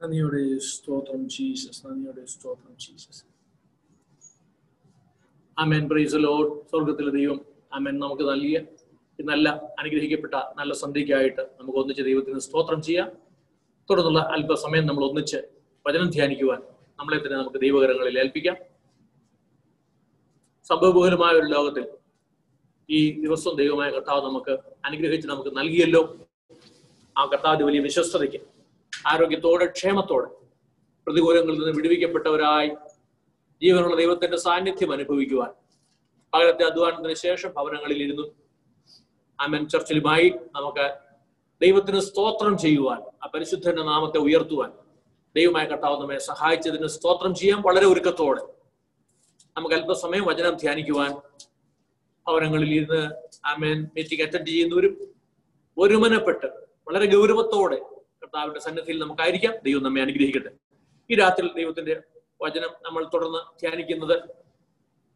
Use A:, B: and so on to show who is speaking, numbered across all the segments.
A: നന്ദിയോടെ സ്തോത്രം ജീസസ് നന്ദിയുടെ സ്തോത്രം ജീസസ് അമേൻ പ്രൈസ് ലോഡ് സ്വർഗത്തിലെ ദൈവം അമേൻ നമുക്ക് നൽകിയ നല്ല അനുഗ്രഹിക്കപ്പെട്ട നല്ല സന്ധ്യയ്ക്കായിട്ട് നമുക്ക് ഒന്നിച്ച് ദൈവത്തിന് സ്തോത്രം ചെയ്യാം. തുടർന്നുള്ള അല്പസമയം നമ്മൾ ഒന്നിച്ച് വചനം ധ്യാനിക്കുവാൻ നമ്മളെ തന്നെ നമുക്ക് ദൈവകരങ്ങളിൽ ഏൽപ്പിക്കാം. സംഭവബഹുലമായ ഒരു ലോകത്തിൽ ഈ ദിവസം ദൈവമായ കർത്താവ് നമുക്ക് അനുഗ്രഹിച്ച് നമുക്ക് നൽകിയല്ലോ. ആ കർത്താവിന്റെ വലിയ വിശ്വസ്തതയ്ക്ക് ആരോഗ്യത്തോടെ ക്ഷേമത്തോടെ പ്രതികൂലങ്ങളിൽ നിന്ന് വിടുവിക്കപ്പെട്ടവരായി ജീവനുള്ള ദൈവത്തിന്റെ സാന്നിധ്യം അനുഭവിക്കുവാൻ. പകലത്തെ അധ്വാനത്തിന് ശേഷം ഭവനങ്ങളിൽ ഇരുന്നു. അമൻ ചർച്ചിലുമായി നമുക്ക് ദൈവത്തിന് സ്തോത്രം ചെയ്യുവാൻ ആ പരിശുദ്ധന്റെ നാമത്തെ ഉയർത്തുവാൻ ദൈവമായ കർത്താവ് നമ്മെ സഹായിച്ചതിന് സ്തോത്രം ചെയ്യാൻ വളരെ ഒരുക്കത്തോടെ നമുക്ക് അല്പസമയം വചനം ധ്യാനിക്കുവാൻ ഭവനങ്ങളിൽ ഇരുന്ന് ആമേൻ മീറ്റിംഗ് അറ്റൻഡ് ചെയ്യുന്നവരും ഒരുമനപ്പെട്ട് വളരെ ഗൗരവത്തോടെ കർത്താവിന്റെ സന്നിധിയിൽ നമുക്കായിരിക്കാം. ദൈവം നമ്മെ അനുഗ്രഹിക്കട്ടെ. ഈ രാത്രി ദൈവത്തിന്റെ വചനം നമ്മൾ തുടർന്ന് ധ്യാനിക്കുന്നത്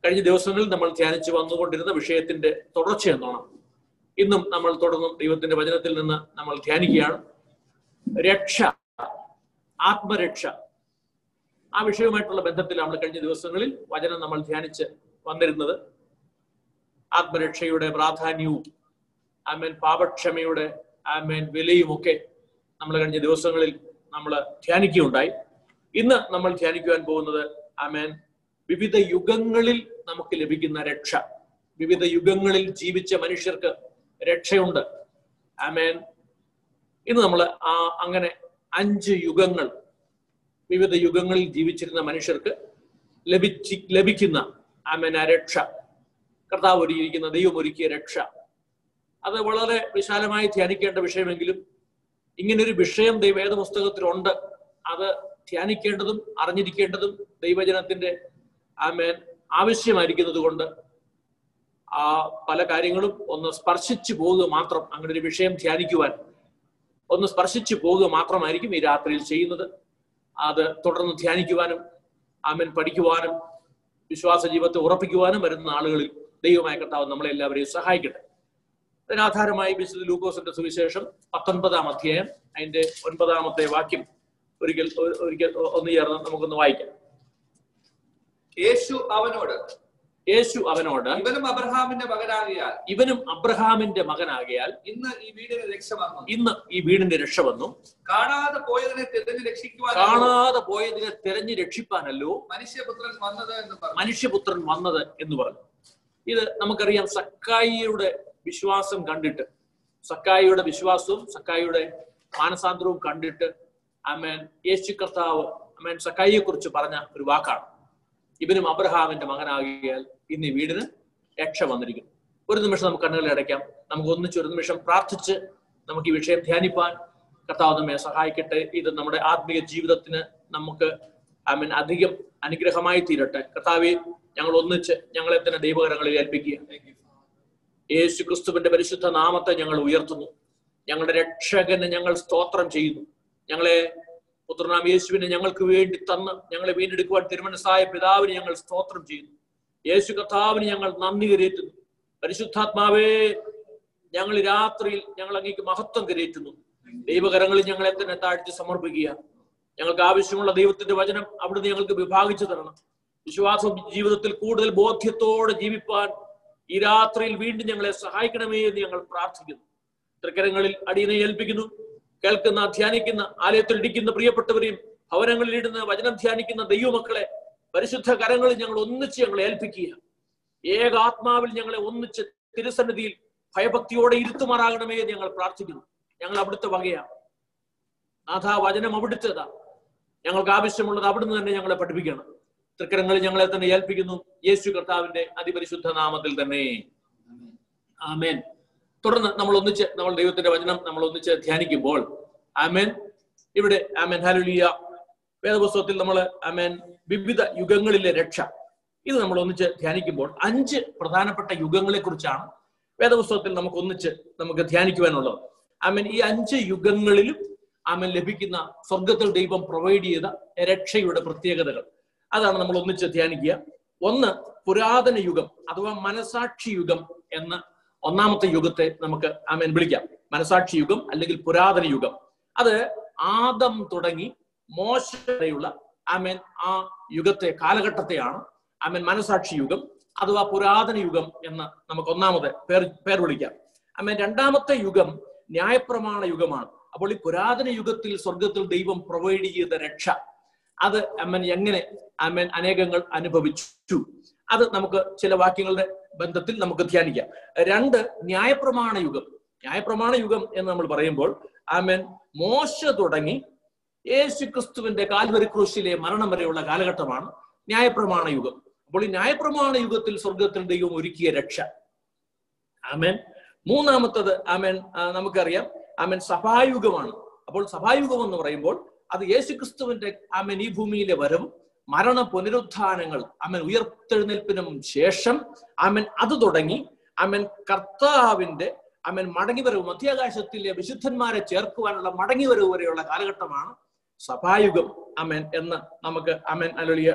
A: കഴിഞ്ഞ ദിവസങ്ങളിൽ നമ്മൾ ധ്യാനിച്ചു വന്നുകൊണ്ടിരുന്ന വിഷയത്തിന്റെ തുടർച്ച എന്നോണം. ഇന്നും നമ്മൾ തുടർന്നും ദൈവത്തിന്റെ വചനത്തിൽ നിന്ന് നമ്മൾ ധ്യാനിക്കുകയാണ്. രക്ഷ ആത്മരക്ഷ. ആ വിഷയവുമായിട്ടുള്ള ബന്ധത്തിൽ നമ്മൾ കഴിഞ്ഞ ദിവസങ്ങളിൽ വചനം നമ്മൾ ധ്യാനിച്ച് വന്നിരുന്നത്. ആത്മരക്ഷയുടെ പ്രാധാന്യവും ആമേൻ പാപക്ഷമയുടെ ആമേൻ വിലയുമൊക്കെ നമ്മൾ കഴിഞ്ഞ ദിവസങ്ങളിൽ നമ്മൾ ധ്യാനിക്കുകയുണ്ടായി. ഇന്ന് നമ്മൾ ധ്യാനിക്കുവാൻ പോകുന്നത് ആമേൻ. വിവിധ യുഗങ്ങളിൽ നമുക്ക് ലഭിക്കുന്ന രക്ഷ. വിവിധ യുഗങ്ങളിൽ ജീവിച്ച മനുഷ്യർക്ക് രക്ഷയുണ്ട്. ആമേൻ. ഇന്ന് നമ്മൾ ആ അങ്ങനെ അഞ്ച് യുഗങ്ങൾ വിവിധ യുഗങ്ങളിൽ ജീവിച്ചിരുന്ന മനുഷ്യർക്ക് ലഭിച്ച് ലഭിക്കുന്ന ആമേൻ ആ രക്ഷ. കർത്താവ് ഒരുക്കിയിരിക്കുന്ന ദൈവം ഒരുക്കിയ രക്ഷ. അത് വളരെ വിശാലമായി ധ്യാനിക്കേണ്ട വിഷയമെങ്കിലും ഇങ്ങനൊരു വിഷയം ദൈവേദ പുസ്തകത്തിലുണ്ട് അത് ധ്യാനിക്കേണ്ടതും അറിഞ്ഞിരിക്കേണ്ടതും ദൈവജനത്തിന്റെ ആമേൻ ആവശ്യമായിരിക്കുന്നത് കൊണ്ട് ആ പല കാര്യങ്ങളും ഒന്ന് സ്പർശിച്ചു പോവുക മാത്രം അങ്ങനെ ഒരു വിഷയം ധ്യാനിക്കുവാൻ ഒന്ന് സ്പർശിച്ചു പോവുക മാത്രമായിരിക്കും ഈ രാത്രിയിൽ ചെയ്യുന്നത്. അത് തുടർന്ന് ധ്യാനിക്കുവാനും ആമേൻ പഠിക്കുവാനും വിശ്വാസ ജീവിതത്തെ ഉറപ്പിക്കുവാനും വരുന്ന ആളുകളിൽ ദൈവമായ കർത്താവ് നമ്മളെല്ലാവരെയും സഹായിക്കട്ടെ. അതിനാധാരമായി വിശുദ്ധ ലൂക്കോസിന്റെ സുവിശേഷം പത്തൊൻപതാം അധ്യായം. അതിന്റെ ഒൻപതാമത്തെ വാക്യം ഒരിക്കൽ ഒരിക്കൽ ഒന്ന് ചേർന്ന് നമുക്കൊന്ന് വായിക്കാം.
B: യേശു അവനോട്
A: യേശു അവനോട്
B: ഇവനും അബ്രഹാമിന്റെ മകനാകിയാൽ
A: ഇവനും അബ്രഹാമിന്റെ മകനാകിയാൽ
B: ഇന്ന് ഈ വീടിന് രക്ഷ വന്നു.
A: ഇന്ന് ഈ വീടിന്റെ രക്ഷ വന്നു.
B: കാണാതെ പോയതിനെ തിരഞ്ഞു രക്ഷിക്കുവാൻ
A: കാണാതെ പോയതിനെ തിരഞ്ഞു രക്ഷിപ്പാനല്ലോ.
B: മനുഷ്യപുത്രൻ വന്നത് എന്ന് പറഞ്ഞു.
A: മനുഷ്യപുത്രൻ വന്നത് എന്ന് പറഞ്ഞു. ഇത് നമുക്കറിയാം സക്കായിയുടെ വിശ്വാസം കണ്ടിട്ട് സക്കായിയുടെ വിശ്വാസവും സക്കായിയുടെ മാനസാന്തരവും കണ്ടിട്ട് അമേൻ യേശു കർത്താവ് അമേൻ സക്കായിയെ കുറിച്ച് പറഞ്ഞ ഒരു വാക്കാണ്. ഇവനും അബ്രഹാമിന്റെ മകനാകിയാൽ ഇന്ന് വീടിന് രക്ഷ വന്നിരിക്കുന്നു. ഒരു നിമിഷം നമുക്ക് കണ്ണുകളിൽ അടയ്ക്കാം. നമുക്ക് ഒന്നിച്ച് ഒരു നിമിഷം പ്രാർത്ഥിച്ച് നമുക്ക് ഈ വിഷയം ധ്യാനിപ്പാൻ കർത്താവ് നമ്മെ സഹായിക്കട്ടെ. ഇത് നമ്മുടെ ആത്മീയ ജീവിതത്തിന് നമുക്ക് അമീൻ അധികം അനുഗ്രഹമായി തീരട്ടെ. കർത്താവെ ഞങ്ങൾ ഒന്നിച്ച് ഞങ്ങളെ തന്നെ ദൈവകരങ്ങളിൽ ഏൽപ്പിക്കുക. യേശു ക്രിസ്തുവിന്റെ പരിശുദ്ധ നാമത്തെ ഞങ്ങൾ ഉയർത്തുന്നു. ഞങ്ങളുടെ രക്ഷകന് ഞങ്ങൾ സ്തോത്രം ചെയ്യുന്നു. ഞങ്ങളെ പുത്രനാം യേശുവിനെ ഞങ്ങൾക്ക് വേണ്ടി തന്ന് ഞങ്ങളെ വീണ്ടെടുക്കുവാൻ തിരുമനസായ പിതാവിന് ഞങ്ങൾ സ്തോത്രം ചെയ്യുന്നു. യേശു കർത്താവിന് ഞങ്ങൾ നന്ദി കരേറ്റുന്നു. പരിശുദ്ധാത്മാവേ ഞങ്ങൾ രാത്രിയിൽ ഞങ്ങൾ അങ്ങേക്ക് മഹത്വം കരേറ്റുന്നു. ദൈവകരങ്ങളിൽ ഞങ്ങളെ തന്നെ താഴ്ത്തി സമർപ്പിക്കുക. ഞങ്ങൾക്ക് ആവശ്യമുള്ള ദൈവത്തിന്റെ വചനം അവിടുന്ന് ഞങ്ങൾക്ക് വിഭാഗിച്ചു തരണം. വിശ്വാസ ജീവിതത്തിൽ കൂടുതൽ ബോധ്യത്തോടെ ജീവിപ്പാൻ ഈ രാത്രിയിൽ വീണ്ടും ഞങ്ങളെ സഹായിക്കണമേ എന്ന് ഞങ്ങൾ പ്രാർത്ഥിക്കുന്നു. തൃക്കരങ്ങളിൽ അടിയനെ ഏൽപ്പിക്കുന്നു. കേൾക്കുന്ന ധ്യാനിക്കുന്ന ആലയത്തിൽ ഇടിക്കുന്ന പ്രിയപ്പെട്ടവരെയും ഭവനങ്ങളിൽ ഇടുന്ന വചനം ധ്യാനിക്കുന്ന ദൈവമക്കളെ പരിശുദ്ധ കരങ്ങളിൽ ഞങ്ങൾ ഒന്നിച്ച് ഞങ്ങളെ ഏൽപ്പിക്കുക ഏക ആത്മാവിൽ ഞങ്ങളെ ഒന്നിച്ച് തിരുസന്നിധിയിൽ ഭയഭക്തിയോടെ ഇരുത്തുമാറാകണമേ എന്ന് ഞങ്ങൾ പ്രാർത്ഥിക്കുന്നു. ഞങ്ങൾ അവിടുത്തെ വകയാണ്. നാഥാ വചനം അവിടുത്തേതാ. ഞങ്ങൾക്ക് ആവശ്യമുള്ളത് അവിടുന്ന് തന്നെ ഞങ്ങളെ പഠിപ്പിക്കണം. തൃക്കരങ്ങളിൽ ഞങ്ങളെ തന്നെ ഏൽപ്പിക്കുന്നു. യേശു കർത്താവിന്റെ അതിപരിശുദ്ധ നാമത്തിൽ തന്നെ. ആമേൻ. തുടർന്ന് നമ്മൾ ഒന്നിച്ച് നമ്മൾ ദൈവത്തിന്റെ വചനം നമ്മൾ ഒന്നിച്ച് ധ്യാനിക്കുമ്പോൾ ആമേൻ. ഇവിടെ ആമേൻ ഹലുലിയ വേദപുസ്തകത്തിൽ നമ്മൾ ആമേൻ വിവിധ യുഗങ്ങളിലെ രക്ഷ. ഇത് നമ്മൾ ഒന്നിച്ച് ധ്യാനിക്കുമ്പോൾ അഞ്ച് പ്രധാനപ്പെട്ട യുഗങ്ങളെ കുറിച്ചാണ് വേദപുസ്തകത്തിൽ നമുക്ക് ഒന്നിച്ച് നമുക്ക് ധ്യാനിക്കുവാനുള്ളത്. ആമേൻ ഈ അഞ്ച് യുഗങ്ങളിലും ആമേൻ ലഭിക്കുന്ന സ്വർഗത്തിൽ ദൈവം പ്രൊവൈഡ് ചെയ്ത രക്ഷയുടെ പ്രത്യേകതകൾ. അതാണ് നമ്മൾ ഒന്നിച്ച് ധ്യാനിക്കുക. ഒന്ന് പുരാതന യുഗം അഥവാ മനസാക്ഷി യുഗം എന്ന ഒന്നാമത്തെ യുഗത്തെ നമുക്ക് ആമേൻ വിളിക്കാം. മനസാക്ഷി യുഗം അല്ലെങ്കിൽ പുരാതന യുഗം. അത് ആദം തുടങ്ങി മോശ വരെയുള്ള ആമേൻ ആ യുഗത്തെ കാലഘട്ടത്തെയാണ് ആമേൻ മനസാക്ഷി യുഗം അഥവാ പുരാതന യുഗം എന്ന് നമുക്ക് ഒന്നാമത് പേർ പേർ വിളിക്കാം. ആമേൻ രണ്ടാമത്തെ യുഗം ന്യായപ്രമാണ യുഗമാണ്. അപ്പോൾ ഈ പുരാതന യുഗത്തിൽ സ്വർഗത്തിൽ ദൈവം പ്രൊവൈഡ് ചെയ്ത രക്ഷ അത് അമ്മൻ എങ്ങനെ അമ്മൻ അനേകങ്ങൾ അനുഭവിച്ചു? അത് നമുക്ക് ചില വാക്യങ്ങളുടെ ബന്ധത്തിൽ നമുക്ക് ധ്യാനിക്കാം. രണ്ട് ന്യായപ്രമാണ യുഗം. ന്യായപ്രമാണ യുഗം എന്ന് നമ്മൾ പറയുമ്പോൾ ആമേൻ മോശ തുടങ്ങി യേശു ക്രിസ്തുവിന്റെ കാൽവരി ക്രൂശിലെ മരണം വരെയുള്ള കാലഘട്ടമാണ് ന്യായപ്രമാണ യുഗം. അപ്പോൾ ഈ ന്യായപ്രമാണ യുഗത്തിൽ സ്വർഗത്തിന്റെ ദൈവം ഒരുക്കിയ രക്ഷ. ആമേൻ മൂന്നാമത്തത് ആമേൻ നമുക്കറിയാം ആമേൻ സഭായുഗമാണ്. അപ്പോൾ സഭായുഗം എന്ന് പറയുമ്പോൾ അത് യേശുക്രിസ്തുവിന്റെ ആമേൻ ഈ ഭൂമിയിലെ വരവും മരണ പുനരുദ്ധാനങ്ങൾ ആമേൻ ഉയർത്തെഴുന്നേൽപ്പിനും ശേഷം ആമേൻ അത് തുടങ്ങി ആമേൻ കർത്താവിന്റെ ആമേൻ മടങ്ങിവരവ് മധ്യാകാശത്തിലെ വിശുദ്ധന്മാരെ ചേർക്കുവാനുള്ള മടങ്ങിവരവ് വരെയുള്ള കാലഘട്ടമാണ് സഭായുഗം അമൻ എന്ന് നമുക്ക് അമൻ അല്ലെ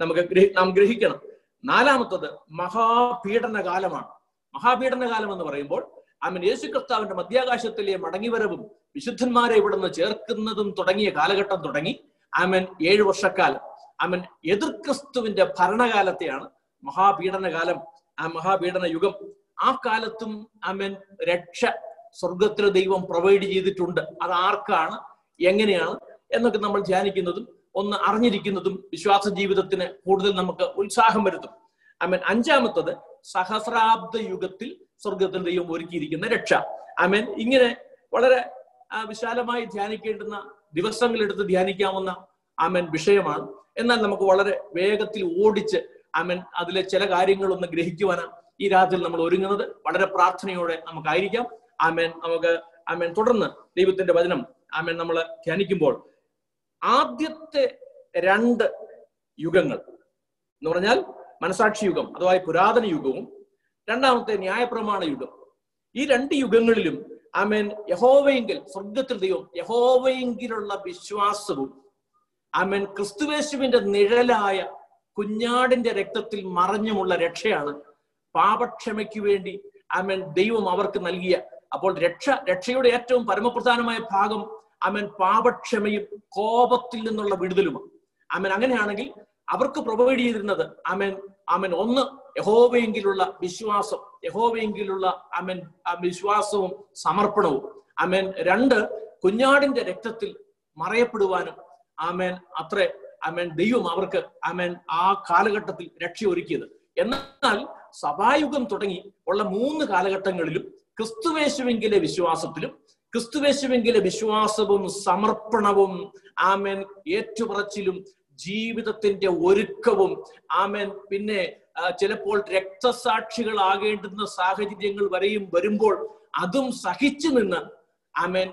A: നമുക്ക് നാം ഗ്രഹിക്കണം. നാലാമത്തത് മഹാപീഡന കാലമാണ് മഹാപീഡന കാലം എന്ന് പറയുമ്പോൾ അമൻ യേശു കർത്താവിന്റെ മധ്യാകാശത്തിലെ മടങ്ങിവരവും വിശുദ്ധന്മാരെ ഇവിടുന്ന് ചേർക്കുന്നതും തുടങ്ങിയ കാലഘട്ടം തുടങ്ങി ആമൻ ഏഴു വർഷക്കാലം. ആമൻ എതിർ ക്രിസ്തുവിന്റെ ഭരണകാലത്തെയാണ് മഹാപീഡനകാലം. ആ മഹാപീഡന യുഗം. ആ കാലത്തും ആമൻ രക്ഷ സ്വർഗത്തിൽ ദൈവം പ്രൊവൈഡ് ചെയ്തിട്ടുണ്ട്. അത് ആർക്കാണ്? എങ്ങനെയാണ്? എന്നൊക്കെ നമ്മൾ ധ്യാനിക്കുന്നതും ഒന്ന് അറിഞ്ഞിരിക്കുന്നതും വിശ്വാസ ജീവിതത്തിന് കൂടുതൽ നമുക്ക് ഉത്സാഹം വരുത്തും. ആമൻ അഞ്ചാമത്തത് സഹസ്രാബ്ദ യുഗത്തിൽ സ്വർഗത്തിൽ ദൈവം ഒരുക്കിയിരിക്കുന്ന രക്ഷ. ആമേൻ ഇങ്ങനെ വളരെ വിശാലമായി ധ്യാനിക്കേണ്ടുന്ന ദിവസങ്ങളെടുത്ത് ധ്യാനിക്കാവുന്ന ആമൻ വിഷയമാണ്. എന്നാൽ നമുക്ക് വളരെ വേഗത്തിൽ ഓടിച്ച് ആമൻ അതിലെ ചില കാര്യങ്ങളൊന്ന് ഗ്രഹിക്കുവാനാണ് ഈ രാത്രിയിൽ നമ്മൾ ഒരുങ്ങുന്നത് വളരെ പ്രാർത്ഥനയോടെ നമുക്കായിരിക്കാം. ആമേൻ നമുക്ക് ആമേൻ തുടർന്ന് ദൈവത്തിന്റെ വചനം ആമേൻ നമ്മൾ ധ്യാനിക്കുമ്പോൾ ആദ്യത്തെ രണ്ട് യുഗങ്ങൾ എന്ന് പറഞ്ഞാൽ മനസാക്ഷി യുഗം അഥവാ പുരാതന യുഗവും രണ്ടാമത്തെ ന്യായപ്രമാണ യുഗം. ഈ രണ്ട് യുഗങ്ങളിലും ആമേൻ. യഹോവയെങ്കിൽ സ്വർഗത്തിൽ ദൈവം യഹോവയെങ്കിലുള്ള വിശ്വാസവും ആമേൻ ക്രിസ്തുവേശുവിന്റെ നിഴലായ കുഞ്ഞാടിന്റെ രക്തത്തിൽ മറഞ്ഞുമുള്ള രക്ഷയാണ് പാപക്ഷമയ്ക്ക് വേണ്ടി ആമേൻ ദൈവം അവർക്ക് നൽകിയ അപ്പോൾ രക്ഷ രക്ഷയുടെ ഏറ്റവും പരമപ്രധാനമായ ഭാഗം ആമേൻ പാപക്ഷമയും കോപത്തിൽ നിന്നുള്ള വിടുതലുമാണ്. ആമേൻ അങ്ങനെയാണെങ്കിൽ അവർക്ക് പ്രൊവൈഡ് ചെയ്തിരുന്നത് ആമേൻ ആമേൻ ഒന്ന് യഹോവയെങ്കിലുള്ള വിശ്വാസം യഹോവയെങ്കിലുള്ള അമൻ വിശ്വാസവും സമർപ്പണവും. ആമേൻ രണ്ട് കുഞ്ഞാടിന്റെ രക്തത്തിൽ മറയപ്പെടുവാനും ആമേൻ അത്ര ആമേൻ ദൈവം അവർക്ക് ആമേൻ ആ കാലഘട്ടത്തിൽ രക്ഷ ഒരുക്കിയത്. എന്നാൽ സഭായുഗം തുടങ്ങി ഉള്ള മൂന്ന് കാലഘട്ടങ്ങളിലും ക്രിസ്തുവേശുവെങ്കിലെ വിശ്വാസത്തിലും ക്രിസ്തുവേശുവെങ്കിലെ വിശ്വാസവും സമർപ്പണവും ആമേൻ ഏറ്റുപറച്ചിലും ജീവിതത്തിന്റെ ഒരുക്കവും ആമേൻ പിന്നെ ചിലപ്പോൾ രക്തസാക്ഷികളാകേണ്ടുന്ന സാഹചര്യങ്ങൾ വരെയും വരുമ്പോൾ അതും സഹിച്ചു നിന്ന് ആമേൻ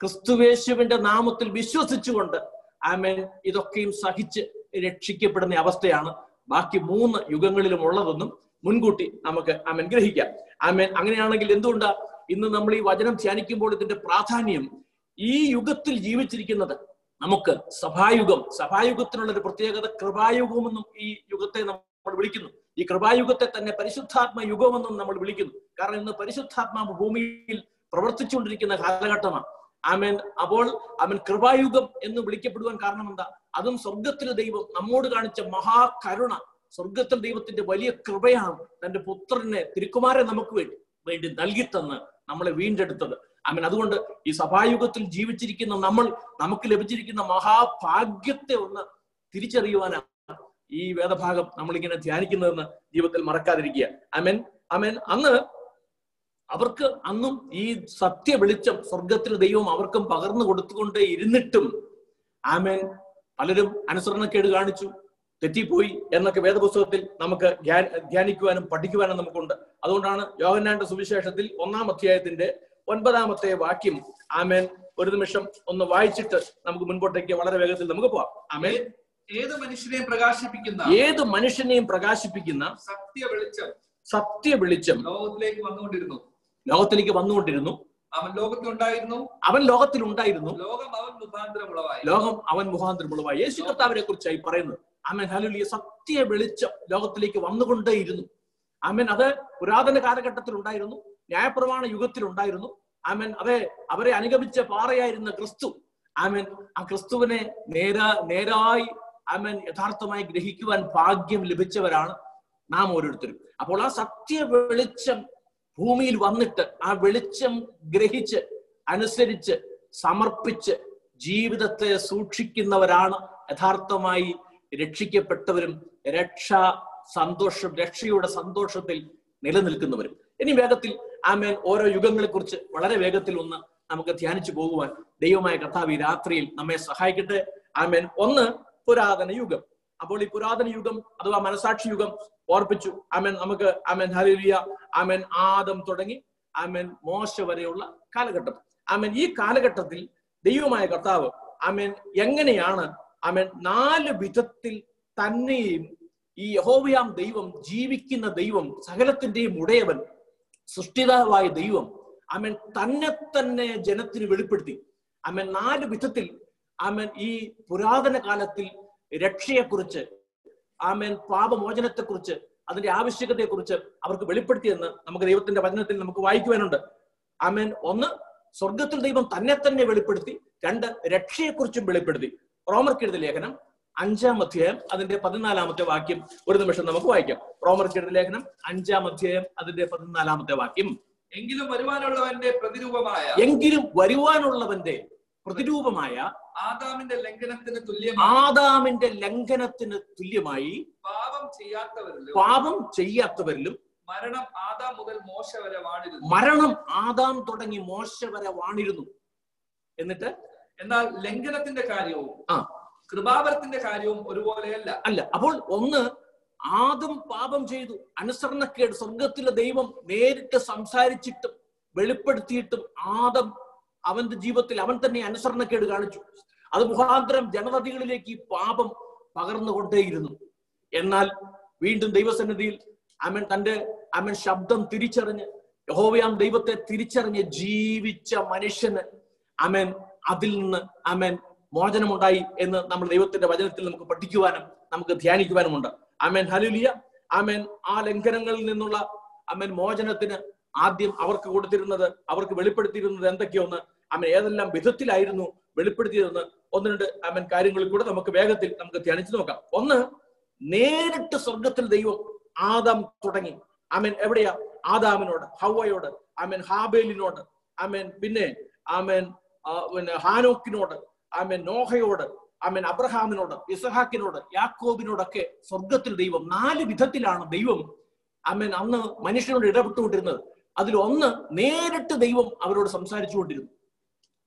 A: ക്രിസ്തുവേശുവിന്റെ നാമത്തിൽ വിശ്വസിച്ചുകൊണ്ട് ആമേൻ ഇതൊക്കെയും സഹിച്ച് രക്ഷിക്കപ്പെടുന്ന അവസ്ഥയാണ് ബാക്കി മൂന്ന് യുഗങ്ങളിലും ഉള്ളതെന്നും മുൻകൂട്ടി നമുക്ക് ആമേൻ ഗ്രഹിക്കാം. ആമേൻ അങ്ങനെയാണെങ്കിൽ എന്തുകൊണ്ടാ ഇന്ന് നമ്മൾ ഈ വചനം ധ്യാനിക്കുമ്പോൾ ഇതിന്റെ പ്രാധാന്യം ഈ യുഗത്തിൽ ജീവിച്ചിരിക്കുന്നത്? നമുക്ക് സഭായുഗം സഭായുഗത്തിനുള്ള ഒരു പ്രത്യേകത കൃപായുഗമെന്നും ഈ യുഗത്തെ നമ്മൾ വിളിക്കുന്നു. ഈ കൃപായുഗത്തെ തന്നെ പരിശുദ്ധാത്മ യുഗമെന്നും നമ്മൾ വിളിക്കുന്നു. കാരണം ഇന്ന് പരിശുദ്ധാത്മാ ഭൂമിയിൽ പ്രവർത്തിച്ചുകൊണ്ടിരിക്കുന്ന കാലഘട്ടമാണ്. ആമേൻ. അപ്പോൾ അവൻ കൃപായുഗം എന്ന് വിളിക്കപ്പെടുവാൻ കാരണം എന്താ? അതും സ്വർഗത്തിലെ ദൈവം നമ്മോട് കാണിച്ച മഹാകരുണ. സ്വർഗത്തിൽ ദൈവത്തിന്റെ വലിയ കൃപയാണ് തന്റെ പുത്രനെ തിരുക്കുമാരെ നമുക്ക് വേണ്ടി വേണ്ടി നൽകി തന്ന് നമ്മളെ വീണ്ടെടുത്തത്. അമൻ അതുകൊണ്ട് ഈ സഭായുഗത്തിൽ ജീവിച്ചിരിക്കുന്ന നമ്മൾ നമുക്ക് ലഭിച്ചിരിക്കുന്ന മഹാഭാഗ്യത്തെ ഒന്ന് തിരിച്ചറിയുവാനാണ് ഈ വേദഭാഗം നമ്മളിങ്ങനെ ധ്യാനിക്കുന്നതെന്ന് ജീവിതത്തിൽ മറക്കാതിരിക്കുക. അമൻ അമൻ അന്ന് അവർക്ക് അന്നും ഈ സത്യ വെളിച്ചം സ്വർഗത്തിന് ദൈവം അവർക്കും പകർന്നു കൊടുത്തുകൊണ്ടേ ഇരുന്നിട്ടും ആമേൻ. പലരും അനുസരണക്കേട് കാണിച്ചു. തെറ്റിപ്പോയി എന്നൊക്കെ വേദപുസ്തകത്തിൽ നമുക്ക് ധ്യാനിക്കുവാനും പഠിക്കുവാനും നമുക്കുണ്ട്. അതുകൊണ്ടാണ് യോഹന്നാന്റെ സുവിശേഷത്തിൽ ഒന്നാം അധ്യായത്തിന്റെ ഒൻപതാമത്തെ വാക്യം ആമേൻ. ഒരു നിമിഷം ഒന്ന് വായിച്ചിട്ട് നമുക്ക് മുൻപോട്ടേക്ക് വളരെ വേഗത്തിൽ നമുക്ക് പോവാം. ആമേൻ.
B: ഏത് മനുഷ്യനെയും പ്രകാശിപ്പിക്കുന്ന
A: ഏത് മനുഷ്യനെയും പ്രകാശിപ്പിക്കുന്ന
B: സത്യ വെളിച്ചം.
A: സത്യ വെളിച്ചം.
B: ലോകത്തിലേക്ക് വന്നുകൊണ്ടിരുന്നു.
A: ലോകത്തിലേക്ക് വന്നുകൊണ്ടിരുന്നു.
B: അവൻ ലോകത്തിലുണ്ടായിരുന്നു
A: അവൻ ലോകത്തിൽ ഉണ്ടായിരുന്നു.
B: ലോകം അവൻ മുഖാന്തരമുളവായി
A: ലോകം അവൻ മുഖാന്തരമുള്ളവായി യേശു കർത്താവിനെ കുറിച്ചായി പറയുന്നത് അമൻ ഹലുലിയ സത്യ വെളിച്ചം ലോകത്തിലേക്ക് വന്നുകൊണ്ടേയിരുന്നു. അമൻ അത് പുരാതന കാലഘട്ടത്തിൽ ഉണ്ടായിരുന്നു. ന്യായപ്രമാണ യുഗത്തിൽ ഉണ്ടായിരുന്നു. ആമൻ. അതെ അവരെ അനുഗമിച്ച പാറയായിരുന്ന ക്രിസ്തു. ആമേൻ. ആ ക്രിസ്തുവിനെ നേരാ നേരായി ആമേൻ യഥാർത്ഥമായി ഗ്രഹിക്കുവാൻ ഭാഗ്യം ലഭിച്ചവരാണ് നാം ഓരോരുത്തരും. അപ്പോൾ ആ സത്യ വെളിച്ചം ഭൂമിയിൽ വന്നിട്ട് ആ വെളിച്ചം ഗ്രഹിച്ച് അനുസരിച്ച് സമർപ്പിച്ച് ജീവിതത്തെ സൂക്ഷിക്കുന്നവരാണ് യഥാർത്ഥമായി രക്ഷിക്കപ്പെട്ടവരും രക്ഷ സന്തോഷം രക്ഷയുടെ സന്തോഷത്തിൽ നിലനിൽക്കുന്നവരും. ഇനി വേഗത്തിൽ ആമേൻ ഓരോ യുഗങ്ങളെ കുറിച്ച് വളരെ വേഗത്തിൽ ഒന്ന് നമുക്ക് ധ്യാനിച്ചു പോകുവാൻ ദൈവമായ കഥാവി രാത്രിയിൽ നമ്മെ സഹായിക്കട്ടെ. ആമേൻ. ഒന്ന് പുരാതന യുഗം. അപ്പോൾ ഈ പുരാതന യുഗം അഥവാ മനസാക്ഷി യുഗം ഓർപ്പിച്ചു. ആമേൻ നമുക്ക് ആമേൻ ഹലിയ ആമേൻ ആദം തുടങ്ങി ആമേൻ മോശ വരെയുള്ള കാലഘട്ടം. ആമേൻ ഈ കാലഘട്ടത്തിൽ ദൈവമായ കർത്താവ് ആമേൻ എങ്ങനെയാണ് ആമേൻ നാല് വിധത്തിൽ തന്നെയും ഈ യഹോവയാം ദൈവം ജീവിക്കുന്ന ദൈവം സകലത്തിന്റെയും ഉടയവൻ സൃഷ്ടിതാവായ ദൈവം ആമേൻ തന്നെ തന്നെ ജനത്തിന് വെളിപ്പെടുത്തി. ആമേൻ നാല് വിധത്തിൽ ആമേൻ ഈ പുരാതന കാലത്തിൽ രക്ഷയെക്കുറിച്ച് ആമേൻ പാപമോചനത്തെക്കുറിച്ച് അതിന്റെ ആവശ്യകതയെക്കുറിച്ച് അവർക്ക് വെളിപ്പെടുത്തിയെന്ന് നമുക്ക് ദൈവത്തിന്റെ വചനത്തിൽ നമുക്ക് വായിക്കുവാനുണ്ട്. ആമേൻ ഒന്ന് സ്വർഗത്തിൽ ദൈവം തന്നെ തന്നെ വെളിപ്പെടുത്തി രണ്ട് രക്ഷയെക്കുറിച്ചും വെളിപ്പെടുത്തി. റോമർക്കെഴുതിയ ലേഖനം അഞ്ചാം അധ്യായം അതിന്റെ പതിനാലാമത്തെ വാക്യം. ഒരു നിമിഷം നമുക്ക് വായിക്കാം. റോമർ റോമർക്കെഴുതിയ ലേഖനം അഞ്ചാം അധ്യായം അതിന്റെ പതിനാലാമത്തെ വാക്യം.
B: എങ്കിലും വരുവാനുള്ളവന്റെ പ്രതിരൂപമായ
A: എങ്കിലും വരുവാനുള്ളവന്റെ പ്രതിരൂപമായ
B: ആദാമിന്റെ ലംഘനത്തിന് തുല്യമായി
A: ആദാമിന്റെ ലംഘനത്തിന് തുല്യമായി
B: പാപം ചെയ്യാത്തവരിലും
A: പാപം ചെയ്യാത്തവരിലും
B: മരണം ആദാം മുതൽ മോശ വരെ വാണിരുന്നു.
A: മരണം ആദാം തുടങ്ങി മോശ വരെ വാണിരുന്നു. എന്നിട്ട്?
B: എന്നാൽ ലംഘനത്തിന്റെ കാര്യവും
A: ആ.
B: കൃപാവരത്തിന്റെ കാര്യവും ഒരുപോലെയല്ല.
A: അല്ല അപ്പോൾ ഒന്ന് ആദം പാപം ചെയ്തു. അനുസരണക്കേട് സ്വർഗത്തിലെ ദൈവം നേരിട്ട് സംസാരിച്ചിട്ടും വെളിപ്പെടുത്തിയിട്ടും ആദം അവന്റെ ജീവിതത്തിൽ അവൻ തന്നെ അനുസരണക്കേട് കാണിച്ചു. അത് മുഖാന്തരം ജനതകളിലേക്ക് ഈ പാപം പകർന്നുകൊണ്ടേയിരുന്നു. എന്നാൽ വീണ്ടും ദൈവസന്നിധിയിൽ അവൻ തന്റെ അവൻ ശബ്ദം തിരിച്ചറിഞ്ഞ് യഹോവയാം ദൈവത്തെ തിരിച്ചറിഞ്ഞ് ജീവിച്ച മനുഷ്യന് അമൻ അതിൽ നിന്ന് അമൻ മോചനമുണ്ടായി എന്ന് നമ്മൾ ദൈവത്തിന്റെ വചനത്തിൽ നമുക്ക് പഠിക്കുവാനും നമുക്ക് ധ്യാനിക്കുവാനുമുണ്ട്. അമേൻ ഹലുലിയ അമേൻ ആ ലംഘനങ്ങളിൽ നിന്നുള്ള അമേൻ മോചനത്തിന് ആദ്യം അവർക്ക് കൊടുത്തിരുന്നത് അവർക്ക് വെളിപ്പെടുത്തിയിരുന്നത് എന്തൊക്കെയൊന്ന് അമൻ ഏതെല്ലാം വിധത്തിലായിരുന്നു വെളിപ്പെടുത്തിയതെന്ന് ഒന്ന് രണ്ട് അമൻ കാര്യങ്ങളിൽ കൂടെ നമുക്ക് വേഗത്തിൽ നമുക്ക് ധ്യാനിച്ചു നോക്കാം. ഒന്ന് നേരിട്ട് സ്വർഗത്തിൽ ദൈവം ആദാം തുടങ്ങി. ആമേൻ എവിടെയാ? ആദാമിനോട് ഹവയോട് ആമേൻ ഹാബേലിനോട് ആമേൻ പിന്നെ ആമേൻ പിന്നെ ഹാനോക്കിനോട് ആമേൻ നോഹയോട് ആമേൻ അബ്രഹാമിനോട് ഇസഹാക്കിനോട് യാക്കോബിനോടൊക്കെ സ്വർഗത്തിൽ ദൈവം നാല് വിധത്തിലാണ് ദൈവം ആമേൻ അന്ന് മനുഷ്യനോട് ഇടപെട്ടുകൊണ്ടിരുന്നത്. അതിൽ ഒന്ന് നേരിട്ട് ദൈവം അവരോട് സംസാരിച്ചുകൊണ്ടിരുന്നു.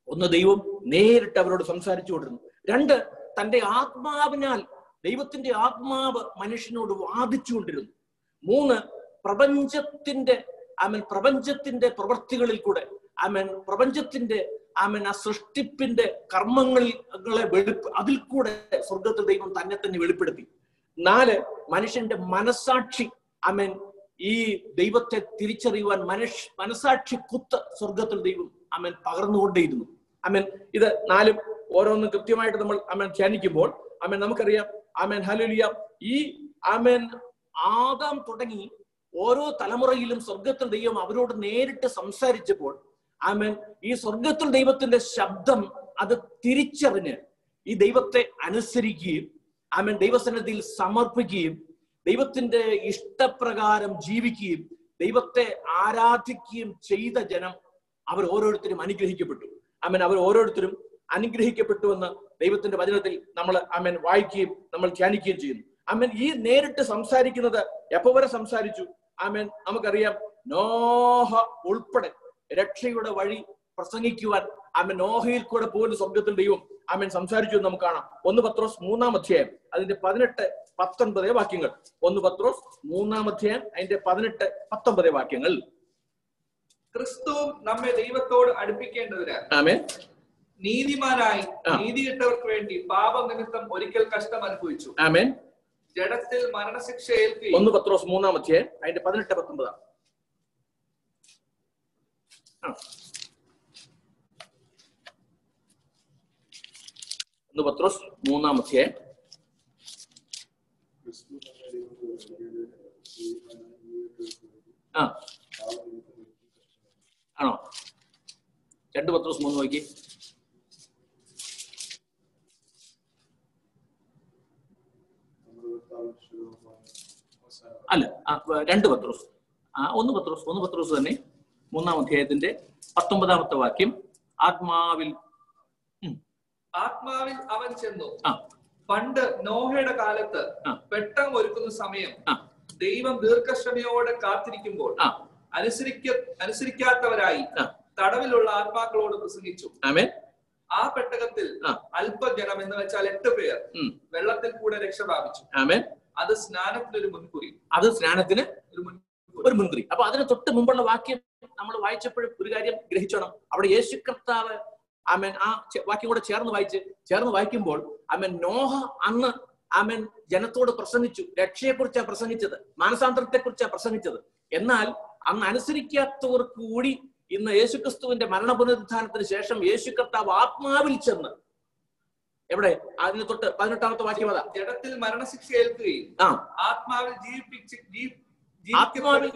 A: ഒന്ന് ദൈവം നേരിട്ട് അവരോട് സംസാരിച്ചുകൊണ്ടിരുന്നു. രണ്ട് തന്റെ ആത്മാവിനാൽ ദൈവത്തിന്റെ ആത്മാവ് മനുഷ്യനോട് വാദിച്ചുകൊണ്ടിരുന്നു. മൂന്ന് പ്രപഞ്ചത്തിന്റെ ആമൻ പ്രപഞ്ചത്തിന്റെ പ്രവൃത്തികളിൽ കൂടെ ആമൻ പ്രപഞ്ചത്തിന്റെ ആമൻ ആ സൃഷ്ടിപ്പിന്റെ കർമ്മങ്ങളെ വെളിപ്പ് അതിൽ കൂടെ സ്വർഗത്തിൽ ദൈവം തന്നെ തന്നെ വെളിപ്പെടുത്തി. നാല് മനുഷ്യന്റെ മനസാക്ഷി ആമൻ ഈ ദൈവത്തെ തിരിച്ചറിയുവാൻ മനുഷ്യ മനസാക്ഷി കുത്ത് സ്വർഗത്തിൽ ദൈവം അമൻ പകർന്നുകൊണ്ടേയിരുന്നു. അമൻ ഇത് നാലും ഓരോന്നും കൃത്യമായിട്ട് നമ്മൾ അമൻ ധ്യാനിക്കുമ്പോൾ അമൻ നമുക്കറിയാം അമൻ ഹലുലിയ ഈ അമൻ ആദാം തുടങ്ങി ഓരോ തലമുറയിലും സ്വർഗത്തിൽ ദൈവം അവരോട് നേരിട്ട് സംസാരിച്ചപ്പോൾ ആമൻ ഈ സ്വർഗത്തിൽ ദൈവത്തിന്റെ ശബ്ദം അത് തിരിച്ചറിഞ്ഞ് ഈ ദൈവത്തെ അനുസരിക്കുകയും ആമൻ ദൈവസന്നിധിയിൽ സമർപ്പിക്കുകയും ദൈവത്തിന്റെ ഇഷ്ടപ്രകാരം ജീവിക്കുകയും ദൈവത്തെ ആരാധിക്കുകയും ചെയ്ത ജനം അവർ ഓരോരുത്തരും അനുഗ്രഹിക്കപ്പെട്ടു. അമ്മൻ അവർ ഓരോരുത്തരും അനുഗ്രഹിക്കപ്പെട്ടു എന്ന് ദൈവത്തിന്റെ വചനത്തിൽ നമ്മൾ അമ്മൻ വായിക്കുകയും നമ്മൾ ധ്യാനിക്കുകയും ചെയ്യുന്നു. അമ്മൻ ഈ നേരിട്ട് സംസാരിക്കുന്നത് എപ്പോ വരെ സംസാരിച്ചു? ആമേൻ. നമുക്കറിയാം നോഹ ഉൾപ്പെടെ രക്ഷയുടെ വഴി പ്രസംഗിക്കുവാൻ ആമേൻ നോഹയിൽ കൂടെ പോലും സ്വർഗത്തിൽ ദൈവം ആമൻ. സംസാരിച്ചു എന്ന് നമുക്ക് കാണാം. ഒന്ന് പത്രോസ് മൂന്നാം അധ്യായം. അതിന്റെ പതിനെട്ട് പത്തൊൻപത് വാക്യങ്ങൾ. ഒന്ന് പത്രോസ് മൂന്നാം അധ്യായം അതിന്റെ പതിനെട്ട് പത്തൊമ്പത് വാക്യങ്ങൾ.
B: ക്രിസ്തു നമ്മെ ദൈവത്തോട് അടുപ്പിക്കേണ്ടതിനാൽ
A: ആമേ
B: നീതിമാനായി. നീതിയിട്ടവർക്ക് വേണ്ടി പാപം നിമിത്തം ഒരിക്കൽ കഷ്ടം അനുഭവിച്ചു.
A: ആമേൻ.
B: ജഡത്തിൽ മരണശിക്ഷ ഏൽപ്പി
A: ഒന്ന് പത്രോസ് മൂന്നാം അധ്യായം അതിന്റെ പതിനെട്ട് പത്തൊമ്പതാണ് ആ. ഒന്ന് പത്രോസ് മൂന്നാം മൂന്നാമത്തെ ആ. ആണോ? രണ്ട് പത്രോസ് മൂന്ന് നോക്കി. അല്ല രണ്ട് പത്രോസ്. ആ ഒന്ന് പത്രോസ് ഒന്ന് പത്രോസ് തന്നെ മൂന്നാം അധ്യായത്തിന്റെ പത്തൊമ്പതാമത്തെ വാക്യം. ആത്മാവിൽ
B: ആത്മാവിൽ അവൻ ചെന്നു. പണ്ട് നോഹയുടെ കാലത്ത് പെട്ടെന്ന് ഒരുക്കുന്ന സമയം ദൈവം ദീർഘക്ഷമയോടെ കാത്തിരിക്കുമ്പോൾ അനുസരിക്ക അനുസരിക്കാത്തവരായി തടവിലുള്ള ആത്മാക്കളോട് പ്രസംഗിച്ചു. ആ പെട്ടകത്തിൽ അല്പജനം എന്ന് വെച്ചാൽ എട്ട് പേർ വെള്ളത്തിൽ കൂടെ രക്ഷ പ്രാപിച്ചു.
A: ആമേൻ.
B: അത് സ്നാനത്തിനൊരു മുൻകുറി.
A: അത് സ്നാനത്തിന്
B: ഒരു
A: ഒരു മുൻകുറി. അപ്പൊ അതിന് തൊട്ട് മുമ്പുള്ള വാക്യം നമ്മൾ വായിച്ചപ്പോഴും ഒരു കാര്യം ഗ്രഹിച്ചോണം. അവിടെ യേശു കർത്താവ് ആമൻ ആ വാക്യം കൂടെ ചേർന്ന് വായിച്ച് ചേർന്ന് വായിക്കുമ്പോൾ ആമൻ നോഹ അന്ന് ആമൻ ജനത്തോട് പ്രസംഗിച്ചു രക്ഷയെക്കുറിച്ചാണ് പ്രസംഗിച്ചത് മാനസാന്തരത്തെ കുറിച്ചാണ് പ്രസംഗിച്ചത്. എന്നാൽ അന്ന് അനുസരിക്കാത്തവർ കൂടി ഇന്ന് യേശുക്രിസ്തുവിന്റെ മരണ പുനരുദ്ധാനത്തിന് ശേഷം യേശു കർത്താവ് ആത്മാവിൽ ചെന്ന്. എവിടെ? അതിന് തൊട്ട് പതിനെട്ടാമത്തെ വാക്യം അതാ.
B: ജഡത്തിൽ മരണശിക്ഷ ഏൽക്കുകയും ആത്മാവിൽ ജീവിപ്പിച്ച്
A: ആത്മാവിൽ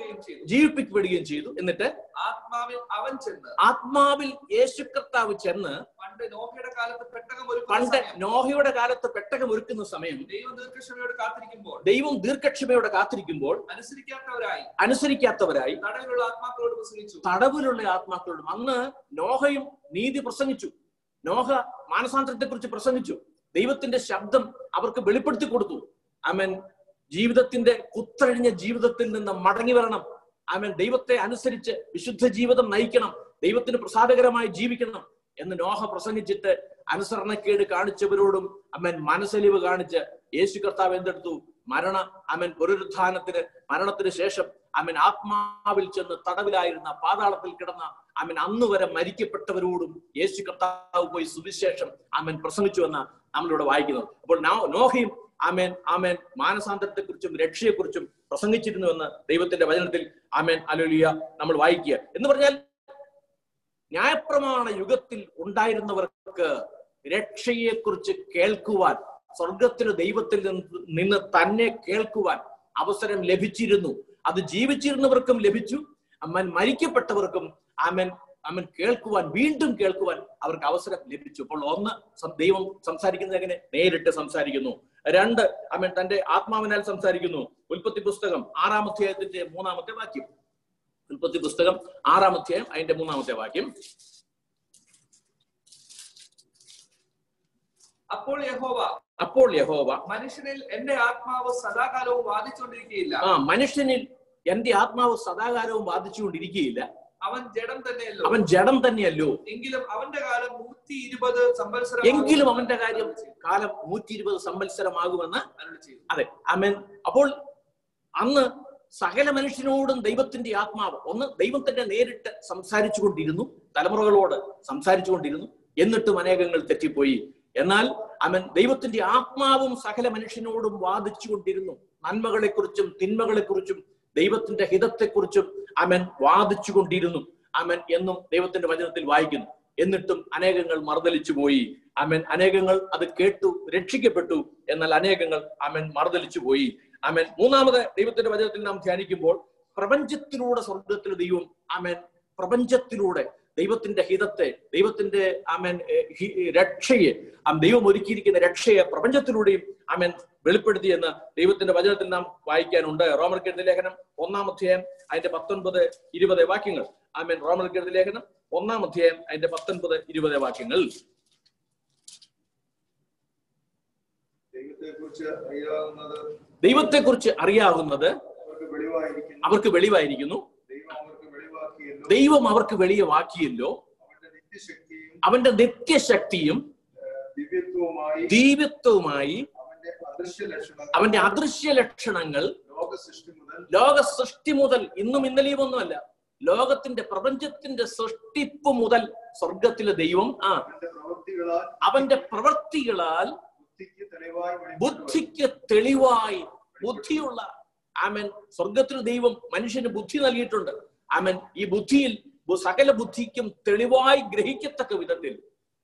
A: ജീവിപ്പിക്കപ്പെടുകയും ചെയ്തു. എന്നിട്ട്
B: ആത്മാവിൽ അവൻ ചെന്ന്
A: ആത്മാവിൽ യേശു കർത്താവ് ചെന്ന്
B: പണ്ട് നോഹയുടെ കാലത്ത് പെട്ടകം
A: പണ്ട് നോഹയുടെ കാലത്ത് പെട്ടകം ഒരുക്കുന്ന സമയം
B: ദൈവം ദീർഘക്ഷമയോട് കാത്തിരിക്കുമ്പോൾ
A: ദൈവം ദീർഘക്ഷമയോടെ കാത്തിരിക്കുമ്പോൾ
B: അനുസരിക്കാത്തവരായി.
A: അനുസരിക്കാത്തവരായി
B: തടവിലുള്ള ആത്മാക്കളോട് പ്രസംഗിച്ചു.
A: തടവിലുള്ള ആത്മാക്കളോടും അന്ന് നോഹയും നീതി പ്രസംഗിച്ചു. നോഹ മാനസാന്തരത്തെ കുറിച്ച് പ്രസംഗിച്ചു. ദൈവത്തിന്റെ ശബ്ദം അവർക്ക് വെളിപ്പെടുത്തി കൊടുത്തു. അമൻ ജീവിതത്തിന്റെ കുത്തഴിഞ്ഞ ജീവിതത്തിൽ നിന്ന് മടങ്ങി വരണം. ആമേൽ ദൈവത്തെ അനുസരിച്ച് വിശുദ്ധ ജീവിതം നയിക്കണം. ദൈവത്തിന് പ്രസാദകരമായി ജീവിക്കണം എന്ന് നോഹ പ്രസംഗിച്ചിട്ട് അനുസരണക്കേട് കാണിച്ചവരോടും അമ്മൻ മനസ്സലിവ് കാണിച്ച് യേശു കർത്താവ് എന്തെടുത്തു? മരണ അമൻ പുനരുത്ഥാനത്തിന് മരണത്തിന് ശേഷം അമൻ ആത്മാവിൽ ചെന്ന് തടവിലായിരുന്ന പാതാളത്തിൽ കിടന്ന അമൻ അന്ന് വരെ മരിക്കപ്പെട്ടവരോടും യേശു കർത്താവ് പോയി സുവിശേഷം അമൻ പ്രസംഗിച്ചു എന്ന് നമ്മളിവിടെ വായിക്കുന്നത് അപ്പോൾ നോഹയും ആമേൻ ആമേൻ. മാനസാന്തരത്തെക്കുറിച്ചും രക്ഷയെക്കുറിച്ചും പ്രസംഗിച്ചിരുന്നുവെന്ന് ദൈവത്തിന്റെ വചനത്തിൽ ആമേൻ അലോലിയ നമ്മൾ വായിക്കുക. എന്ന് പറഞ്ഞാൽ ന്യായപ്രമാണ യുഗത്തിൽ ഉണ്ടായിരുന്നവർക്ക് രക്ഷയെക്കുറിച്ച് കേൾക്കുവാൻ സ്വർഗത്തിന് ദൈവത്തിൽ നിന്ന് തന്നെ കേൾക്കുവാൻ അവസരം ലഭിച്ചിരുന്നു. അത് ജീവിച്ചിരുന്നവർക്കും ലഭിച്ചു. അമ്മൻ മരിക്കപ്പെട്ടവർക്കും അമ്മൻ അമ്മൻ കേൾക്കുവാൻ വീണ്ടും കേൾക്കുവാൻ അവർക്ക് അവസരം ലഭിച്ചു. അപ്പോൾ ഒന്ന് ദൈവം സംസാരിക്കുന്നത് എങ്ങനെ? നേരിട്ട് സംസാരിക്കുന്നു. രണ്ട് അമ്മൻ തന്റെ ആത്മാവിനാൽ സംസാരിക്കുന്നു. ഉൽപ്പത്തി പുസ്തകം ആറാം അധ്യായത്തിന്റെ മൂന്നാമത്തെ വാക്യം. ഉൽപ്പത്തി പുസ്തകം ആറാം അധ്യായം അതിന്റെ മൂന്നാമത്തെ വാക്യം.
B: അപ്പോൾ യഹോവ
A: അപ്പോൾ യഹോവ
B: മനുഷ്യനിൽ എന്റെ ആത്മാവ് സദാകാലവും വാദിച്ചുകൊണ്ടിരിക്കുകയില്ല.
A: ആ മനുഷ്യനിൽ എന്റെ ആത്മാവ് സദാകാലവും ബാധിച്ചുകൊണ്ടിരിക്കുകയില്ല
B: അവൻ ജഡം തന്നെയല്ലോ.
A: അവൻ ജഡം തന്നെയല്ലോ.
B: എങ്കിലും അവന്റെ കാലം നൂറ്റി ഇരുപത് സംവത്സരം
A: എങ്കിലും അവന്റെ കാര്യം കാലം നൂറ്റി ഇരുപത് സംവത്സരമാകുമെന്ന് അതെ. അമേൻ അപ്പോൾ അന്ന് സകല മനുഷ്യനോടും ദൈവത്തിന്റെ ആത്മാവ് ഒന്ന് ദൈവം തന്നെ നേരിട്ട് സംസാരിച്ചു കൊണ്ടിരുന്നു തലമുറകളോട് സംസാരിച്ചു കൊണ്ടിരുന്നു എന്നിട്ടും അനേകങ്ങൾ തെറ്റിപ്പോയി. എന്നാൽ അവൻ ദൈവത്തിന്റെ ആത്മാവും സകല മനുഷ്യനോടും വാദിച്ചു കൊണ്ടിരുന്നു. നന്മകളെക്കുറിച്ചും തിന്മകളെക്കുറിച്ചും ദൈവത്തിന്റെ ഹിതത്തെക്കുറിച്ചും അവൻ വാദിച്ചു കൊണ്ടിരുന്നു അവൻ എന്നും ദൈവത്തിന്റെ വചനത്തിൽ വായിക്കുന്നു. എന്നിട്ടും അനേകങ്ങൾ മറുതലിച്ചു പോയി അമൻ അനേകങ്ങൾ അത് കേട്ടു രക്ഷിക്കപ്പെട്ടു. എന്നാൽ അനേകങ്ങൾ അമൻ മറുതലിച്ചു പോയി അമൻ മൂന്നാമത് ദൈവത്തിന്റെ വചനത്തിൽ നാം ധ്യാനിക്കുമ്പോൾ പ്രപഞ്ചത്തിലൂടെ സ്വർഗത്തിലെ ദൈവം അമൻ പ്രപഞ്ചത്തിലൂടെ ദൈവത്തിന്റെ ഹിതത്തെ ദൈവത്തിന്റെ അമൻ രക്ഷയെ ദൈവം ഒരുക്കിയിരിക്കുന്ന രക്ഷയെ പ്രപഞ്ചത്തിലൂടെയും അമൻ വെളിപ്പെടുത്തി എന്ന് ദൈവത്തിന്റെ വചനത്തിൽ നാം വായിക്കാനുണ്ട്. റോമർ റോമർക്കെഴുതി ലേഖനം ഒന്നാം അധ്യായം അതിന്റെ പത്തൊൻപത് ഇരുപത് വാക്യങ്ങൾ. ആമേൻ. റോമർക്കെഴുതി ലേഖനം ഒന്നാം അധ്യായം അതിന്റെ പത്തൊൻപത് ഇരുപത് വാക്യങ്ങൾ.
C: ദൈവത്തെക്കുറിച്ച് അറിയാവുന്നത് അവർക്ക് വെളിവായിരിക്കുന്നു. ദൈവം അവർക്ക് വെളിവാക്കിയല്ലോ.
A: വാക്കിയല്ലോ അവർക്ക് വെളിവാക്കിയല്ലോ.
C: അവന്റെ നിത്യശക്തിയും ദിവ്യത്വവുമായി അവന്റെ അദൃശ്യ
A: ലക്ഷണങ്ങൾ
C: ലോക സൃഷ്ടി മുതൽ
A: ലോക സൃഷ്ടി മുതൽ ഇന്നും ഇന്നലെയും ഒന്നുമല്ല ലോകത്തിന്റെ പ്രപഞ്ചത്തിന്റെ സൃഷ്ടിപ്പ് മുതൽ സ്വർഗത്തിലെ ദൈവം ആ
C: അവന്റെ പ്രവൃത്തികളാൽ തെളിവായി
A: ബുദ്ധിക്ക് തെളിവായി ബുദ്ധിയുള്ള ആമൻ സ്വർഗത്തിലെ ദൈവം മനുഷ്യന് ബുദ്ധി നൽകിയിട്ടുണ്ട്. ആമൻ ഈ ബുദ്ധിയിൽ സകല ബുദ്ധിക്കും തെളിവായി ഗ്രഹിക്കത്തക്ക വിധത്തിൽ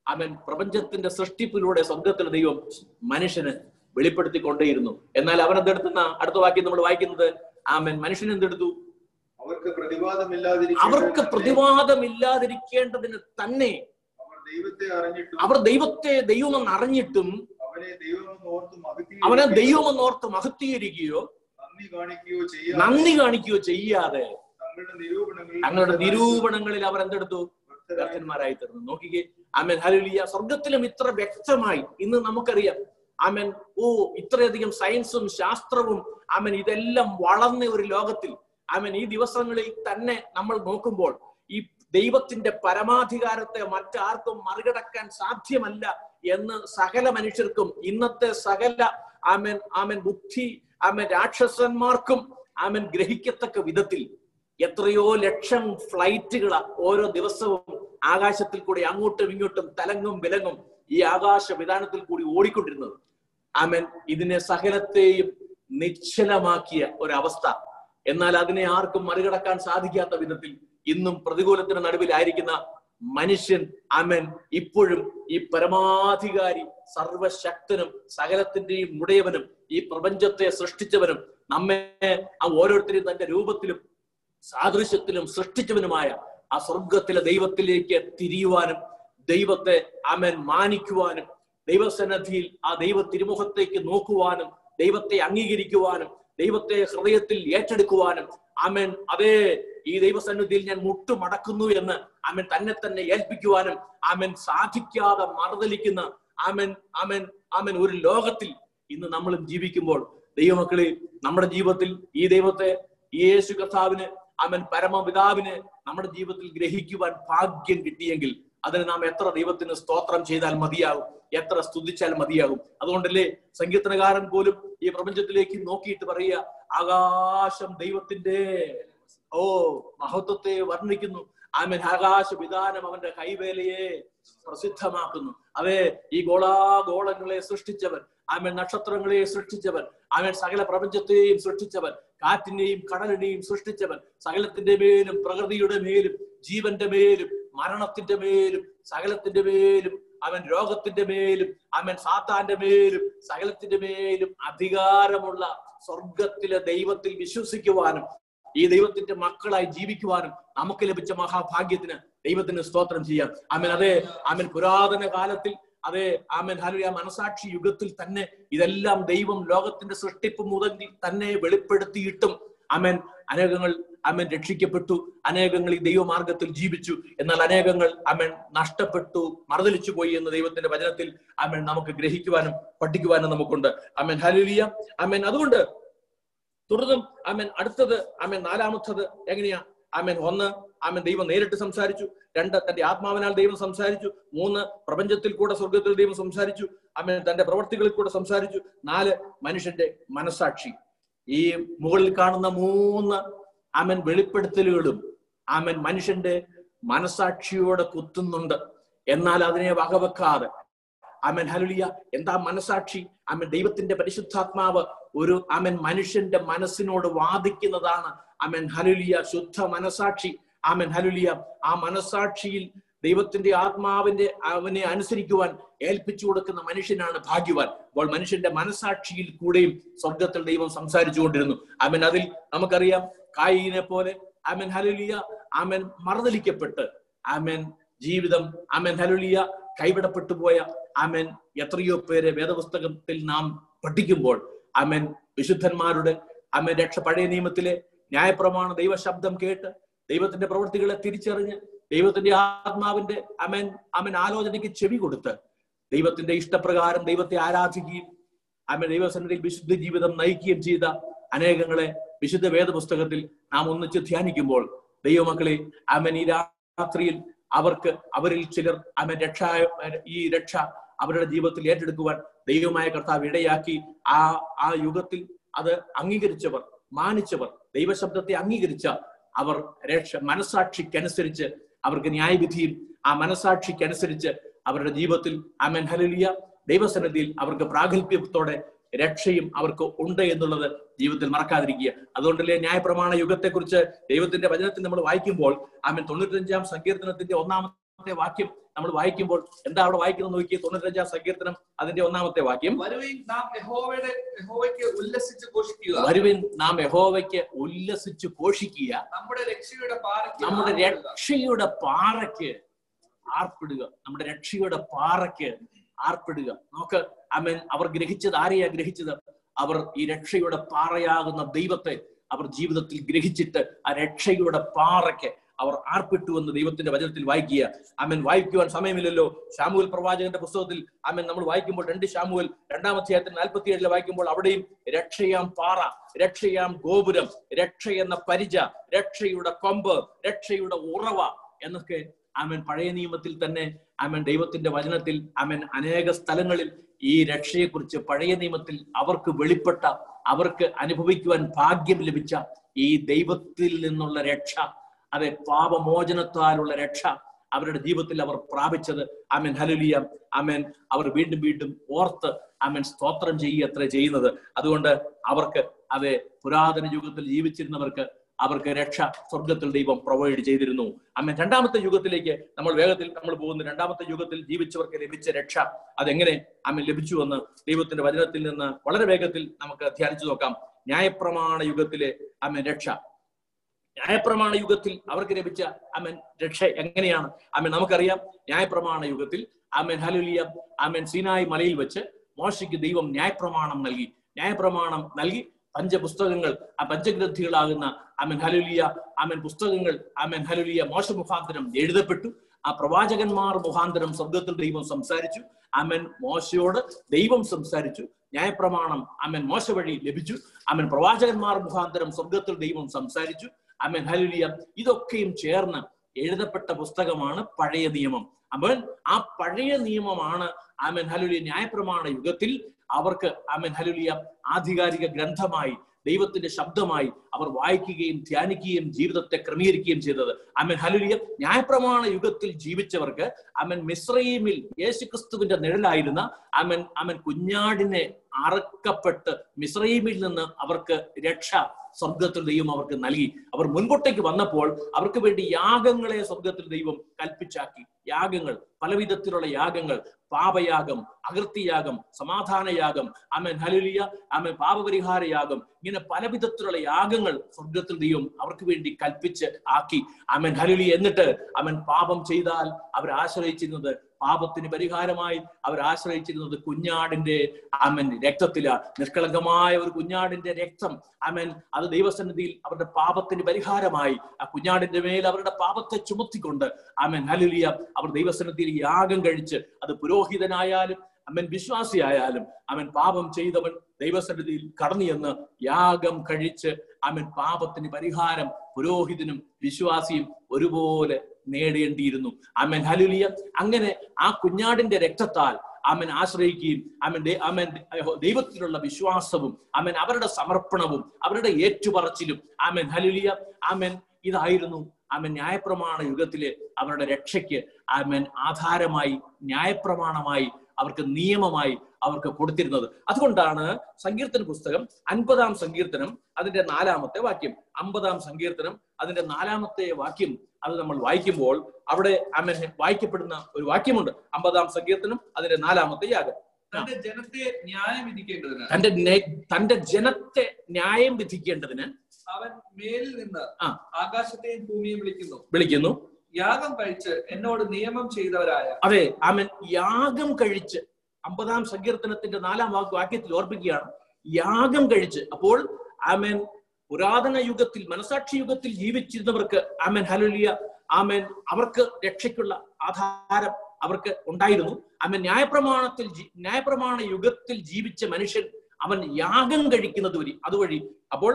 A: അവൻ പ്രപഞ്ചത്തിന്റെ സൃഷ്ടിപ്പിലൂടെ സ്വർഗത്തിലെ ദൈവം മനുഷ്യന് വെളിപ്പെടുത്തിക്കൊണ്ടേയിരുന്നു. എന്നാൽ അവൻ എന്തെടുത്തുന്ന? അടുത്ത വാക്യം നമ്മൾ വായിക്കുന്നത് ആമൻ. മനുഷ്യൻ എന്തെടുത്തു?
C: അവർക്ക് പ്രതിവാദമില്ലാതിരിക്കും
A: അവർക്ക് പ്രതിവാദമില്ലാതിരിക്കേണ്ടതിന് തന്നെ.
C: അവർ ദൈവത്തെ
A: ദൈവമെന്ന് അറിഞ്ഞിട്ടും
C: അവനെ ദൈവമെന്ന് ഓർത്ത്
A: മഹത്തീകരിക്കുകയോ
C: നന്ദി കാണിക്കുകയോ ചെയ്യാതെ തങ്ങളുടെ നിരൂപണങ്ങളിൽ
A: അവർ എന്തെടുത്തു? ഭക്തന്മാരായി തീർന്നു. നോക്കിക്കേ. ആമേൻ. ഹലുലിയ സ്വർഗത്തിലും ഇത്ര വ്യക്തമായി ഇന്ന് നമുക്കറിയാം. ആമൻ ഓ ഇത്രയധികം സയൻസും ശാസ്ത്രവും ആമൻ ഇതെല്ലാം വളർന്ന ഒരു ലോകത്തിൽ. ആമൻ ഈ ദിവസങ്ങളിൽ തന്നെ നമ്മൾ നോക്കുമ്പോൾ ഈ ദൈവത്തിന്റെ പരമാധികാരത്തെ മറ്റാർക്കും മറികടക്കാൻ സാധ്യമല്ല എന്ന് സകല മനുഷ്യർക്കും ഇന്നത്തെ സകല ആമൻ ആമൻ ബുദ്ധി ആമൻ രാക്ഷസന്മാർക്കും ആമൻ ഗ്രഹിക്കത്തക്ക വിധത്തിൽ എത്രയോ ലക്ഷം ഫ്ലൈറ്റുകൾ ഓരോ ദിവസവും ആകാശത്തിൽ കൂടി അങ്ങോട്ടും ഇങ്ങോട്ടും തലങ്ങും വിലങ്ങും ഈ ആകാശ വിധാനത്തിൽ കൂടി ഓടിക്കൊണ്ടിരുന്നത്. ആമൻ ഇതിനെ സകലത്തെയും നിശ്ചലമാക്കിയ ഒരവസ്ഥ. എന്നാൽ അതിനെ ആർക്കും മറികടക്കാൻ സാധിക്കാത്ത വിധത്തിൽ ഇന്നും പ്രതികൂലത്തിന് നടുവിലായിരിക്കുന്ന മനുഷ്യൻ അമൻ ഇപ്പോഴും ഈ പരമാധികാരി സർവശക്തനും സകലത്തിന്റെയും ഉടയവനും ഈ പ്രപഞ്ചത്തെ സൃഷ്ടിച്ചവനും നമ്മെ ആ ഓരോരുത്തരെയും തന്റെ രൂപത്തിലും സാദൃശ്യത്തിലും സൃഷ്ടിച്ചവനുമായ ആ സ്വർഗത്തിലെ ദൈവത്തിലേക്ക് തിരിയുവാനും ദൈവത്തെ അമൻ മാനിക്കുവാനും ദൈവസന്നദ്ധിയിൽ ആ ദൈവ തിരുമുഖത്തേക്ക് നോക്കുവാനും ദൈവത്തെ അംഗീകരിക്കുവാനും ദൈവത്തെ ഹൃദയത്തിൽ ഏറ്റെടുക്കുവാനും ആമൻ. അതേ ഈ ദൈവസന്നിധിയിൽ ഞാൻ മുട്ടുമടക്കുന്നു എന്ന് ആമൻ തന്നെ തന്നെ ഏൽപ്പിക്കുവാനും ആമൻ സാധിക്കാതെ മറുതലിക്കുന്ന ആമൻ ആമൻ ആമൻ ഒരു ലോകത്തിൽ ഇന്ന് നമ്മൾ ജീവിക്കുമ്പോൾ ദൈവമക്കളെ നമ്മുടെ ജീവിതത്തിൽ ഈ ദൈവത്തെ ഈ യേശു കർത്താവിന് ആമൻ പരമപിതാവിന് നമ്മുടെ ജീവിതത്തിൽ ഗ്രഹിക്കുവാൻ ഭാഗ്യം കിട്ടിയെങ്കിൽ അതിന് നാം എത്ര ദൈവത്തിന് സ്തോത്രം ചെയ്താൽ മതിയാകും? എത്ര സ്തുതിച്ചാൽ മതിയാകും? അതുകൊണ്ടല്ലേ സങ്കീർത്തനകാരൻ പോലും ഈ പ്രപഞ്ചത്തിലേക്ക് നോക്കിയിട്ട് പറയുക ആകാശം ദൈവത്തിന്റെ ഓ മഹത്വത്തെ വർണിക്കുന്നു. ആമൻ. ആകാശ വിധാനം അവന്റെ കൈവേലയെ പ്രസിദ്ധമാക്കുന്നു. അതെ ഈ ഗോളാഗോളങ്ങളെ സൃഷ്ടിച്ചവൻ ആമൻ നക്ഷത്രങ്ങളെ സൃഷ്ടിച്ചവൻ ആമേൻ സകല പ്രപഞ്ചത്തെയും സൃഷ്ടിച്ചവൻ കാറ്റിനെയും കടലിനെയും സൃഷ്ടിച്ചവൻ സകലത്തിന്റെ മേലും പ്രകൃതിയുടെ മേലും ജീവന്റെ മേലും മരണത്തിന്റെ മേലും സകലത്തിന്റെ മേലും അവൻ രോഗത്തിന്റെ മേലും അവൻ സാത്താന്റെ മേലും സകലത്തിന്റെ മേലും അധികാരമുള്ള സ്വർഗത്തിലെ ദൈവത്തിൽ വിശ്വസിക്കുവാനും ഈ ദൈവത്തിന്റെ മക്കളായി ജീവിക്കുവാനും നമുക്ക് ലഭിച്ച മഹാഭാഗ്യത്തിന് ദൈവത്തിന് സ്തോത്രം ചെയ്യാം. ആമൻ. അതെ ആമൻ. പുരാതന കാലത്തിൽ അതെ ആമൻ. ഹലുയ മനസാക്ഷി യുഗത്തിൽ തന്നെ ഇതെല്ലാം ദൈവം ലോകത്തിന്റെ സൃഷ്ടിപ്പ് മുതൽ തന്നെ വെളിപ്പെടുത്തിയിട്ടും അമൻ അനേകങ്ങൾ അമൻ രക്ഷിക്കപ്പെട്ടു. അനേകങ്ങൾ ഈ ദൈവമാർഗത്തിൽ ജീവിച്ചു. എന്നാൽ അനേകങ്ങൾ അമൻ നഷ്ടപ്പെട്ടു മറുതലിച്ചു പോയി എന്ന് ദൈവത്തിന്റെ വചനത്തിൽ അമൻ നമുക്ക് ഗ്രഹിക്കുവാനും പഠിക്കുവാനും നമുക്കുണ്ട്. അമൻ ഹലുലിയ അമൻ അതുകൊണ്ട് തുടർന്നും അമൻ അടുത്തത് അമൻ നാലാമത്തത് എങ്ങനെയാ? അമൻ ഒന്ന് അമൻ ദൈവം നേരിട്ട് സംസാരിച്ചു. രണ്ട് തന്റെ ആത്മാവിനാൽ ദൈവം സംസാരിച്ചു. മൂന്ന് പ്രപഞ്ചത്തിൽ കൂടെ സ്വർഗത്തിൽ ദൈവം സംസാരിച്ചു. അമൻ തന്റെ പ്രവർത്തികളിൽ കൂടെ സംസാരിച്ചു. നാല് മനുഷ്യന്റെ മനസാക്ഷി ഈ മുകളിൽ കാണുന്ന മൂന്ന് അമൻ വെളിപ്പെടുത്തലുകളും അമൻ മനുഷ്യന്റെ മനസാക്ഷിയോടെ കുത്തുന്നുണ്ട്. എന്നാൽ അതിനെ വകവെക്കാതെ അമൻ ഹലുലിയ എന്താ മനസാക്ഷി? അമൻ ദൈവത്തിന്റെ പരിശുദ്ധാത്മാവ് ഒരു അമൻ മനുഷ്യന്റെ മനസ്സിനോട് വാദിക്കുന്നതാണ്. അമൻ ഹലുലിയ ശുദ്ധ മനസാക്ഷി. അമൻ ഹലുലിയ ആ മനസാക്ഷിയിൽ ദൈവത്തിന്റെ ആത്മാവിന്റെ അവനെ അനുസരിക്കുവാൻ ഏൽപ്പിച്ചു കൊടുക്കുന്ന മനുഷ്യനാണ് ഭാഗ്യവാൻ. അപ്പോൾ മനുഷ്യന്റെ മനസാക്ഷിയിൽ കൂടെയും സ്വർഗത്തിൽ ദൈവം സംസാരിച്ചു കൊണ്ടിരുന്നു അമൻ അതിൽ നമുക്കറിയാം കായിനെ പോലെ അമൻ ഹലുലിയ അമൻ മറുതലിക്കപ്പെട്ട് അമൻ ജീവിതം അമൻ ഹലുലിയ കൈവിടപ്പെട്ടു പോയ അമൻ എത്രയോ പേരെ വേദപുസ്തകത്തിൽ നാം പഠിക്കുമ്പോൾ അമൻ വിശുദ്ധന്മാരുടെ അമൻ രക്ഷ പഴയ നിയമത്തിലെ ന്യായപ്രമാണ ദൈവശബ്ദം കേട്ട് ദൈവത്തിന്റെ പ്രവൃത്തികളെ തിരിച്ചറിഞ്ഞ് ദൈവത്തിന്റെ ആത്മാവിന്റെ അമൻ അമൻ ആലോചനയ്ക്ക് ചെവി കൊടുത്ത് ദൈവത്തിന്റെ ഇഷ്ടപ്രകാരം ദൈവത്തെ ആരാധിക്കുകയും അമൻ ദൈവസന്നിധിയിൽ വിശുദ്ധ ജീവിതം നയിക്കുകയും ചെയ്ത അനേകങ്ങളെ വിശുദ്ധ വേദപുസ്തകത്തിൽ നാം ഒന്നിച്ച് ധ്യാനിക്കുമ്പോൾ ദൈവമക്കളെ അമൻ ഈ രാത്രിയിൽ അവർക്ക് അവരിൽ ചിലർ അമൻ രക്ഷ ഈ രക്ഷ അവരുടെ ജീവിതത്തിൽ ഏറ്റെടുക്കുവാൻ ദൈവമായ കർത്താവ് ഇടയാക്കി. ആ ആ യുഗത്തിൽ അത് അംഗീകരിച്ചവർ മാനിച്ചവർ ദൈവശബ്ദത്തെ അംഗീകരിച്ച അവർ രക്ഷ മനസാക്ഷിക്കനുസരിച്ച് അവർക്ക് ന്യായവിധിയും ആ മനസാക്ഷിക്ക് അനുസരിച്ച് അവരുടെ ജീവിതത്തിൽ അമൻ ഹലിയ ദൈവസന്നിധിയിൽ അവർക്ക് പ്രാഗൽഭ്യത്തോടെ രക്ഷയും അവർക്ക് ഉണ്ട് എന്നുള്ളത് ജീവിതത്തിൽ മറക്കാതിരിക്കുക. അതുകൊണ്ടല്ലേ ന്യായപ്രമാണ യുഗത്തെക്കുറിച്ച് ദൈവത്തിന്റെ വചനത്തിൽ നമ്മൾ വായിക്കുമ്പോൾ ആമൻ തൊണ്ണൂറ്റഞ്ചാം സങ്കീർത്തനത്തിന്റെ ഒന്നാമത്തെ വാക്യം നമ്മൾ വായിക്കുമ്പോൾ എന്താ അവിടെ വായിക്കുന്നത് നോക്കി തൊണ്ണൂറ്റഞ്ചാം സങ്കീർത്തനം അതിന്റെ ഒന്നാമത്തെ വാക്യം.
B: വരുവിൻ നാം യഹോവയുടെ യഹോവയ്ക്ക് ഉല്ലസിച്ച് ഘോഷിക്കുക.
A: വരുവിൻ നാം യഹോവയ്ക്ക് ഉല്ലസിച്ച് ഘോഷിക്കുക.
B: നമ്മുടെ രക്ഷയുടെ പാറയ്ക്ക്
A: നമ്മുടെ. രക്ഷയുടെ പാറയ്ക്ക് ആർപ്പിടുക. നമ്മുടെ രക്ഷയുടെ പാറയ്ക്ക് ആർപ്പിടുക. നമുക്ക് അമേൻ അവർ ഗ്രഹിച്ചത് ആരെയാ ഗ്രഹിച്ചത്? അവർ ഈ രക്ഷയുടെ പാറയാകുന്ന ദൈവത്തെ അവർ ജീവിതത്തിൽ ഗ്രഹിച്ചിട്ട് ആ രക്ഷയുടെ പാറയ്ക്ക് അവർ ആർപ്പിട്ടു എന്ന് ദൈവത്തിന്റെ വചനത്തിൽ വായിക്കുക. അമൻ വായിക്കുവാൻ സമയമില്ലല്ലോ. ശാമുവൽ പ്രവാചകന്റെ പുസ്തകത്തിൽ അമൻ നമ്മൾ വായിക്കുമ്പോൾ രണ്ട് ശാമുവൽ രണ്ടാം അധ്യായത്തിൽ നാൽപ്പത്തി ഏഴിൽ വായിക്കുമ്പോൾ അവിടെയും രക്ഷയാം പാറ രക്ഷയാം ഗോപുരം രക്ഷ എന്ന പരിച രക്ഷയുടെ കൊമ്പ് രക്ഷയുടെ ഉറവ എന്നൊക്കെ അമൻ പഴയ നിയമത്തിൽ തന്നെ അമൻ ദൈവത്തിന്റെ വചനത്തിൽ അമൻ അനേക സ്ഥലങ്ങളിൽ ഈ രക്ഷയെക്കുറിച്ച് പഴയ നിയമത്തിൽ അവർക്ക് വെളിപ്പെട്ട അവർക്ക് അനുഭവിക്കുവാൻ ഭാഗ്യം ലഭിച്ച ഈ ദൈവത്തിൽ നിന്നുള്ള രക്ഷ അതെ പാപമോചനത്താലുള്ള രക്ഷ അവരുടെ ജീവിതത്തിൽ അവർ പ്രാപിച്ചത്. അമൻ ഹലുലിയ അമൻ അവർ വീണ്ടും വീണ്ടും ഓർത്ത് അമൻ സ്തോത്രം ചെയ്യുക അത്ര ചെയ്യുന്നത്. അതുകൊണ്ട് അവർക്ക് അതെ പുരാതന യുഗത്തിൽ ജീവിച്ചിരുന്നവർക്ക് അവർക്ക് രക്ഷ സ്വർഗത്തിൽ ദൈവം പ്രൊവൈഡ് ചെയ്തിരുന്നു. അമ്മ രണ്ടാമത്തെ യുഗത്തിലേക്ക് നമ്മൾ വേഗത്തിൽ നമ്മൾ പോകുന്ന. രണ്ടാമത്തെ യുഗത്തിൽ ജീവിച്ചവർക്ക് ലഭിച്ച രക്ഷ അതെങ്ങനെ അമ്മ ലഭിച്ചു എന്ന് ദൈവത്തിന്റെ വചനത്തിൽ നിന്ന് വളരെ വേഗത്തിൽ നമുക്ക് ധ്യാനിച്ചു നോക്കാം. ന്യായപ്രമാണ യുഗത്തിലെ അമ്മ രക്ഷ. ന്യായപ്രമാണ യുഗത്തിൽ അവർക്ക് ലഭിച്ച അമൻ രക്ഷ എങ്ങനെയാണ്? അമൻ നമുക്കറിയാം ന്യായപ്രമാണ യുഗത്തിൽ അമൻ ഹലുലിയ അമൻ സീനായി മലയിൽ വെച്ച് മോശയ്ക്ക് ദൈവം ന്യായപ്രമാണം നൽകി. ന്യായപ്രമാണം നൽകി പഞ്ചപുസ്തകങ്ങൾ ആ പഞ്ചഗ്രന്ഥികളാകുന്ന അമൻ ഹലുലിയ അമൻ പുസ്തകങ്ങൾ അമൻ ഹലുലിയ മോശ മുഖാന്തരം എഴുതപ്പെട്ടു. ആ പ്രവാചകന്മാർ മുഖാന്തരം സ്വർഗത്തിൽ ദൈവം സംസാരിച്ചു. അമൻ മോശയോട് ദൈവം സംസാരിച്ചു. ന്യായപ്രമാണം അമൻ മോശ വഴി ലഭിച്ചു. അമൻ പ്രവാചകന്മാർ മുഖാന്തരം സ്വർഗത്തിൽ ദൈവം സംസാരിച്ചു. അമൻ ഹലുലിയ ഇതൊക്കെയും ചേർന്ന് എഴുതപ്പെട്ട പുസ്തകമാണ് പഴയ നിയമം. അപ്പോൾ ആ പഴയ നിയമമാണ് ആമൻ ഹലുലിയ ന്യായപ്രമാണ യുഗത്തിൽ അവർക്ക് ആമൻ ഹലുലിയ ആധികാരിക ഗ്രന്ഥമായി ദൈവത്തിന്റെ ശബ്ദമായി അവർ വായിക്കുകയും ധ്യാനിക്കുകയും ജീവിതത്തെ ക്രമീകരിക്കുകയും ചെയ്തത്. അമൻ ഹലുലിയ ന്യായപ്രമാണ യുഗത്തിൽ ജീവിച്ചവർക്ക് അമൻ മിശ്രീമിൽ യേശുക്രിസ്തുവിന്റെ നിഴലായിരുന്ന അമൻ അമൻ കുഞ്ഞാടിനെ അറക്കപ്പെട്ട് മിശ്രീമിൽ നിന്ന് അവർക്ക് രക്ഷ സ്വർഗത്തിൽ ദൈവം അവർക്ക് നൽകി. അവർ മുൻപോട്ടേക്ക് വന്നപ്പോൾ അവർക്ക് വേണ്ടി യാഗങ്ങളെ സ്വർഗത്തിൽ ദൈവം കൽപ്പിച്ചാക്കി. യാഗങ്ങൾ പലവിധത്തിലുള്ള യാഗങ്ങൾ. പാപയാഗം അകൃത്യയാഗം സമാധാനയാഗം. അമൻ ഹലുലിയ അമൻ പാപപരിഹാര യാഗം. ഇങ്ങനെ പല വിധത്തിലുള്ള യാഗങ്ങൾ സ്വർഗത്തിൽ ദൈവം അവർക്ക് വേണ്ടി കൽപ്പിച്ച് ആക്കി. ആമൻ. ഹലുലിയ എന്നിട്ട് അവൻ പാപം ചെയ്താൽ അവർ ആശ്രയിച്ചിരുന്നത് പാപത്തിന് പരിഹാരമായി അവർ ആശ്രയിച്ചിരുന്നത് കുഞ്ഞാടിന്റെ അമൻ. രക്തത്തിലാണ് നിഷ്കളങ്കമായ ഒരു കുഞ്ഞാടിന്റെ രക്തം അമൻ. അത് ദൈവസന്നിധിയിൽ അവരുടെ പാപത്തിന് പരിഹാരമായി ആ കുഞ്ഞാടിന്റെ മേൽ അവരുടെ പാപത്തെ ചുമത്തിക്കൊണ്ട് അമൻ. ഹലുലിയ അവർ ദൈവസന്നിധിയിൽ യാഗം കഴിച്ച് അത് പുരോഹിതനായാലും അവൻ വിശ്വാസിയായാലും അവൻ പാപം ചെയ്തവൻ ദൈവസന്നിധിയിൽ കടന്നു എന്ന് യാഗം കഴിച്ച് അവൻ പാപത്തിന് പരിഹാരം പുരോഹിതനും വിശ്വാസിയും ഒരുപോലെ നേടേണ്ടിയിരുന്നു. അമൻ ഹലുലിയ അങ്ങനെ ആ കുഞ്ഞാടിന്റെ രക്തത്താൽ അമൻ ആശ്രയിക്കുകയും അമൻ അമൻ ദൈവത്തിലുള്ള വിശ്വാസവും അമൻ അവരുടെ സമർപ്പണവും അവരുടെ ഏറ്റുപറച്ചിലും അമൻ ഹലുലിയ അമൻ ഇതായിരുന്നു അമൻ ന്യായപ്രമാണ യുഗത്തിലെ അവരുടെ രക്ഷയ്ക്ക് അമൻ ആധാരമായി ന്യായപ്രമാണമായി അവർക്ക് നിയമമായി അവർക്ക് കൊടുത്തിരുന്നത്. അതുകൊണ്ടാണ് സങ്കീർത്തന പുസ്തകം അൻപതാം സങ്കീർത്തനം അതിന്റെ നാലാമത്തെ വാക്യം. അമ്പതാം സങ്കീർത്തനം അതിന്റെ നാലാമത്തെ വാക്യം അത് നമ്മൾ വായിക്കുമ്പോൾ അവിടെ അമ്മ വായിക്കപ്പെടുന്ന ഒരു വാക്യമുണ്ട്. അമ്പതാം സങ്കീർത്തനം അതിന്റെ നാലാമത്തെ യാഗം.
B: തന്റെ ജനത്തെ ന്യായം വിധിക്കേണ്ടതിന്.
A: തന്റെ തന്റെ ജനത്തെ ന്യായം വിധിക്കേണ്ടതിന്
B: അവൻ മേലിൽ നിന്ന്
A: ആ.
B: ആകാശത്തെയും ഭൂമിയും വിളിക്കുന്നു.
A: വിളിക്കുന്നു.
B: യാഗം കഴിച്ച് എന്നോട് നിയമം ചെയ്തവരായ
A: അതെ അവൻ യാഗം കഴിച്ച് അമ്പതാം സങ്കീർത്തനത്തിന്റെ നാലാം വാക്ക് വാക്യത്തിൽ ഓർപ്പിക്കുകയാണ്. യാഗം കഴിച്ച് അപ്പോൾ ആമേൻ പുരാതന യുഗത്തിൽ മനസാക്ഷി യുഗത്തിൽ ജീവിച്ചിരുന്നവർക്ക് ആമേൻ ഹലുലിയ ആമേൻ അവർക്ക് രക്ഷയ്ക്കുള്ള ആധാരം അവർക്ക് ഉണ്ടായിരുന്നു. ആമേൻ ന്യായപ്രമാണത്തിൽ ന്യായപ്രമാണ യുഗത്തിൽ ജീവിച്ച മനുഷ്യൻ അവൻ യാഗം കഴിക്കുന്നത് വഴി അതുവഴി അപ്പോൾ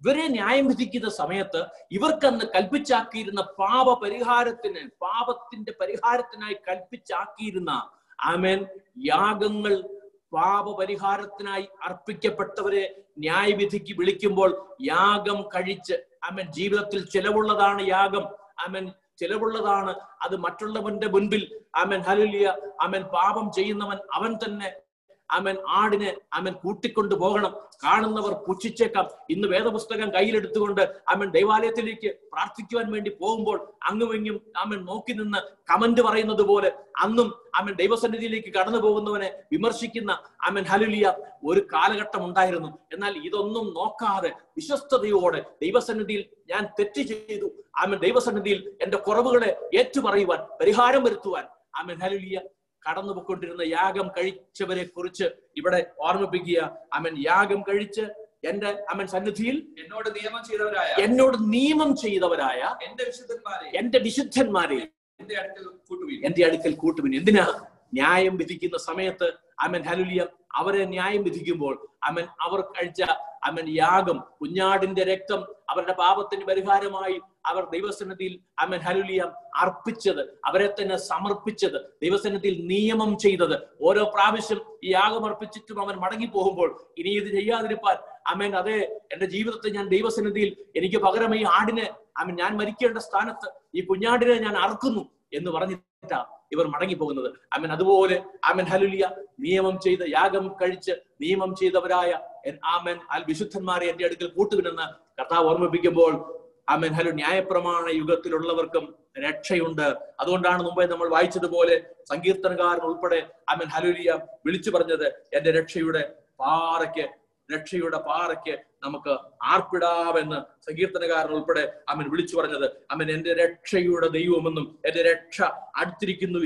A: ഇവരെ ന്യായം വിധിക്കുന്ന സമയത്ത് ഇവർക്കന്ന് കൽപ്പിച്ചാക്കിയിരുന്ന പാപ പരിഹാരത്തിന് പാപത്തിന്റെ പരിഹാരത്തിനായി കൽപ്പിച്ചാക്കിയിരുന്ന ആമേൻ യാഗങ്ങൾ പാപപരിഹാരത്തിനായി അർപ്പിക്കപ്പെട്ടവരെ ന്യായവിധിക്ക് വിളിക്കുമ്പോൾ യാഗം കഴിച്ച് അമൻ ജീവിതത്തിൽ ചിലവുള്ളതാണ് യാഗം അമൻ ചിലവുള്ളതാണ് അത് മറ്റുള്ളവന്റെ മുൻപിൽ അമൻ ഹലുലിയ അമൻ പാപം ചെയ്യുന്നവൻ അവൻ തന്നെ അവൻ ആടിനെ അവൻ കൂട്ടിക്കൊണ്ടു പോകണം. കാണുന്നവർ പുച്ഛിച്ചേക്കാം. ഇന്ന് വേദപുസ്തകം കയ്യിലെടുത്തുകൊണ്ട് അവൻ ദൈവാലയത്തിലേക്ക് പ്രാർത്ഥിക്കുവാൻ വേണ്ടി പോകുമ്പോൾ അങ്ങുമിങ്ങും അവൻ നോക്കി നിന്ന് കമന്റ് പറയുന്നത് പോലെ അന്നും അവൻ ദൈവസന്നിധിയിലേക്ക് കടന്നു പോകുന്നവനെ വിമർശിക്കുന്ന അവൻ ഹലുലിയ ഒരു കാലഘട്ടം ഉണ്ടായിരുന്നു. എന്നാൽ ഇതൊന്നും നോക്കാതെ വിശ്വസ്തയോടെ ദൈവസന്നിധിയിൽ ഞാൻ തെറ്റ് ചെയ്തു. അവൻ ദൈവസന്നിധിയിൽ എന്റെ കുറവുകളെ ഏറ്റുപറയുവാൻ പരിഹാരം വരുത്തുവാൻ അവൻ ഹലുലിയ കടന്നു പോയിക്കൊണ്ടിരുന്ന യാഗം കഴിച്ചവരെ കുറിച്ച് ഇവിടെ ഓർമ്മിപ്പിക്കുക. അവൻ യാഗം കഴിച്ച് എന്റെ അവൻ സന്നിധിയിൽ
B: എന്നോട് നിയമം ചെയ്തവരായ
A: എന്നോട് നിയമം ചെയ്തവരായ
B: എന്റെ വിശുദ്ധന്മാരെ
A: എന്റെ വിശുദ്ധന്മാരെ
B: എന്റെ അടുക്കൽ കൂട്ടുവിൻ.
A: എന്റെ അടുക്കൽ കൂട്ടുവിൻ. എന്തിനാ? ന്യായം വിധിക്കുന്ന സമയത്ത് അമൻ ഹലുലിയ അവരെ ന്യായം വിധിക്കുമ്പോൾ അമൻ അവർ കഴിച്ച അമൻ യാഗം കുഞ്ഞാടിന്റെ രക്തം അവരുടെ പാപത്തിന് പരിഹാരമായി അവർ ദൈവസന്നിധിയിൽ അമൻ ഹലുലിയ അർപ്പിച്ചത് അവരെ തന്നെ സമർപ്പിച്ചത് ദൈവസന്നിധിയിൽ നിയമം ചെയ്തത്. ഓരോ പ്രാവശ്യം ഈ യാഗം അർപ്പിച്ചിട്ടും അവൻ മടങ്ങി പോകുമ്പോൾ ഇനി ഇത് ചെയ്യാതിരിപ്പാൻ അമൻ അതെ എന്റെ ജീവിതത്തെ ഞാൻ ദൈവസന്നിധിയിൽ എനിക്ക് പകരം ഈ ആടിനെ അമൻ ഞാൻ മരിക്കേണ്ട സ്ഥാനത്ത് ഈ കുഞ്ഞാടിനെ ഞാൻ അർക്കുന്നു എന്ന് പറഞ്ഞിട്ടാ ഇവർ മടങ്ങി പോകുന്നത് അമൻ അതുപോലെ അമൻ ഹലുലിയ നിയമം ചെയ്ത യാഗം കഴിച്ച് നിയമം ചെയ്തവരായ ആമൻ അൽ വിശുദ്ധന്മാരെ എന്റെ അടുക്കൽ കൂട്ടുവിനെന്ന് കർത്താവ് ഓർമ്മിപ്പിക്കുമ്പോൾ ആമൻ ഹലു ന്യായപ്രമാണ യുഗത്തിലുള്ളവർക്കും രക്ഷയുണ്ട്. അതുകൊണ്ടാണ് മുമ്പേ നമ്മൾ വായിച്ചതുപോലെ സങ്കീർത്തനകാരൻ ഉൾപ്പെടെ ആമൻ ഹലുലിയ വിളിച്ചു പറഞ്ഞത് എന്റെ രക്ഷയുടെ പാറയ്ക്ക് രക്ഷയുടെ പാറയ്ക്ക് നമുക്ക് ആർപ്പിടാമെന്ന് സങ്കീർത്തനകാരൻ ഉൾപ്പെടെ അവൻ വിളിച്ചു പറഞ്ഞത്. അവൻ എന്റെ രക്ഷയുടെ ദൈവമെന്നും എന്റെ രക്ഷ അടുത്തിരിക്കുന്നു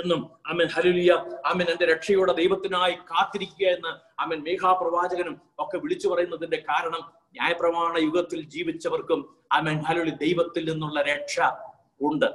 A: എന്നും അമൻ ഹലുലിയ അമൻ എന്റെ രക്ഷയുടെ ദൈവത്തിനായി കാത്തിരിക്കുക എന്ന് അമൻ മേഘാപ്രവാചകനും ഒക്കെ വിളിച്ചു പറയുന്നതിന്റെ കാരണം ന്യായപ്രമാണ യുഗത്തിൽ ജീവിച്ചവർക്കും അമൻ ഹലുലി ദൈവത്തിൽ നിന്നുള്ള രക്ഷ ഉണ്ട്.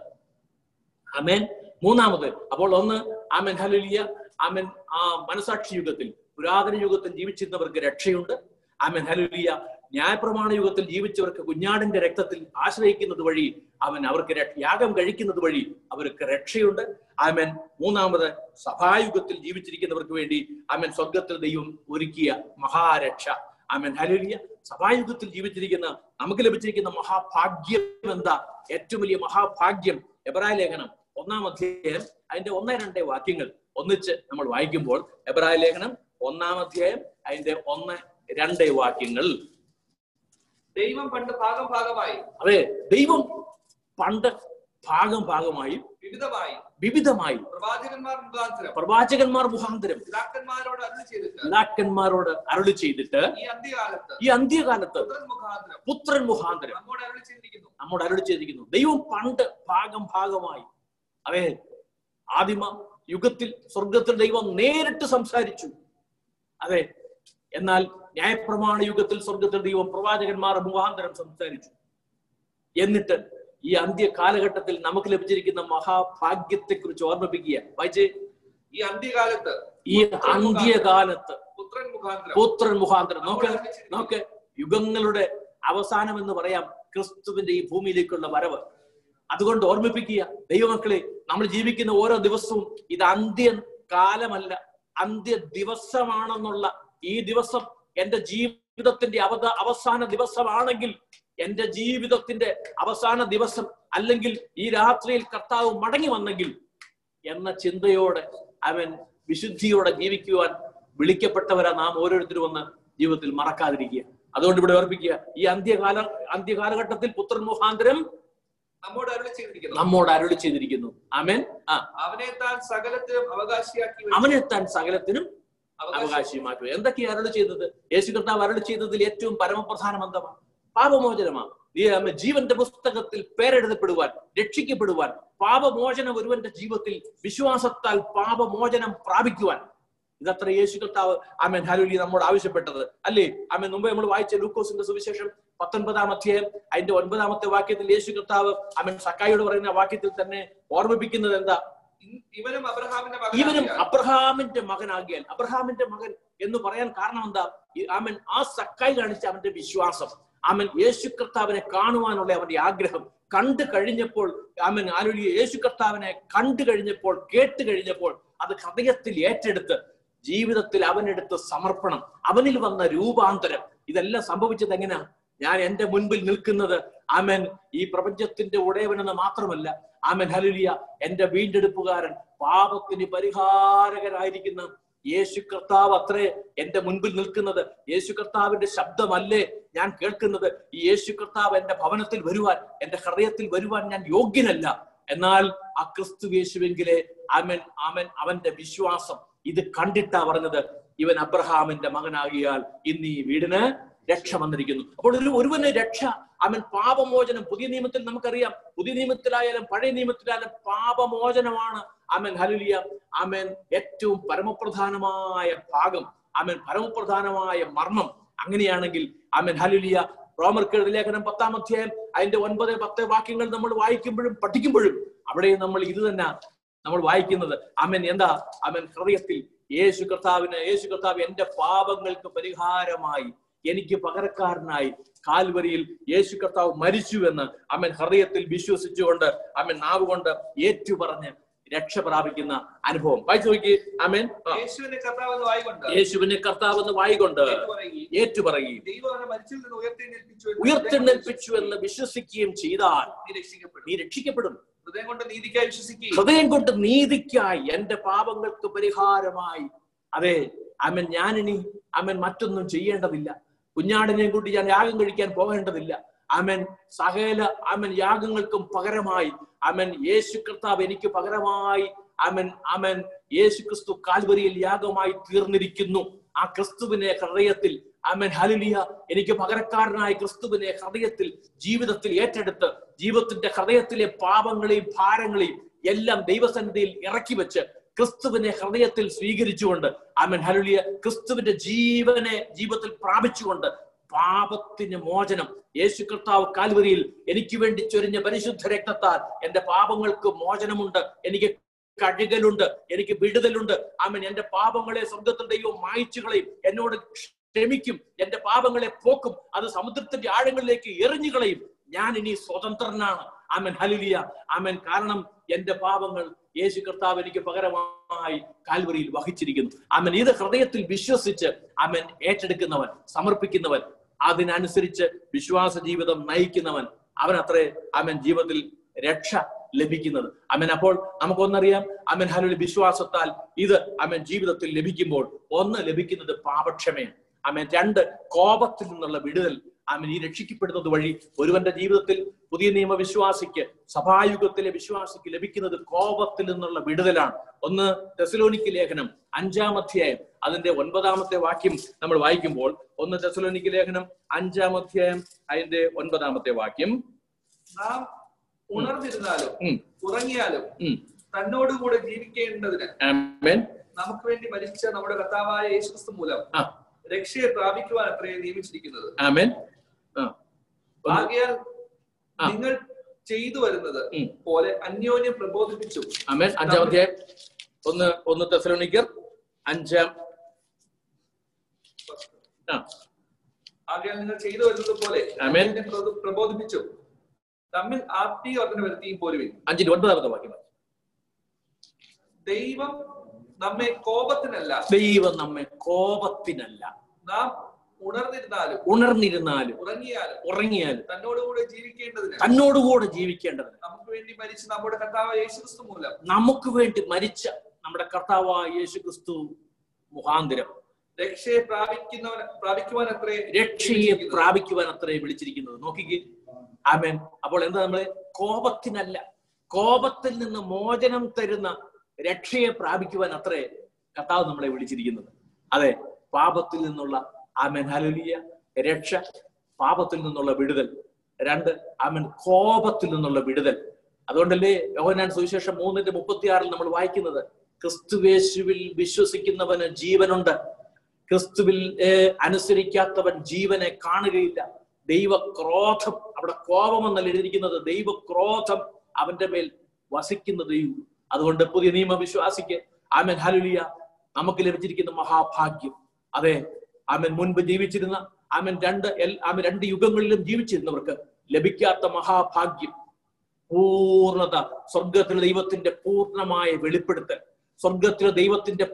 A: അമേൻ മൂന്നാമത് അപ്പോൾ ഒന്ന് അമൻ ഹലുലിയ അമൻ ആ മനസാക്ഷി യുഗത്തിൽ പുരാതന യുഗത്തിൽ ജീവിച്ചിരുന്നവർക്ക് രക്ഷയുണ്ട്. ആമൻ. ഹലുലിയ ന്യായപ്രമാണ യുഗത്തിൽ ജീവിച്ചവർക്ക് കുഞ്ഞാടിന്റെ രക്തത്തിൽ ആശ്രയിക്കുന്നത് വഴി അവൻ അവർക്ക് യാഗം കഴിക്കുന്നത് വഴി അവർക്ക് രക്ഷയുണ്ട്. ആമൻ. മൂന്നാമത് സഭായുഗത്തിൽ ജീവിച്ചിരിക്കുന്നവർക്ക് വേണ്ടി ആമൻ സ്വർഗത്തിൽ ദൈവം ഒരുക്കിയ മഹാരക്ഷ. ആമൻ. ഹലുലിയ സഭായുഗത്തിൽ ജീവിച്ചിരിക്കുന്ന നമുക്ക് ലഭിച്ചിരിക്കുന്ന മഹാഭാഗ്യം എന്താ? ഏറ്റവും വലിയ മഹാഭാഗ്യം. എബ്രായ ലേഖനം ഒന്നാം അധ്യായം അതിന്റെ ഒന്നേ രണ്ടേ വാക്യങ്ങൾ ഒന്നിച്ച് നമ്മൾ വായിക്കുമ്പോൾ എബ്രായ ലേഖനം ഒന്നാം അധ്യായം അതിന്റെ ഒന്ന് രണ്ട് വാക്യങ്ങൾ.
B: ദൈവം പണ്ട് ഭാഗം ഭാഗമായി.
A: അതെ ദൈവം പണ്ട് ഭാഗം ഭാഗമായി
B: വിവിധമായി.
A: വിവിധമായി
B: പ്രവാചകന്മാർ മുഖാന്തരം.
A: പ്രവാചകന്മാർ മുഖാന്തരം
B: പിതാക്കന്മാരോട് അരുളി ചെയ്തിട്ട്
A: പിതാക്കന്മാരോട് അരുളി ചെയ്തിട്ട്
B: ഈ അന്ത്യകാലത്ത്
A: ഈ അന്ത്യകാലത്ത്
B: പുത്രൻ മുഖാന്തരം
A: പുത്രൻ മുഖാന്തരം
B: നമ്മോട് അരുളി ചെയ്തിരിക്കുന്നു.
A: നമ്മോട് അരുളി ചെയ്തിരിക്കുന്നു. ദൈവം പണ്ട് ഭാഗം ഭാഗമായി. അതെ ആദിമ യുഗത്തിൽ സ്വർഗത്തിൽ ദൈവം നേരിട്ട് സംസാരിച്ചു. അതെ. എന്നാൽ ന്യായപ്രമാണ യുഗത്തിൽ സ്വർഗത്തിൽ ദൈവം പ്രവാചകന്മാർ മുഖാന്തരം സംസാരിച്ചു. എന്നിട്ട് ഈ അന്ത്യ കാലഘട്ടത്തിൽ നമുക്ക് ലഭിച്ചിരിക്കുന്ന മഹാഭാഗ്യത്തെ കുറിച്ച് ഓർമ്മിപ്പിക്കുക. വായിച്ചേ.
B: ഈ അന്ത്യകാലത്ത്
A: ഈ അന്ത്യകാലത്ത്
B: പുത്രൻ മുഖാന്തരം.
A: പുത്രൻ മുഖാന്തരം. നോക്ക് നോക്ക്. യുഗങ്ങളുടെ അവസാനം എന്ന് പറയാം ക്രിസ്തുവിന്റെ ഈ ഭൂമിയിലേക്കുള്ള വരവ്. അതുകൊണ്ട് ഓർമ്മിപ്പിക്കുക ദൈവമക്കളെ നമ്മൾ ജീവിക്കുന്ന ഓരോ ദിവസവും ഇത് അന്ത്യ കാലമല്ല അന്ത്യ ദിവസമാണെന്നുള്ള ഈ ദിവസം എന്റെ ജീവിതത്തിന്റെ അവത അവസാന ദിവസമാണെങ്കിൽ എന്റെ ജീവിതത്തിന്റെ അവസാന ദിവസം അല്ലെങ്കിൽ ഈ രാത്രിയിൽ കർത്താവ് മടങ്ങി വന്നെങ്കിൽ എന്ന ചിന്തയോടെ അവൻ വിശുദ്ധിയോടെ ജീവിക്കുവാൻ വിളിക്കപ്പെട്ടവരാ നാം ഓരോരുത്തരും ഒന്ന് ജീവിതത്തിൽ മറക്കാതിരിക്കുക. അതുകൊണ്ട് ഇവിടെ ഓർപ്പിക്കുക ഈ അന്ത്യകാല അന്ത്യകാലഘട്ടത്തിൽ പുത്രൻ മുഖാന്തരം
B: നമ്മോട് അരുളി ചെയ്തിരിക്കുന്നു.
A: നമ്മോട് അരുളി ചെയ്തിരിക്കുന്നു. ആമേൻ. ആ.
B: അവനെ താൻ സകലത്തിനും അവകാശിയാക്കി.
A: അവനെ താൻ സകലത്തിനും
B: അവകാശിയുമാക്കി
A: എന്തൊക്കെയാ എന്തൊക്കെയാണ് അരുളി ചെയ്തത്? യേശു കർത്താവ് അരുളി ചെയ്തതിൽ ഏറ്റവും പരമപ്രധാനം എന്താണ് പാപമോചനമാണ് ജീവന്റെ പുസ്തകത്തിൽ പേരെഴുതപ്പെടുവാൻ രക്ഷിക്കപ്പെടുവാൻ പാപമോചനം ഒരുവന്റെ ജീവിതത്തിൽ വിശ്വാസത്താൽ പാപമോചനം പ്രാപിക്കുവാൻ. ഇതത്ര യേശു കർത്താവ് ആമേൻ ഹലുലി നമ്മോട് ആവശ്യപ്പെട്ടത്. അല്ലേ? ആമേൻ മുമ്പ് നമ്മൾ വായിച്ച ലൂക്കോസിന്റെ സുവിശേഷം പത്തൊൻപതാം അധ്യായം അതിന്റെ ഒൻപതാമത്തെ വാക്യത്തിൽ യേശു കർത്താവ് ആമൻ സക്കായിയോട് പറയുന്ന വാക്യത്തിൽ തന്നെ ഓർമ്മിപ്പിക്കുന്നത് എന്താ?
B: ഇവനും അബ്രഹാമിന്റെ
A: ഇവനും
B: മകനാകിയാൽ
A: അബ്രഹാമിന്റെ മകനാകിയാൽ. അബ്രഹാമിന്റെ മകൻ എന്ന് പറയാൻ കാരണം എന്താ? ആമൻ ആ സക്കായി കാണിച്ച അവന്റെ വിശ്വാസം. ആമൻ യേശു കർത്താവിനെ കാണുവാനുള്ള അവന്റെ ആഗ്രഹം. കണ്ടു കഴിഞ്ഞപ്പോൾ ആമൻ ആലുലിയ യേശു കർത്താവിനെ കണ്ടു കഴിഞ്ഞപ്പോൾ കേട്ട് കഴിഞ്ഞപ്പോൾ അത് ഹൃദയത്തിൽ ഏറ്റെടുത്ത് ജീവിതത്തിൽ അവനെടുത്ത് സമർപ്പണം. അവനിൽ വന്ന രൂപാന്തരം. ഇതെല്ലാം സംഭവിച്ചത് എങ്ങനെയാ? ഞാൻ എന്റെ മുൻപിൽ നിൽക്കുന്നത് ആമൻ. ഈ പ്രപഞ്ചത്തിന്റെ ഉടയവനെന്ന് മാത്രമല്ല ആമൻ ഹലുലിയ എന്റെ വീണ്ടെടുപ്പുകാരൻ പാപത്തിന് പരിഹാരകരായിരിക്കുന്ന യേശു കർത്താവ് അത്രേ എന്റെ മുൻപിൽ നിൽക്കുന്നത്. യേശു കർത്താവിന്റെ ശബ്ദമല്ലേ ഞാൻ കേൾക്കുന്നത്? ഈ യേശു കർത്താവ് എന്റെ ഭവനത്തിൽ വരുവാൻ എന്റെ ഹൃദയത്തിൽ വരുവാൻ ഞാൻ യോഗ്യനല്ല. എന്നാൽ ആ ക്രിസ്തു യേശുവെങ്കിലെ അമൻ അമൻ അവന്റെ വിശ്വാസം ഇത് കണ്ടിട്ടാ പറഞ്ഞത് ഇവൻ അബ്രഹാമിന്റെ മകനാകിയാൽ ഇന്ന് ഈ വീടിന് രക്ഷ വന്നിരിക്കുന്നു. അപ്പോൾ ഒരു ഒരുവന് രക്ഷ അവൻ പാപമോചനം പുതിയ നിയമത്തിൽ നമുക്കറിയാം. പുതിയ നിയമത്തിലായാലും പഴയ നിയമത്തിലായാലും പാപമോചനമാണ്. അമൻ ഹലുലിയ അമൻ ഏറ്റവും പരമപ്രധാനമായ ഭാഗം അമൻ പരമപ്രധാനമായ മർമ്മം. അങ്ങനെയാണെങ്കിൽ അമൻ ഹലുലിയ റോമർക്ക് ലേഖനം പത്താം അധ്യായം അതിന്റെ ഒൻപത് പത്ത് വാക്യങ്ങൾ നമ്മൾ വായിക്കുമ്പോഴും പഠിക്കുമ്പോഴും അവിടെ നമ്മൾ ഇത് തന്നെ നമ്മൾ വായിക്കുന്നത്. അമൻ എന്താ? അമൻ ഹൃദയത്തിൽ യേശു കർത്താവിന് യേശു കർത്താവ് എന്റെ പാപങ്ങൾക്ക് പരിഹാരമായി എനിക്ക് പകരക്കാരനായി കാൽവരിയിൽ യേശു കർത്താവ് മരിച്ചു എന്ന് അമ്മൻ ഹൃദയത്തിൽ വിശ്വസിച്ചുകൊണ്ട് അമ്മൻ നാവ് കൊണ്ട് ഏറ്റുപറഞ്ഞ് രക്ഷ പ്രാപിക്കുന്ന അനുഭവം. വായിച്ചു നോക്കി. അമ്മൻ
B: യേശുവിനെ കർത്താവ് എന്ന് വായിക്കൊണ്ട് നിന്ന് ഉയർത്തെഴുന്നേൽപ്പിച്ചു എന്ന്
A: വിശ്വസിക്കുകയും ചെയ്താൽ
B: നീ രക്ഷിക്കപ്പെടും. ഹൃദയം കൊണ്ട് നീതിക്കായി വിശ്വസിക്കുകയും
A: ഹൃദയം കൊണ്ട് നീതിക്കായി എന്റെ പാപങ്ങൾക്ക് പരിഹാരമായി. അതെ. അമ്മൻ ഞാനിനി അമ്മൻ മറ്റൊന്നും ചെയ്യേണ്ടതില്ല. കുഞ്ഞാടിനെയും കൂട്ടി ഞാൻ യാഗം കഴിക്കാൻ പോകേണ്ടതില്ല. അമൻ സകല അമൻ യാഗങ്ങൾക്കും പകരമായി. അമൻ യേശു കർത്താവ് എനിക്ക് പകരമായി. അമൻ അമൻ യേശു ക്രിസ്തു കാൽവരിയിൽ യാഗമായി തീർന്നിരിക്കുന്നു. ആ ക്രിസ്തുവിനെ ഹൃദയത്തിൽ അമൻ ഹലിലിയ എനിക്ക് പകരക്കാരനായ ക്രിസ്തുവിനെ ഹൃദയത്തിൽ ജീവിതത്തിൽ ഏറ്റെടുത്ത് ജീവിതത്തിന്റെ ഹൃദയത്തിലെ പാപങ്ങളെയും ഭാരങ്ങളെയും എല്ലാം ദൈവസന്നിധിയിൽ ഇറക്കി വെച്ച് ക്രിസ്തുവിനെ ഹൃദയത്തിൽ സ്വീകരിച്ചുകൊണ്ട് ആമൻ ഹലുലിയ ക്രിസ്തുവിന്റെ ജീവനെ ജീവിതത്തിൽ പ്രാപിച്ചുകൊണ്ട് പാപത്തിന് മോചനം. യേശു കർത്താവ് കാൽവരിയിൽ എനിക്ക് വേണ്ടി ചൊരിഞ്ഞ പരിശുദ്ധ രക്തത്താൽ എന്റെ പാപങ്ങൾക്ക് മോചനമുണ്ട് എനിക്ക് കഴുകലുണ്ട് എനിക്ക് വിടുതലുണ്ട്. ആമൻ എന്റെ പാപങ്ങളെ സ്വർഗത്തിൽ ദൈവം മായിച്ചു കളയും എന്നോട് ക്ഷമിക്കും എന്റെ പാപങ്ങളെ പോക്കും അത് സമുദ്രത്തിന്റെ ആഴങ്ങളിലേക്ക് എറിഞ്ഞു കളയും ഞാൻ ഇനി സ്വതന്ത്രനാണ്. ആമൻ ഹലിലിയ ആമൻ. കാരണം എന്റെ പാപങ്ങൾ യേശു കർത്താവ് എനിക്ക് പകരമായി കാൽവരിയിൽ വഹിച്ചിരിക്കുന്നു. ആമൻ. ഇത് ഹൃദയത്തിൽ വിശ്വസിച്ച് അവൻ ഏറ്റെടുക്കുന്നവൻ സമർപ്പിക്കുന്നവൻ അതിനനുസരിച്ച് വിശ്വാസ ജീവിതം നയിക്കുന്നവൻ അവൻ അത്രേ അവൻ ജീവിതത്തിൽ രക്ഷ ലഭിക്കുന്നത്. അമൻ അപ്പോൾ നമുക്കൊന്നറിയാം അമൻ ഹലുലി വിശ്വാസത്താൽ ഇത് അമൻ ജീവിതത്തിൽ ലഭിക്കുമ്പോൾ ഒന്ന് ലഭിക്കുന്നത് പാപക്ഷമയാണ്. അമൻ രണ്ട് കോപത്തിൽ നിന്നുള്ള വിടുതൽ അവൻ ഈ രക്ഷിക്കപ്പെടുന്നത് വഴി ഒരുവന്റെ ജീവിതത്തിൽ പുതിയ നിയമ വിശ്വാസിക്ക് സഭായുഗത്തിലെ വിശ്വാസിക്ക് ലഭിക്കുന്നത് കോപത്തിൽ നിന്നുള്ള വിടുതലാണ്. ഒന്ന് തെസലോനിക്ക് ലേഖനം അഞ്ചാം അധ്യായം. അതിന്റെ ഒൻപതാമത്തെ വാക്യം നമ്മൾ വായിക്കുമ്പോൾ ഒന്ന് തെസലോനിക്ക് ലേഖനം അഞ്ചാം അധ്യായം അതിന്റെ ഒൻപതാമത്തെ വാക്യം.
B: നാം ഉണർന്നിരുന്നാലും ഉറങ്ങിയാലും
A: തന്നോട്
B: തന്നോടുകൂടെ ജീവിക്കേണ്ടതിന്
A: ആമേൻ.
B: നമുക്ക് വേണ്ടി മരിച്ച നമ്മുടെ കർത്താവായ യേശുക്രിസ്തു മൂലം രക്ഷയെ പ്രാപിക്കുവാൻ അത്രേ നിയമിച്ചിരിക്കുന്നത്.
A: ആമേൻ.
B: ആകയാൽ നിങ്ങൾ ചെയ്തു വരുന്നത് പോലെ അന്യോന്യം പ്രബോധിപ്പിച്ചു.
A: അമേൻ അഞ്ചാം അധ്യായം. ഒന്ന് ഒന്ന് തെസലോനിക്കർ അഞ്ചാം.
B: ആകയാൽ നിങ്ങൾ ചെയ്തു വരുന്നത് പോലെ അമേൻ പ്രബോധിപ്പിച്ചു. തമ്മിൽ ആത്മീയ വർധന വരുത്തിയും പോരുവിൻ
A: അഞ്ചിന്റെ ഒൻപതാമത്തെ വാക്യം
B: ദൈവം നമ്മെ കോപത്തിനല്ല.
A: ദൈവം നമ്മെ കോപത്തിനല്ല.
B: നാം ഉണർന്നിരുന്നാലും
A: ഉണർന്നിരുന്നാലും
B: ഉറങ്ങിയാലും
A: ഉറങ്ങിയാലും
B: തന്നോടുകൂടെ ജീവിക്കേണ്ടതിന്
A: തന്നോടുകൂടെ ജീവിക്കേണ്ടതിന്
B: നമുക്ക് വേണ്ടി മരിച്ച നമ്മുടെ കർത്താവായ യേശുക്രിസ്തു മൂലം
A: നമുക്ക് വേണ്ടി മരിച്ച നമ്മുടെ കർത്താവ് യേശു ക്രിസ്തു മുഖാന്തരം
B: രക്ഷയെ പ്രാപിക്കുന്നവൻ പ്രാപിക്കുവാൻ അത്രേ
A: രക്ഷയെ പ്രാപിക്കുവാൻ അത്രേ വിളിച്ചിരിക്കുന്നത്. നോക്കിക്കേ. ആമേൻ. അപ്പോൾ എന്താ നമ്മൾ? കോപത്തിനല്ല. കോപത്തിൽ നിന്ന് മോചനം തരുന്ന രക്ഷയെ പ്രാപിക്കുവാൻ അത്രേ കർത്താവ് നമ്മളെ വിളിച്ചിരിക്കുന്നത്. അതെ പാപത്തിൽ നിന്നുള്ള ആമൻ ഹലുലിയ രക്ഷ പാപത്തിൽ നിന്നുള്ള വിടുതൽ. രണ്ട് ആമൻ കോപത്തിൽ നിന്നുള്ള വിടുതൽ. അതുകൊണ്ടല്ലേ യോഹനാൻ സുവിശേഷം മൂന്നിന്റെ മുപ്പത്തിയാറിൽ നമ്മൾ വായിക്കുന്നത് ക്രിസ്തുവേശുവിൽ വിശ്വസിക്കുന്നവന് ജീവനുണ്ട്. ക്രിസ്തുവിൽ അനുസരിക്കാത്തവൻ ജീവനെ കാണുകയില്ല. ദൈവക്രോധം അവിടെ കോപം എന്നല്ല എഴുതിയിരിക്കുന്നത് ദൈവക്രോധം അവന്റെ മേൽ വസിക്കുന്നതേയു അതുകൊണ്ട് പുതിയ നിയമവിശ്വാസിക്ക് ആമൻ ഹലുലിയ നമുക്ക് ലഭിച്ചിരിക്കുന്ന മഹാഭാഗ്യം. അതെ ആമൻ മുൻപ് ജീവിച്ചിരുന്ന ആമൻ രണ്ട് ആമേൻ രണ്ട് യുഗങ്ങളിലും ജീവിച്ചിരുന്നവർക്ക് ലഭിക്കാത്ത മഹാഭാഗ്യം പൂർണത സ്വർഗത്തിലെ ദൈവത്തിന്റെ പൂർണമായ വെളിപ്പെടുത്തൽ സ്വർഗത്തിലെ ദൈവത്തിന്റെ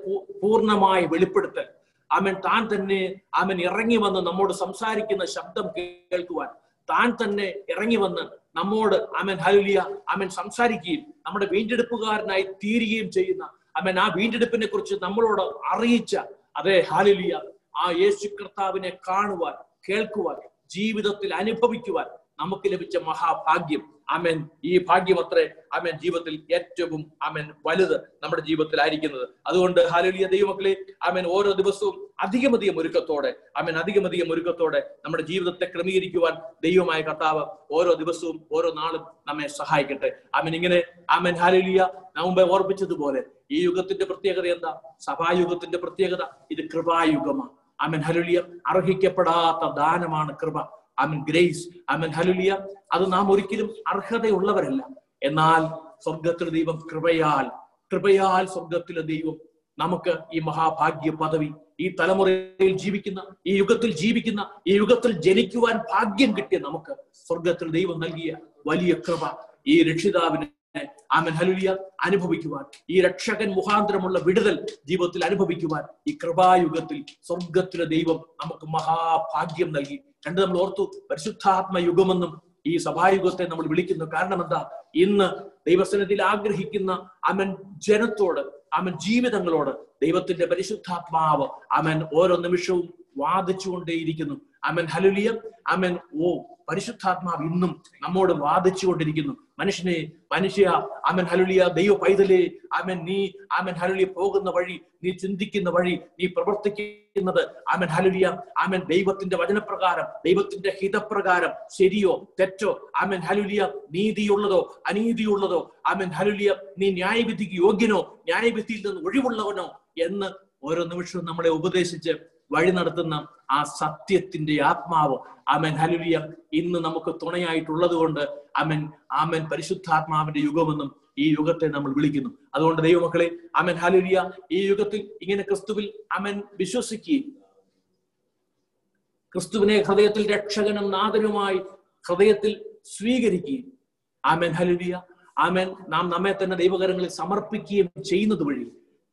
A: പൂർണമായ വെളിപ്പെടുത്തൽ. അവൻ താൻ തന്നെ അവൻ ഇറങ്ങി വന്ന് നമ്മോട് സംസാരിക്കുന്ന ശബ്ദം കേൾക്കുവാൻ താൻ തന്നെ ഇറങ്ങി വന്ന് നമ്മോട് അവൻ ഹലിയ അവൻ സംസാരിക്കുകയും നമ്മുടെ വീണ്ടെടുപ്പുകാരനായി തീരുകയും ചെയ്യുന്ന അമേൻ ആ വീണ്ടെടുപ്പിനെ കുറിച്ച് നമ്മളോട് അറിയിച്ച അതെ ഹാലിലിയ ആ യേശു കർത്താവിനെ കാണുവാൻ കേൾക്കുവാൻ ജീവിതത്തിൽ അനുഭവിക്കുവാൻ നമുക്ക് ലഭിച്ച മഹാഭാഗ്യം. അമൻ ഈ ഭാഗ്യം അത്രേ. അമൻ ജീവിതത്തിൽ ഏറ്റവും അമൻ വലുത് നമ്മുടെ ജീവിതത്തിൽ ആയിരിക്കുന്നത് അതുകൊണ്ട് ഹാലുലിയ ദൈവമക്കളെ അമൻ ഓരോ ദിവസവും അധികമധികം ഒരുക്കത്തോടെ അമൻ അധികമധികം ഒരുക്കത്തോടെ നമ്മുടെ ജീവിതത്തെ ക്രമീകരിക്കുവാൻ ദൈവമായ കർത്താവ് ഓരോ ദിവസവും ഓരോ നാളും നമ്മെ സഹായിക്കട്ടെ. അമൻ ഇങ്ങനെ അമൻ ഹാലുലിയ. മുമ്പേ ഓർപ്പിച്ചതുപോലെ ഈ യുഗത്തിന്റെ പ്രത്യേകത എന്താ? സഭായുഗത്തിന്റെ പ്രത്യേകത. ഇത് കൃപായുഗമാണ്. അമൻ ഹലുലിയ അർഹിക്കപ്പെടാത്ത ദാനമാണ് കൃപ. Amen grace amen hallelujah. അത് നാം ഒരിക്കലും അർഹതയുള്ളവരല്ല. എന്നാൽ സ്വർഗത്തിലെ ദൈവം കൃപയാൽ കൃപയാൽ സ്വർഗത്തിലെ ദൈവം നമുക്ക് ഈ മഹാഭാഗ്യ പദവി ഈ തലമുറയിൽ ജീവിക്കുന്ന ഈ യുഗത്തിൽ ജീവിക്കുന്ന ഈ യുഗത്തിൽ ജനിക്കുവാൻ ഭാഗ്യം കിട്ടിയ നമുക്ക് സ്വർഗത്തിൽ ദൈവം നൽകിയ വലിയ കൃപ ഈ രക്ഷിതാവിനെ ആമൻ ഹലുലിയ അനുഭവിക്കുവാൻ. ഈ രക്ഷകൻ മുഖാന്തരമുള്ള വിടുതൽ ജീവിതത്തിൽ അനുഭവിക്കുവാൻ ഈ കൃപായുഗത്തിൽ സ്വർഗത്തിലെ ദൈവം നമുക്ക് മഹാഭാഗ്യം നൽകി. രണ്ട് നമ്മൾ ഓർത്തു പരിശുദ്ധാത്മ യുഗമെന്നും ഈ സഭായുഗത്തെ നമ്മൾ വിളിക്കുന്നു കാരണം എന്താ ഇന്ന് ദൈവസനത്തിൽ ആഗ്രഹിക്കുന്ന അമൻ ജനത്തോട് അമൻ ജീവിതങ്ങളോട് ദൈവത്തിന്റെ പരിശുദ്ധാത്മാവ് അമൻ ഓരോ നിമിഷവും വാദിച്ചുകൊണ്ടേയിരിക്കുന്നു. അമൻ ഹലുലിയ അമൻ ഓ പരിശുദ്ധാത്മാവ് ഇന്നും നമ്മോട് വാദിച്ചുകൊണ്ടിരിക്കുന്നു. മനുഷ്യനെ മനുഷ്യ ആമൻ ഹലുലിയ ദൈവ പൈതലേ ആമൻ നീ ആമൻ ഹലുലിയ പോകുന്ന വഴി നീ ചിന്തിക്കുന്ന വഴി നീ പ്രവർത്തിക്കുന്നത് ആമൻ ഹലുലിയ ആമൻ ദൈവത്തിന്റെ വചനപ്രകാരം ദൈവത്തിന്റെ ഹിതപ്രകാരം ശരിയോ തെറ്റോ ആമൻ ഹലുലിയ നീതിയുള്ളതോ അനീതിയുള്ളതോ ആമൻ ഹലുലിയ നീ ന്യായവിധിക്ക് യോഗ്യനോ ന്യായവിധിയിൽ നിന്ന് ഒഴിവുള്ളവനോ എന്ന് ഓരോ നിമിഷവും നമ്മളെ ഉപദേശിച്ച് വഴി നടത്തുന്ന ആ സത്യത്തിന്റെ ആത്മാവ്. അമൻ ഹലുലിയ ഇന്ന് നമുക്ക് തുണയായിട്ടുള്ളത് കൊണ്ട് അമൻ ആമൻ. പരിശുദ്ധാത്മാവിന്റെ യുഗമെന്നും ഈ യുഗത്തെ നമ്മൾ വിളിക്കുന്നു. അതുകൊണ്ട് ദൈവമക്കളെ അമൻ ഹലുലിയ ഈ യുഗത്തിൽ ഇങ്ങനെ ക്രിസ്തുവിൽ അമൻ വിശ്വസിക്കുകയും ക്രിസ്തുവിനെ ഹൃദയത്തിൽ രക്ഷകനും നാഥനുമായി ഹൃദയത്തിൽ സ്വീകരിക്കുകയും ആമൻ. ഹലുലിയ ആമൻ. നാം നമ്മെ തന്നെ ദൈവകരങ്ങളിൽ സമർപ്പിക്കുകയും ചെയ്യുന്നത് വഴി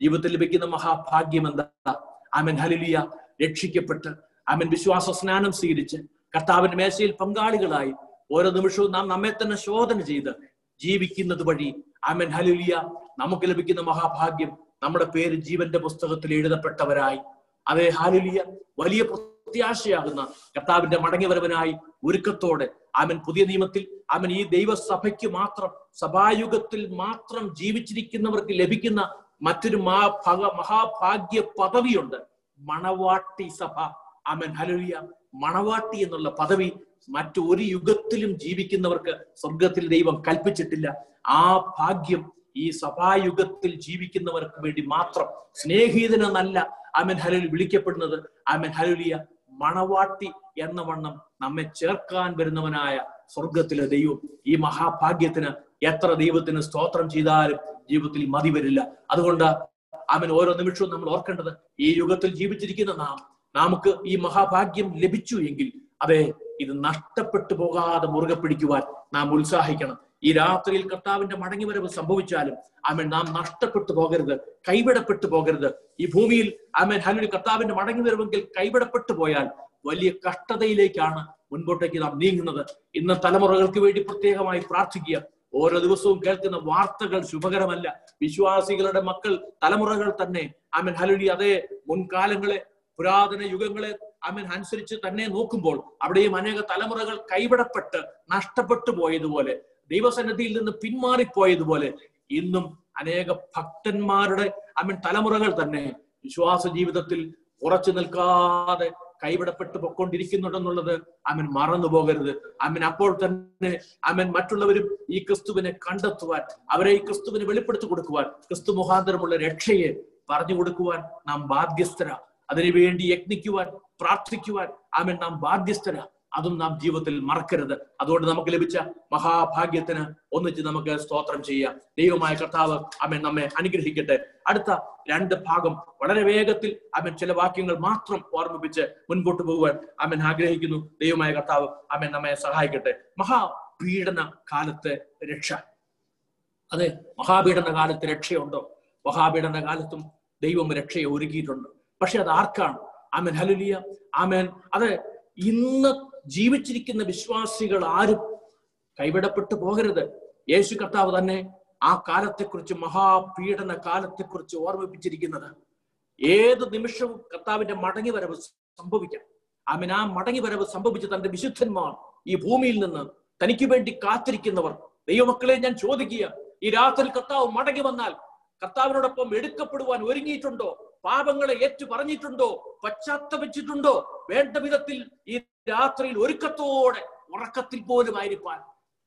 A: ജീവിതത്തിൽ ലഭിക്കുന്ന മഹാഭാഗ്യം എന്താ? ആമൻ. ഹലുലിയ രക്ഷിക്കപ്പെട്ട് അവൻ വിശ്വാസ സ്നാനം സ്വീകരിച്ച് കർത്താവിന്റെ മേശയിൽ പങ്കാളികളായി ഓരോ നിമിഷവും നാം നമ്മെ തന്നെ ശോധന ചെയ്ത് ജീവിക്കുന്നത് വഴി ആമൻ ഹലുലിയ നമുക്ക് ലഭിക്കുന്ന മഹാഭാഗ്യം നമ്മുടെ പേര് ജീവന്റെ പുസ്തകത്തിൽ എഴുതപ്പെട്ടവരായി. അതേ ഹാലുലിയ വലിയ പ്രത്യാശയാകുന്ന കർത്താവിന്റെ മടങ്ങിവരവനായി ഒരുക്കത്തോടെ ആമൻ പുതിയ നിയമത്തിൽ ആമൻ ഈ ദൈവസഭയ്ക്ക് മാത്രം സഭായുഗത്തിൽ മാത്രം ജീവിച്ചിരിക്കുന്നവർക്ക് ലഭിക്കുന്ന മറ്റൊരു മഹാഭാഗ്യ പദവിയുണ്ട് മണവാട്ടി സഭ. ആമൻ. ഹലുലിയ മണവാട്ടി എന്നുള്ള പദവി മറ്റൊരു യുഗത്തിലും ജീവിക്കുന്നവർക്ക് സ്വർഗത്തിൽ ദൈവം കൽപ്പിച്ചിട്ടില്ല. ആ ഭാഗ്യം ഈ സഭായുഗത്തിൽ ജീവിക്കുന്നവർക്ക് വേണ്ടി മാത്രം സ്നേഹിതനെന്നല്ല. ആമൻ. ഹലുൽ വിളിക്കപ്പെടുന്നത്. ആമൻ. ഹലുലിയ മണവാട്ടി എന്ന വണ്ണം നമ്മെ ചേർക്കാൻ വരുന്നവനായ സ്വർഗത്തിലെ ദൈവം ഈ മഹാഭാഗ്യത്തിന് എത്ര ദൈവത്തിന് സ്തോത്രം ചെയ്താലും ജീവിതത്തിൽ മതി വരില്ല. അതുകൊണ്ട് അവൻ ഓരോ നിമിഷവും നമ്മൾ ഓർക്കേണ്ടത് ഈ യുഗത്തിൽ ജീവിച്ചിരിക്കുന്ന നാം നമുക്ക് ഈ മഹാഭാഗ്യം ലഭിച്ചു എങ്കിൽ അതെ ഇത് നഷ്ടപ്പെട്ടു പോകാതെ മുറുകെ പിടിക്കുവാൻ നാം ഉത്സാഹിക്കണം. ഈ രാത്രിയിൽ കർത്താവിന്റെ മടങ്ങിവരവ് സംഭവിച്ചാലും അവൻ നാം നഷ്ടപ്പെട്ടു പോകരുത് കൈവിടപ്പെട്ടു പോകരുത്. ഈ ഭൂമിയിൽ അവൻ ഹലുലി കർത്താവിന്റെ മടങ്ങിവരവെങ്കിൽ കൈവിടപ്പെട്ടു പോയാൽ വലിയ കഷ്ടതയിലേക്കാണ് മുൻപോട്ടേക്ക് നാം നീങ്ങുന്നത്. ഇന്ന് തലമുറകൾക്ക് വേണ്ടി പ്രത്യേകമായി പ്രാർത്ഥിക്കുക. ഓരോ ദിവസവും കേൾക്കുന്ന വാർത്തകൾ ശുഭകരമല്ല. വിശ്വാസികളുടെ മക്കൾ തലമുറകൾ തന്നെ. അമൻ ഹലുലി അതേ മുൻകാലങ്ങളെ പുരാതന യുഗങ്ങളെ അമൻ അനുസരിച്ച് തന്നെ നോക്കുമ്പോൾ അവിടെയും അനേക തലമുറകൾ കൈവിടപ്പെട്ട് നഷ്ടപ്പെട്ടു പോയതുപോലെ ദൈവസന്നിധിയിൽ നിന്ന് പിന്മാറിപ്പോയതുപോലെ ഇന്നും അനേക ഭക്തന്മാരുടെ അമൻ തലമുറകൾ തന്നെ വിശ്വാസ ജീവിതത്തിൽ ഉറച്ചു നിൽക്കാതെ കൈവിടപ്പെട്ടു പൊക്കൊണ്ടിരിക്കുന്നുണ്ടെന്നുള്ളത് അവൻ മറന്നു പോകരുത്. അവൻ അപ്പോൾ തന്നെ അവൻ മറ്റുള്ളവരും ഈ ക്രിസ്തുവിനെ കണ്ടെത്തുവാൻ അവരെ ഈ ക്രിസ്തുവിനെ വെളിപ്പെടുത്തി കൊടുക്കുവാൻ ക്രിസ്തു മുഖാന്തരമുള്ള രക്ഷയെ പറഞ്ഞു കൊടുക്കുവാൻ നാം ബാധ്യസ്ഥരാ. അതിനുവേണ്ടി യത്നിക്കുവാൻ പ്രാർത്ഥിക്കുവാൻ അവൻ നാം ബാധ്യസ്ഥരാ. അതും നാം ജീവിതത്തിൽ മറക്കരുത്. അതുകൊണ്ട് നമുക്ക് ലഭിച്ച മഹാഭാഗ്യത്തിന് ഒന്നിച്ച് നമുക്ക് സ്തോത്രം ചെയ്യാം. ദൈവമായ കർത്താവ് അമ്മ നമ്മെ അനുഗ്രഹിക്കട്ടെ. അടുത്ത രണ്ട് ഭാഗം വളരെ വേഗത്തിൽ അമ്മൻ ചില വാക്യങ്ങൾ മാത്രം ഓർമ്മിപ്പിച്ച് മുൻപോട്ട് പോകുവാൻ അമ്മൻ ആഗ്രഹിക്കുന്നു. ദൈവമായ കർത്താവ് അമ്മൻ നമ്മെ സഹായിക്കട്ടെ. മഹാപീഡന കാലത്തെ രക്ഷ. അതെ മഹാപീഡന കാലത്ത് രക്ഷയുണ്ടോ? മഹാപീഡന കാലത്തും ദൈവം രക്ഷയെ ഒരുക്കിയിട്ടുണ്ട്. പക്ഷെ അത് ആർക്കാണ്? ആമൻ ഹലുലിയ ആമേൻ. അത് ഇന്ന് ജീവിച്ചിരിക്കുന്ന വിശ്വാസികൾ ആരും കൈവിടപ്പെട്ടു പോകരുത്. യേശു കർത്താവ് തന്നെ ആ കാലത്തെക്കുറിച്ച് മഹാപീഡന കാലത്തെക്കുറിച്ച് ഓർമ്മിപ്പിച്ചിരിക്കുന്നത്. ഏത് നിമിഷവും കർത്താവിന്റെ മടങ്ങി വരവ് സംഭവിക്കാം. ആമൻ. ആ മടങ്ങി വരവ് സംഭവിച്ച തന്റെ വിശുദ്ധന്മാർ ഈ ഭൂമിയിൽ നിന്ന് തനിക്ക് വേണ്ടി കാത്തിരിക്കുന്നവർ. ദൈവമക്കളെ ഞാൻ ചോദിക്കുക ഈ രാത്രി കർത്താവ് മടങ്ങി വന്നാൽ കർത്താവിനോടൊപ്പം എടുക്കപ്പെടുവാൻ ഒരുങ്ങിയിട്ടുണ്ടോ? പാപങ്ങളെ ഏറ്റു പറഞ്ഞിട്ടുണ്ടോ പശ്ചാത്തപിച്ചിട്ടുണ്ടോ? വേണ്ട വിധത്തിൽ ഈ രാത്രിയിൽ ഒരുക്കത്തോടെ ഉറക്കത്തിൽ പോലും ആയിരിക്കാൻ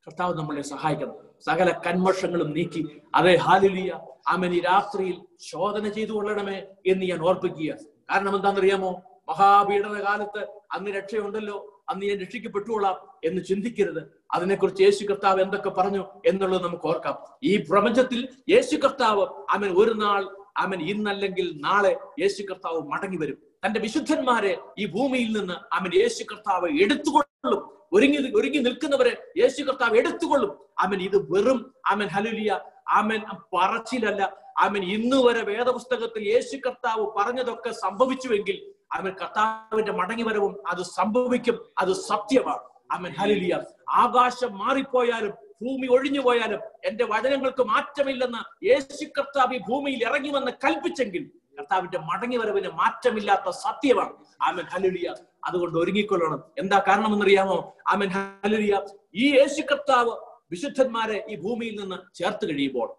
A: കർത്താവ് നമ്മളെ സഹായിക്കണം. സകല കന്മഷങ്ങളും നീക്കി. അതേ ഹാലിലിയ. അമനി ഈ രാത്രിയിൽ ശോധന ചെയ്തു കൊള്ളണമേ എന്ന് ഞാൻ ഓർപ്പിക്കുക. കാരണം എന്താണെന്നറിയാമോ? മഹാപീഡന കാലത്ത് അന്ന് രക്ഷയുണ്ടല്ലോ. അന്ന് ഞാൻ രക്ഷിക്കപ്പെട്ടുകൊള്ളാം എന്ന് ചിന്തിക്കരുത്. അതിനെക്കുറിച്ച് യേശു കർത്താവ് എന്തൊക്കെ പറഞ്ഞു എന്നുള്ളത് നമുക്ക് ഓർക്കാം. ഈ പ്രപഞ്ചത്തിൽ യേശു കർത്താവ് അവൻ ഒരു നാൾ അവൻ ഇന്നല്ലെങ്കിൽ നാളെ യേശു കർത്താവ് മടങ്ങി വരും. തന്റെ വിശുദ്ധന്മാരെ ഈ ഭൂമിയിൽ നിന്ന് അവൻ യേശു കർത്താവ് എടുത്തുകൊള്ളും. ഒരുങ്ങി ഒരുങ്ങി നിൽക്കുന്നവരെ യേശു കർത്താവ് എടുത്തുകൊള്ളും. അവൻ ഇത് വെറും അവൻ ഹലുലിയ അവൻ പറച്ചിലല്ല. അവൻ ഇന്ന് വരെ വേദപുസ്തകത്തിൽ യേശു കർത്താവ് പറഞ്ഞതൊക്കെ സംഭവിച്ചുവെങ്കിൽ അവൻ കർത്താവിന്റെ മടങ്ങി വരവും അത് സംഭവിക്കും അത് സത്യമാണ്. അവൻ ഹലുലിയ ആകാശം മാറിപ്പോയാലും ഭൂമി ഒഴിഞ്ഞു പോയാലും എന്റെ വചനങ്ങൾക്ക് മാറ്റമില്ലെന്ന് യേശു കർത്താവ് ഈ ഭൂമിയിൽ ഇറങ്ങി വന്ന് കൽപ്പിച്ചെങ്കിൽ കർത്താവിന്റെ മടങ്ങി വരവിന് മാറ്റമില്ലാത്ത സത്യമാണ്. ആമൻ. ഹലുലിയ അതുകൊണ്ട് ഒരുങ്ങിക്കൊള്ളണം. എന്താ കാരണമെന്നറിയാമോ? ആമൻ. ഹലുലിയ ഈ യേശു കർത്താവ് വിശുദ്ധന്മാരെ ഈ ഭൂമിയിൽ നിന്ന് ചേർത്ത് കഴിയുമ്പോൾ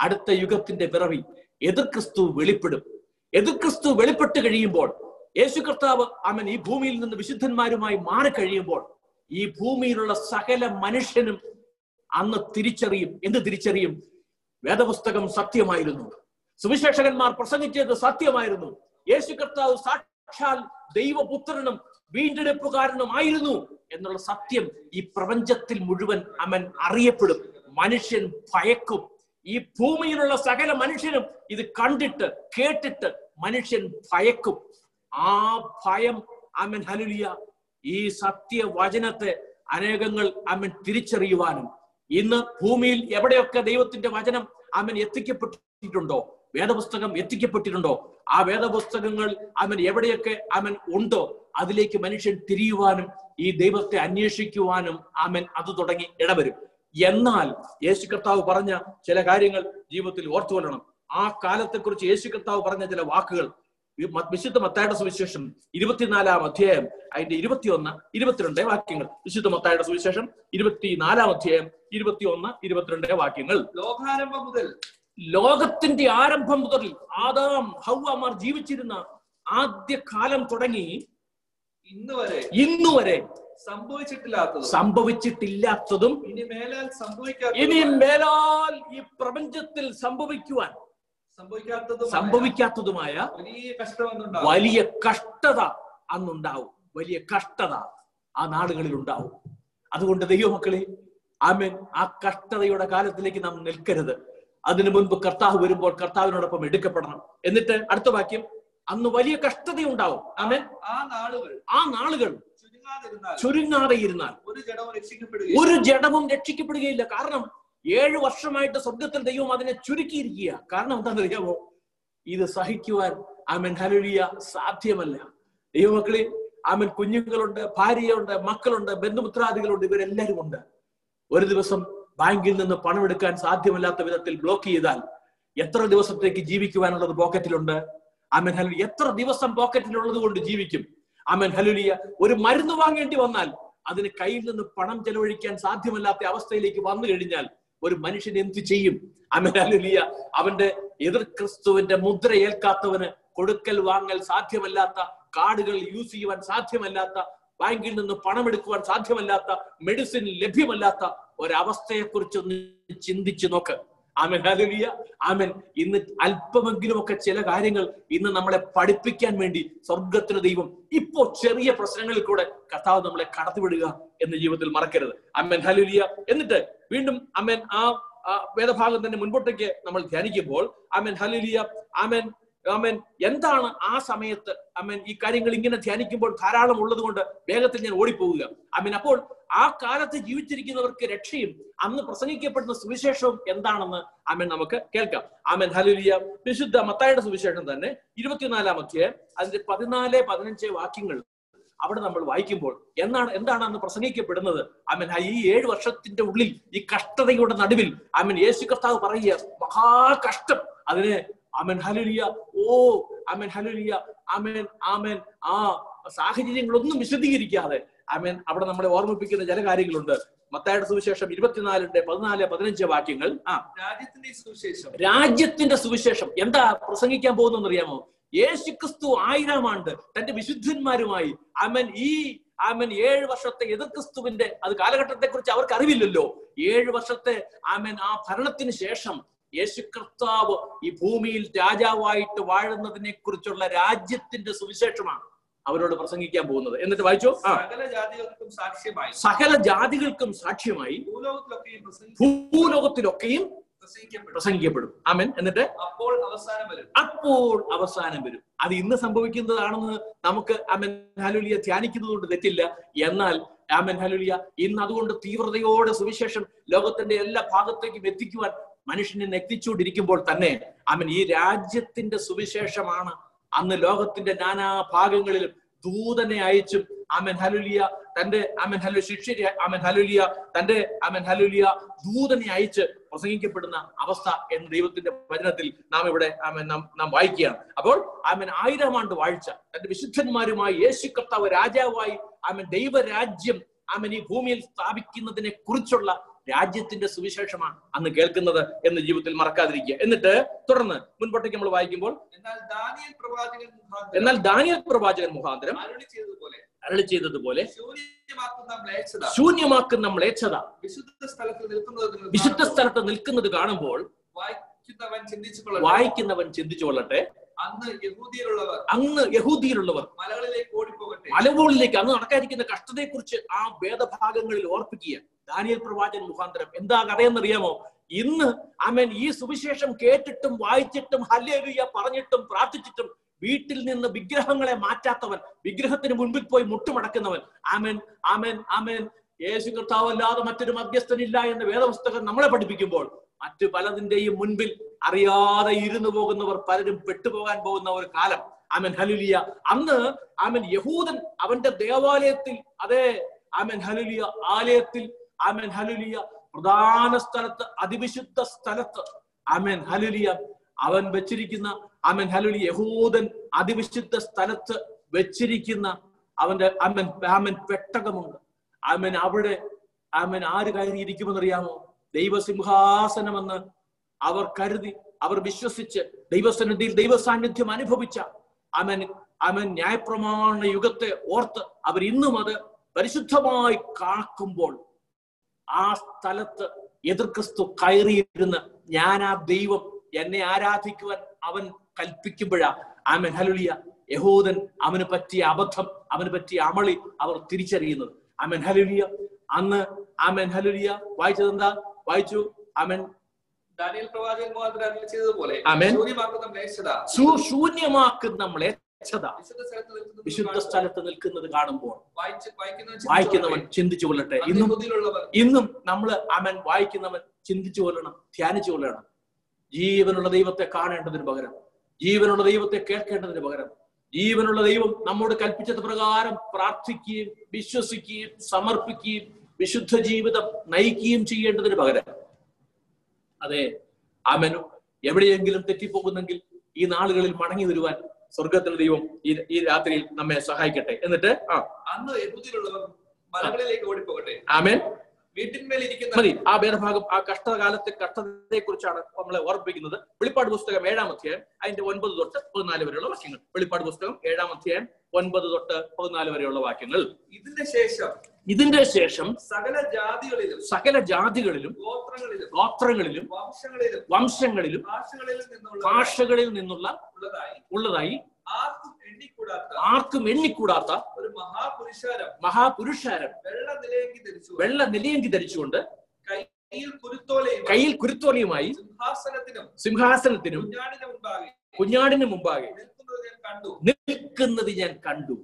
A: അടുത്ത യുഗത്തിന്റെ പിറവി എതിർ ക്രിസ്തു വെളിപ്പെടും. എതിർ ക്രിസ്തു വെളിപ്പെട്ട് കഴിയുമ്പോൾ യേശു കർത്താവ് ആമൻ ഈ ഭൂമിയിൽ നിന്ന് വിശുദ്ധന്മാരുമായി മാറി കഴിയുമ്പോൾ ഈ ഭൂമിയിലുള്ള സകല മനുഷ്യനും അന്ന് തിരിച്ചറിയും. എന്ത് തിരിച്ചറിയും? വേദപുസ്തകം സത്യമായിരുന്നു. സുവിശേഷകന്മാർ പ്രസംഗിച്ചത് സത്യമായിരുന്നു. യേശു കർത്താവ് സാക്ഷാൽ ദൈവപുത്രനും വീണ്ടെടുപ്പുകാരനുമായിരുന്നു എന്നുള്ള സത്യം ഈ പ്രപഞ്ചത്തിൽ മുഴുവൻ അവൻ അറിയപ്പെടും. മനുഷ്യൻ ഭയക്കും. ഈ ഭൂമിയിലുള്ള സകല മനുഷ്യനും ഇത് കണ്ടിട്ട് കേട്ടിട്ട് മനുഷ്യൻ ഭയക്കും. ആ ഭയം അമൻ ഹലുലിയ ഈ സത്യവചനത്തെ അനേകങ്ങൾ അമൻ തിരിച്ചറിയുവാനും ഇന്ന് ഭൂമിയിൽ എവിടെയൊക്കെ ദൈവത്തിന്റെ വചനം അവൻ എത്തിക്കപ്പെട്ടിട്ടുണ്ടോ? വേദപുസ്തകം എത്തിക്കപ്പെട്ടിട്ടുണ്ടോ? ആ വേദപുസ്തകങ്ങൾ അവൻ എവിടെയൊക്കെ അവൻ ഉണ്ടോ? അതിലേക്ക് മനുഷ്യൻ തിരിയുവാനും ഈ ദൈവത്തെ അന്വേഷിക്കുവാനും അവൻ അത് തുടങ്ങി ഇടവരും. എന്നാൽ യേശു കർത്താവ് പറഞ്ഞ ചില കാര്യങ്ങൾ ജീവിതത്തിൽ ഓർത്തുകൊള്ളണം. ആ കാലത്തെക്കുറിച്ച് യേശു കർത്താവ് പറഞ്ഞ ചില വാക്കുകൾ വിശുദ്ധ മത്തായുടെ സുവിശേഷം ഇരുപത്തിനാലാം അധ്യായം അതിന്റെ ഇരുപത്തിയൊന്ന് ഇരുപത്തിരണ്ട് വാക്യങ്ങൾ. വിശുദ്ധ മത്തായുടെ സുവിശേഷം ഇരുപത്തിനാലാം അധ്യായം ഇരുപത്തിയൊന്ന് ഇരുപത്തിരണ്ട് വാക്യങ്ങൾ.
B: ലോകാരംഭം മുതൽ.
A: ലോകത്തിന്റെ ആരംഭം മുതൽ ആദാം ഹൗവമാർ ജീവിച്ചിരുന്ന ആദ്യ കാലം തുടങ്ങി
B: ഇന്ന് വരെ
A: ഇന്നു വരെ
B: സംഭവിച്ചിട്ടില്ലാത്തതും
A: സംഭവിച്ചിട്ടില്ലാത്തതും
B: ഇനി മേലാൽ
A: ഇനി മേലാൽ ഈ പ്രപഞ്ചത്തിൽ സംഭവിക്കുവാൻ സംഭവിക്കാത്തതുമായ
B: വലിയ
A: കഷ്ടത അന്നുണ്ടാവും. വലിയ കഷ്ടത ആ നാടുകളിൽ ഉണ്ടാവും അതുകൊണ്ട് ദൈവമക്കളെ ആമേൻ. ആ കഷ്ടതയുടെ കാലത്തിലേക്ക് നാം നിൽക്കരുത്. അതിനു മുൻപ് കർത്താവ് വരുമ്പോൾ കർത്താവിനോടൊപ്പം എടുക്കപ്പെടണം. എന്നിട്ട് അടുത്ത വാക്യം അന്ന് വലിയ കഷ്ടതയുണ്ടാവും. ആമേൻ.
B: ആ നാളുകൾ
A: ആ നാളുകൾ ചുരുങ്ങാതെ ഇരുന്നാൽ
B: ഒരു ജഡവും
A: രക്ഷിക്കപ്പെടുകയില്ല. കാരണം ഏഴു വർഷമായിട്ട് സ്വർഗത്തിൽ ദൈവം അതിനെ ചുരുക്കിയിരിക്കുക. കാരണം എന്താണെന്നറിയാമോ ഇത് സഹിക്കുവാൻ ആമൻ. ഹലുലിയ സാധ്യമല്ല. ദൈവമക്കളെ ആമൻ കുഞ്ഞുങ്ങളുണ്ട് ഭാര്യയുണ്ട് മക്കളുണ്ട് ബന്ധുമിത്രാദികളുണ്ട് ഇവരെല്ലാവരും ഉണ്ട് ഒരു ദിവസം ബാങ്കിൽ നിന്ന് പണം എടുക്കാൻ സാധ്യമല്ലാത്ത വിധത്തിൽ ബ്ലോക്ക് ചെയ്താൽ എത്ര ദിവസത്തേക്ക് ജീവിക്കുവാനുള്ളത് പോക്കറ്റിലുണ്ട്? ആമൻ ഹലുലി എത്ര ദിവസം പോക്കറ്റിലുള്ളത് കൊണ്ട് ജീവിക്കും? ആമൻ ഹലുലിയ ഒരു മരുന്ന് വാങ്ങേണ്ടി വന്നാൽ അതിന് കയ്യിൽ നിന്ന് പണം ചെലവഴിക്കാൻ സാധ്യമല്ലാത്ത അവസ്ഥയിലേക്ക് വന്നു കഴിഞ്ഞാൽ ഒരു മനുഷ്യൻ എന്തു ചെയ്യും? ആമൻ ഹലുലിയ അവന്റെ എതിർ ക്രിസ്തുവിന്റെ മുദ്ര ഏൽക്കാത്തവന് കൊടുക്കൽ വാങ്ങൽ സാധ്യമല്ലാത്ത കാർഡുകൾ യൂസ് ചെയ്യുവാൻ സാധ്യമല്ലാത്ത ബാങ്കിൽ നിന്ന് പണമെടുക്കുവാൻ സാധ്യമല്ലാത്ത മെഡിസിൻ ലഭ്യമല്ലാത്ത ഒരവസ്ഥയെക്കുറിച്ചൊന്ന് ചിന്തിച്ചു നോക്ക്. ആമൻ. ഹല്ലേലൂയ ആമൻ. ഇന്ന് അല്പമെങ്കിലും ഒക്കെ ചില കാര്യങ്ങൾ ഇന്ന് നമ്മളെ പഠിപ്പിക്കാൻ വേണ്ടി സ്വർഗത്തിന് ദൈവം ഇപ്പോ ചെറിയ പ്രശ്നങ്ങളിൽ കൂടെ കർത്താവ് നമ്മളെ കടത്തിവിടുക എന്ന് ജീവിതത്തിൽ മറക്കരുത്. അമ്മൻ ഹലുലിയ എന്നിട്ട് വീണ്ടും അമ്മൻ ആ വേദഭാഗം തന്നെ മുൻപോട്ടേക്ക് നമ്മൾ ധ്യാനിക്കുമ്പോൾ അമ്മൻ ഹലുലിയ ആമൻ. ആമൻ. എന്താണ് ആ സമയത്ത് അമ്മൻ ഈ കാര്യങ്ങൾ ഇങ്ങനെ ധ്യാനിക്കുമ്പോൾ ധാരാളം ഉള്ളത് കൊണ്ട് വേഗത്തിൽ ഞാൻ ഓടിപ്പോവുക. അമ്മൻ അപ്പോൾ ആ കാലത്ത് ജീവിച്ചിരിക്കുന്നവർക്ക് രക്ഷയും അന്ന് പ്രസംഗിക്കപ്പെടുന്ന സുവിശേഷവും എന്താണെന്ന് അമ്മൻ നമുക്ക് കേൾക്കാം. അമ്മൻ ഹലുലിയ വിശുദ്ധ മത്തായുടെ സുവിശേഷം തന്നെ ഇരുപത്തിനാലാം അധ്യായം അതിന്റെ പതിനാല് പതിനഞ്ച് വാക്യങ്ങൾ അവിടെ നമ്മൾ വായിക്കുമ്പോൾ എന്നാണ് എന്താണ് അന്ന് പ്രസംഗിക്കപ്പെടുന്നത്? ആമൻ. ഈ ഏഴ് വർഷത്തിന്റെ ഉള്ളിൽ ഈ കഷ്ടതയുടെ നടുവിൽ ആമൻ യേശു കർത്താവ് പറയുക മഹാകഷ്ടം. അതിന് ആമൻ ഹലുലിയ ഓ ആമൻ ഹലുലിയ ആമൻ ആമൻ ആ സാഹചര്യങ്ങളൊന്നും വിശദീകരിക്കാതെ. ആമൻ അവിടെ നമ്മളെ ഓർമ്മിപ്പിക്കുന്ന ചില കാര്യങ്ങളുണ്ട്. മത്തായുടെ സുവിശേഷം ഇരുപത്തിനാലിന്റെ പതിനാല് പതിനഞ്ച് വാക്യങ്ങൾ. ആ.
B: രാജ്യത്തിന്റെ സുവിശേഷം.
A: രാജ്യത്തിന്റെ സുവിശേഷം. എന്താ പ്രസംഗിക്കാൻ പോകുന്നതെന്ന് അറിയാമോ യേശുക്രിസ്തു ആയിരം ആണ്ട് തന്റെ വിശുദ്ധന്മാരുമായി ആമൻ ഈ ആമൻ ഏഴ് വർഷത്തെ എതിർ ക്രിസ്തുവിന്റെ അത് കാലഘട്ടത്തെ കുറിച്ച് അവർക്ക് അറിവില്ലല്ലോ. ഏഴ് വർഷത്തെ ആമൻ ആ ഭരണത്തിന് ശേഷം യേശു കർത്താവ് ഈ ഭൂമിയിൽ രാജാവായിട്ട് വാഴുന്നതിനെ കുറിച്ചുള്ള രാജ്യത്തിന്റെ സുവിശേഷമാണ് അവരോട് പ്രസംഗിക്കാൻ പോകുന്നത്. എന്നിട്ട് വായിച്ചു?
B: സകല ജാതികൾക്കും സാക്ഷ്യമായി.
A: സകല ജാതികൾക്കും സാക്ഷ്യമായി
B: ഭൂലോകത്തിലൊക്കെയും പ്രസംഗിക്കപ്പെടും.
A: പ്രസംഗിക്കപ്പെടും. ആമൻ. എന്നിട്ട്?
B: അപ്പോൾ അവസാനം വരും.
A: അപ്പോൾ അവസാനം വരും. അത് ഇന്ന് സംഭവിക്കുന്നതാണെന്ന് നമുക്ക് അമൻ ഹലുലിയ ധ്യാനിക്കുന്നത് കൊണ്ട് തെറ്റില്ല. എന്നാൽ ആമൻ ഹലുലിയ ഇന്ന് അതുകൊണ്ട് തീവ്രതയോടെ സുവിശേഷം ലോകത്തിന്റെ എല്ലാ ഭാഗത്തേക്കും എത്തിക്കുവാൻ മനുഷ്യൻ നെത്തിച്ചുകൊണ്ടിരിക്കുമ്പോൾ തന്നെ അവൻ ഈ രാജ്യത്തിന്റെ സുവിശേഷമാണ്. അന്ന് ലോകത്തിന്റെ നാനാ ഭാഗങ്ങളിൽ ദൂതനെ അയച്ചും അമൻ ഹലുലിയ തന്റെ അമൻ ഹലു ശിക്ഷ അമൻ ഹലുലിയ തന്റെ അമൻ ഹലുലിയ ദൂതനെ അയച്ച് പ്രസംഗിക്കപ്പെടുന്ന അവസ്ഥ എന്ന ദൈവത്തിന്റെ വചനത്തിൽ നാം ഇവിടെ ആമൻ നാം നാം വായിക്കുകയാണ്. അപ്പോൾ ആമൻ ആയിരം ആണ്ട് വാഴ്ച. തന്റെ വിശുദ്ധന്മാരുമായി യേശു കർത്താവ് രാജാവായി ആമൻ ദൈവരാജ്യം ആമൻ ഈ ഭൂമിയിൽ സ്ഥാപിക്കുന്നതിനെ കുറിച്ചുള്ള രാജ്യത്തിന്റെ സുവിശേഷമാണ് അന്ന് കേൾക്കുന്നത് എന്ന് ജീവിതത്തിൽ മറക്കാതിരിക്കുക. എന്നിട്ട് തുടർന്ന് മുൻപോട്ടേക്ക് നമ്മൾ വായിക്കുമ്പോൾ
B: എന്നാൽ ദാനിയൽ പ്രവാചകൻ മുഖാന്തരം അരുളി ചെയ്തതുപോലെ ശൂന്യമാക്കുന്ന മ്ലേച്ഛത വിശുദ്ധ സ്ഥലത്ത് നിൽക്കുന്നത്
A: വിശുദ്ധ
B: കാണുമ്പോൾ
A: സ്ഥലത്ത് നിൽക്കുന്നത് കാണുമ്പോൾ
B: വായിക്കുന്നവൻ ചിന്തിച്ചുകൊള്ളട്ടെ. അന്ന് യഹൂദിയിലുള്ളവർ
A: അന്ന് യഹൂദിയിലുള്ളവർ
B: മലകളിലേക്ക് ഓടിപ്പോകട്ടെ.
A: മലമുകളിലേക്ക് അന്ന് നടക്കാതിരിക്കുന്ന കഷ്ടതയെക്കുറിച്ച് ആ വേദഭാഗങ്ങളിൽ ഓർപ്പിക്കുക. ദാനിയൽ പ്രവാചകൻ മുഖാന്തരം എന്താ കഥയെന്നറിയാമോ ഇന്ന് അമൻ ഈ സുവിശേഷം കേട്ടിട്ടും വായിച്ചിട്ടും ഹല്ലേലൂയ പറഞ്ഞിട്ടും പ്രാർത്ഥിച്ചിട്ടും വീട്ടിൽ നിന്ന് വിഗ്രഹങ്ങളെ മാറ്റാത്തവൻ വിഗ്രഹത്തിന് മുൻപിൽ പോയി മുട്ടുമടക്കുന്നവൻ. ആമേൻ ആമേൻ ആമേൻ. യേശു കർത്താവ് അല്ലാതെ മറ്റൊരു മധ്യസ്ഥനില്ല എന്ന വേദപുസ്തകം നമ്മളെ പഠിപ്പിക്കുമ്പോൾ മറ്റു പലതിന്റെയും മുൻപിൽ അറിയാതെ ഇരുന്നു പോകുന്നവർ പലരും പെട്ടുപോകാൻ പോകുന്ന ഒരു കാലം. ആമൻ ഹലുലിയ അന്ന് ആമൻ യഹൂദൻ അവന്റെ ദേവാലയത്തിൽ അതെ ആമൻ ഹലുലിയ ആലയത്തിൽ ആമൻ ഹലുലിയ പ്രധാന സ്ഥലത്ത് അതിവിശുദ്ധ സ്ഥലത്ത്. ആമേൻ ഹലുലിയ അവൻ വെച്ചിരിക്കുന്ന ആമൻ ഹലുലി യഹൂദൻ അതിവിശുദ്ധ സ്ഥലത്ത് വെച്ചിരിക്കുന്ന അവന്റെ അമൻ ആമൻ പെട്ടകമുണ്ട്. ആമൻ അവിടെ ആമൻ ആര് കയറിയിരിക്കുമെന്നറിയാമോ? ദൈവസിംഹാസനമെന്ന് അവർ കരുതി അവർ വിശ്വസിച്ച് ദൈവസന്നിധിയിൽ ദൈവസാന്നിധ്യം അനുഭവിച്ച അവൻ അവൻ ന്യായപ്രമാണ യുഗത്തെ ഓർത്ത് അവർ ഇന്നും അത് പരിശുദ്ധമായി കാക്കുമ്പോൾ ആ സ്ഥലത്ത് എതിർ ക്രിസ്തു കയറിയിരുന്ന് ഞാൻ ആ ദൈവം എന്നെ ആരാധിക്കുവാൻ അവൻ കൽപ്പിക്കുമ്പോഴാ ആമൻ. ഹലുലിയ യഹൂദൻ അവന് പറ്റിയ അബദ്ധം അവന് പറ്റിയ അമളി അവർ തിരിച്ചറിയുന്നത്. ആമൻ. ഹലുലിയ അന്ന് ആമൻ. ഹലുലിയ വായിച്ചത് എന്താ വായിച്ചു. ആമൻ.
B: ശൂന്യമാക്കുന്ന മ്ലേച്ഛത
A: സു- ശൂന്യമാക്കുന്ന മ്ലേച്ഛത
B: വിശുദ്ധ സ്ഥലത്ത് നിൽക്കുന്നത് കാണുമ്പോൾ വായിക്കുന്നവൻ
A: ചിന്തിച്ചു കൊള്ളട്ടെ. ഇന്നും ഇന്നും നമ്മൾ അവൻ വായിക്കുന്നവൻ ചിന്തിച്ചു കൊല്ലണം ധ്യാനിച്ചു കൊല്ലണം ജീവനുള്ള ദൈവത്തെ കാണേണ്ടതിന് പകരം ജീവനുള്ള ദൈവത്തെ കേൾക്കേണ്ടതിന് പകരം ജീവനുള്ള ദൈവം നമ്മോട് കൽപ്പിച്ചത് പ്രകാരം പ്രാർത്ഥിക്കുകയും വിശ്വസിക്കുകയും സമർപ്പിക്കുകയും വിശുദ്ധ ജീവിതം നയിക്കുകയും ചെയ്യേണ്ടതിന് പകരം. അതെ അമനും എവിടെയെങ്കിലും തെറ്റിപ്പോകുന്നെങ്കിൽ ഈ നാളുകളിൽ മടങ്ങി വരുവാൻ സ്വർഗത്തിലെ ദൈവം ഈ ഈ രാത്രിയിൽ നമ്മെ സഹായിക്കട്ടെ. എന്നിട്ട് ആ.
B: അന്ന്
A: ആമേൻ. മതി. ആ ഭേദഭാഗം ആ കഷ്ടകാലത്തെ കഷ്ടതയെ കുറിച്ചാണ് നമ്മളെ ഓർപ്പിക്കുന്നത് വെളിപ്പാട് പുസ്തകം ഏഴാം അധ്യായം അതിന്റെ ഒൻപത് തൊട്ട് പതിനാല് വരെയുള്ള വാക്യങ്ങൾ. വെളിപ്പാട് പുസ്തകം ഏഴാം അധ്യായം ഒൻപത് തൊട്ട് പതിനാല് വരെയുള്ള വാക്യങ്ങൾ.
B: ഇതിന്റെ ശേഷം
A: ഇതിന്റെ ശേഷം
B: സകല ജാതികളിലും
A: സകല ജാതികളിലും
B: ഗോത്രങ്ങളിലും
A: ഗോത്രങ്ങളിലും
B: വംശങ്ങളിലും
A: വംശങ്ങളിലും
B: ഭാഷകളിൽ നിന്നുള്ള
A: ഭാഷകളിൽ നിന്നുള്ള
B: ഉള്ളതായി
A: ഉള്ളതായി
B: ആർക്കും എണ്ണിക്കൂടാത്ത ഒരു മഹാപുരുഷാരം.
A: മഹാപുരുഷാരം.
B: വെള്ള നിലയങ്കി ധരിച്ചു
A: വെള്ള നിലയങ്കി ധരിച്ചുകൊണ്ട്
B: കയ്യിൽ
A: കുരുത്തോലയുമായി
B: സിംഹാസനത്തിനും
A: സിംഹാസനത്തിനും
B: കുഞ്ഞാടിന് മുമ്പാകെ നിൽക്കുന്നത് ഞാൻ കണ്ടു.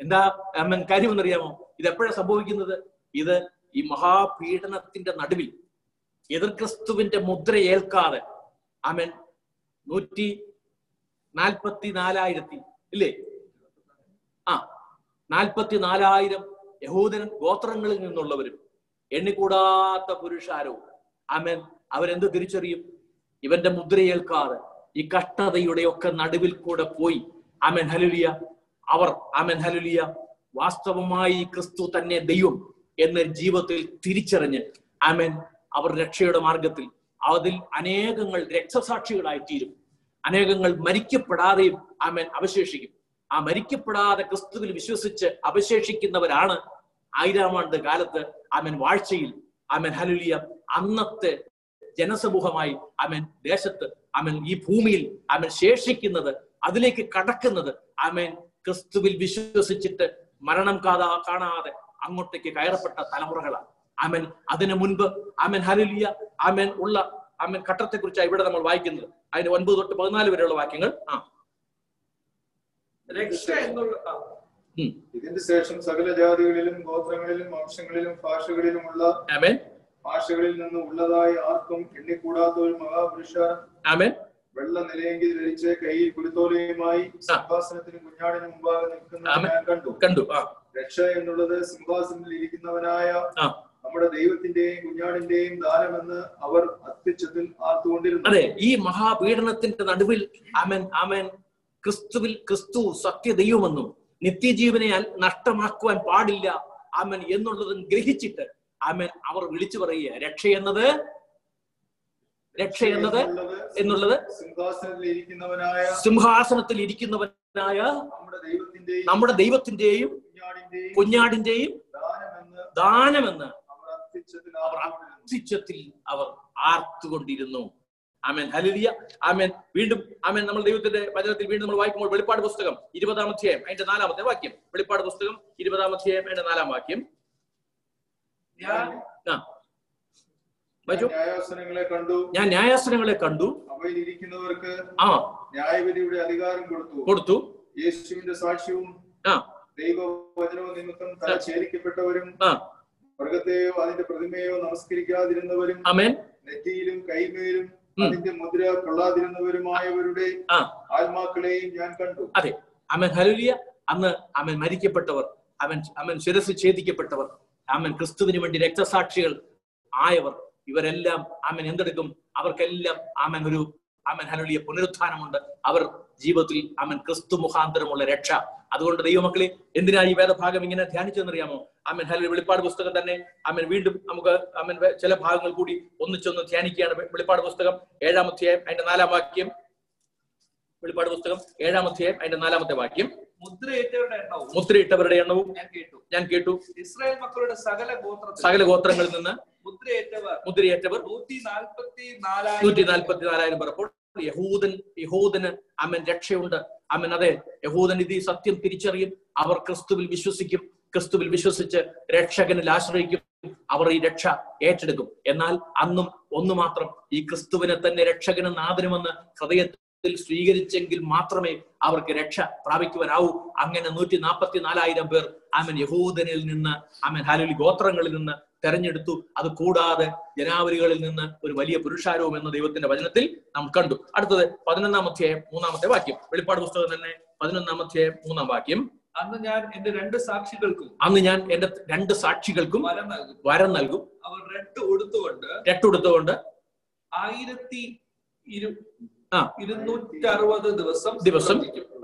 A: എന്താ അമ്മൻ കാര്യമെന്നറിയാമോ? ഇത് എപ്പോഴാണ് സംഭവിക്കുന്നത്? ഇത് ഈ മഹാപീഡനത്തിന്റെ നടുവിൽ എതിർ ക്രിസ്തുവിന്റെ മുദ്ര ഏൽക്കാതെ അമൻ നൂറ്റി നാൽപ്പത്തി നാലായിരത്തി ഇല്ലേ? ആ നാൽപ്പത്തി നാലായിരം യഹൂദൻ ഗോത്രങ്ങളിൽ നിന്നുള്ളവരും എണ്ണിക്കൂടാത്ത പുരുഷാരവും. അമൻ അവരെന്ത് തിരിച്ചറിയും? ഇവന്റെ മുദ്രയേൽക്കാതെ ഈ കഷ്ടതയുടെ ഒക്കെ നടുവിൽ കൂടെ പോയി. അമൻ ഹലുലിയ അവർ അമൻ ഹലുലിയ വാസ്തവമായി ക്രിസ്തു തന്നെ ദൈവം എന്ന ജീവിതത്തിൽ തിരിച്ചറിഞ്ഞ് അമൻ അവർ രക്ഷയുടെ മാർഗത്തിൽ അതിൽ അനേകങ്ങൾ രക്തസാക്ഷികളായി തീരും അനേകങ്ങൾ മരിക്കപ്പെടാതെയും ആമേൻ അവശേഷിക്കും. ആ മരിക്കപ്പെടാതെ ക്രിസ്തുവിൽ വിശ്വസിച്ച് അവശേഷിക്കുന്നവരാണ് ആയിരം ആണ്ട് കാലത്ത് ആമേൻ വാഴ്ചയിൽ ആമേൻ ഹലുലിയ അന്നത്തെ ജനസമൂഹമായി ആമേൻ ദേശത്ത് ആമേൻ ഈ ഭൂമിയിൽ ആമൻ ശേഷിക്കുന്നത് അതിലേക്ക് കടക്കുന്നത് ആമേൻ ക്രിസ്തുവിൽ വിശ്വസിച്ചിട്ട് മരണം കാതാ കാണാതെ അങ്ങോട്ടേക്ക് കയറപ്പെട്ട തലമുറകളാണ്. ആമൻ അതിനു മുൻപ് ആമൻ ഹലുലിയ ആമൻ ഉള്ള ആമൻ ഘട്ടത്തെ കുറിച്ചാണ് ഇവിടെ നമ്മൾ വായിക്കുന്നത്. അതിന് ഒൻപത് തൊട്ട് പതിനാല് വരെയുള്ള വാക്യങ്ങൾ. ആ.
B: രക്ഷ എന്നുള്ള
C: ശേഷം സകല ജാതികളിലും ഗോത്രങ്ങളിലും വംശങ്ങളിലും ഭാഷകളിലുമുള്ള
A: ആമേൻ.
C: ഭാഷകളിൽ നിന്ന് ഉള്ളതായി ആർക്കും എണ്ണിക്കൂടാത്ത ഒരു മഹാപുരുഷ
A: ആമേൻ.
C: വെള്ള നിലയെങ്കിൽ ധരിച്ച് കയ്യിൽ കുരുത്തോലയുമായി സിംഹാസനത്തിന് കുഞ്ഞാടിന് മുമ്പാകെ നിൽക്കുന്ന ഞാൻ കണ്ടു.
A: കണ്ടു. ആ.
C: രക്ഷ എന്നുള്ളത് സിംഹാസനത്തിൽ ഇരിക്കുന്നവനായ
A: ആ.
C: നമ്മുടെ ദൈവത്തിന്റെയും കുഞ്ഞാടിന്റെയും ദാനമെന്ന് അവർ അത്യുച്ചത്തിൽ ആർത്തുകൊണ്ടിരുന്നു.
A: അതെ ഈ മഹാപീഡനത്തിന്റെ നടുവിൽ ആമൻ ആമൻ. ക്രിസ്തുവിൽ ക്രിസ്തു സത്യദൈവമെന്നും നിത്യജീവനെ നഷ്ടമാക്കുവാൻ പാടില്ല ആമൻ എന്നുള്ളതും ഗ്രഹിച്ചിട്ട് ആമൻ അവർ വിളിച്ചു പറയുക രക്ഷ എന്നത് രക്ഷ എന്നത് എന്നുള്ളത്?
C: സിംഹാസനത്തിൽ ഇരിക്കുന്നവനായ
A: സിംഹാസനത്തിൽ ഇരിക്കുന്നവനായ
C: നമ്മുടെ ദൈവത്തിന്റെയും കുഞ്ഞാടിന്റെയും ദാനമെന്ന് അവർ അത്യുച്ചത്തിൽ
A: അവർ
C: ആർത്തുകൊണ്ടിരുന്നു.
A: ആമേൻ. ഹലിയ ആമേൻ. വീണ്ടും ആമേൻ. നമ്മൾ ദൈവത്തിന്റെ വചനത്തിൽ വീണ്ടും നമ്മൾ വായിക്കുമ്പോൾ വെളിപ്പാട് പുസ്തകം ഇരുപതാം അധ്യായം അതിന്റെ നാലാമത്തെ വാക്യം. വെളിപ്പാട് പുസ്തകം ഇരുപതാം അധ്യായം അതിന്റെ നാലാം വാക്യം.
B: ഞാൻ
C: ന്യായാസനങ്ങളെ കണ്ടു. ഇരിക്കുന്നവർക്ക്
A: ആ.
C: ന്യായവിധിയുടെ അധികാരം കൊടുത്തു.
A: കൊടുത്തു.
C: യേശുവിന്റെ സാക്ഷ്യവും ദൈവവചനവും നിമിത്തം തല ഛേദിക്കപ്പെട്ടവരും മൃഗത്തെയോ അതിന്റെ പ്രതിമയോ നമസ്കരിക്കാതിരുന്നവരും നെറ്റിയിലും കൈമേലും. അതിന്റെ മുദ്ര കൊള്ളാതിരുന്നവരുമായവരുടെ ആത്മാക്കളെയും ഞാൻ കണ്ടു.
A: അതെ. അവൻ ഹലുലിയ അന്ന് അവൻ മരിക്കപ്പെട്ടവർ അവൻ അവൻ ശിരസ് ഛേദിക്കപ്പെട്ടവർ അവൻ ക്രിസ്തുവിന് വേണ്ടി രക്തസാക്ഷികൾ ആയവർ ഇവരെല്ലാം അവൻ എന്തെടുക്കും? അവർക്കെല്ലാം അവൻ ഒരു അവൻ ഹലുലിയ പുനരുത്ഥാനമുണ്ട്. അവർ ജീവിതത്തിൽ അവൻ ക്രിസ്തു മുഖാന്തരമുള്ള രക്ഷ അതുകൊണ്ട് ദൈവമക്കളെ എന്തിനാ ഈ വേദഭാഗം ഇങ്ങനെ ധ്യാനിച്ചെന്നറിയാമോ അമ്മൻ ഹല വെളിപ്പാട് പുസ്തകം തന്നെ അമ്മൻ വീണ്ടും നമുക്ക് അമ്മൻ ചില ഭാഗങ്ങൾ കൂടി ഒന്നിച്ചൊന്ന് ധ്യാനിക്കുകയാണ്. വെളിപ്പാട് പുസ്തകം ഏഴാം അധ്യായം അതിന്റെ നാലാം വാക്യം. വെളിപ്പാട് പുസ്തകം ഏഴാം അധ്യായം അതിന്റെ നാലാമത്തെ വാക്യം.
B: മുദ്രയേറ്റവരുടെ എണ്ണവും
A: മുദ്രയിട്ടവരുടെ എണ്ണവും
B: ഞാൻ കേട്ടു.
A: ഞാൻ കേട്ടു.
B: ഇസ്രായേൽ മക്കളുടെ സകല ഗോത്രത്തിൽ
A: സകല ഗോത്രങ്ങളിൽ നിന്ന്
B: മുദ്രയേറ്റവർ
A: മുദ്രയേറ്റവർ
B: നൂറ്റി നാൽപ്പത്തി
A: നൂറ്റി
B: നാലായിരം
A: നാൽപ്പത്തി നാലായിരം പേർ. അപ്പോൾ യഹൂദൻ യഹൂദന് അമ്മൻ രക്ഷയുണ്ട്. അമ്മൻ അതെ യഹൂദൻ ഇത് സത്യം തിരിച്ചറിയും. അവർ ക്രിസ്തുവിൽ വിശ്വസിക്കും. ക്രിസ്തുവിൽ വിശ്വസിച്ച് രക്ഷകനിൽ ആശ്രയിക്കും. അവർ ഈ രക്ഷ ഏറ്റെടുക്കും. എന്നാൽ അന്നും ഒന്നു മാത്രം ഈ ക്രിസ്തുവിനെ തന്നെ രക്ഷകനും നാദനുമെന്ന് ഹൃദയത്തിൽ സ്വീകരിച്ചെങ്കിൽ മാത്രമേ അവർക്ക് രക്ഷ പ്രാപിക്കുവാനാവൂ. അങ്ങനെ നൂറ്റി നാൽപ്പത്തി നാലായിരം പേർ ആമൻ യഹൂദനിൽ നിന്ന് ആമൻ ഹാലുലി ഗോത്രങ്ങളിൽ നിന്ന് തെരഞ്ഞെടുത്തു. അത് കൂടാതെ ജനാവലികളിൽ നിന്ന് ഒരു വലിയ പുരുഷാരവും എന്ന ദൈവത്തിന്റെ വചനത്തിൽ നാം കണ്ടു. അടുത്തത് പതിനൊന്നാം അധ്യായം മൂന്നാമത്തെ വാക്യം. വെളിപ്പാട് പുസ്തകം തന്നെ പതിനൊന്നാം അധ്യായം മൂന്നാം വാക്യം.
B: അന്ന് ഞാൻ എന്റെ രണ്ട് സാക്ഷികൾക്കും
A: അന്ന് ഞാൻ എന്റെ രണ്ട് സാക്ഷികൾക്കും
B: വരം നൽകും.
A: അവർ നൽകും.
B: അവർ രട്ട് ഉടുത്തുകൊണ്ട്
A: രട്ടുടുത്തുകൊണ്ട്
B: ആയിരത്തി ഇരു
A: ആ.
B: ഇരുന്നൂറ്റി അറുപത് ദിവസം
A: ദിവസം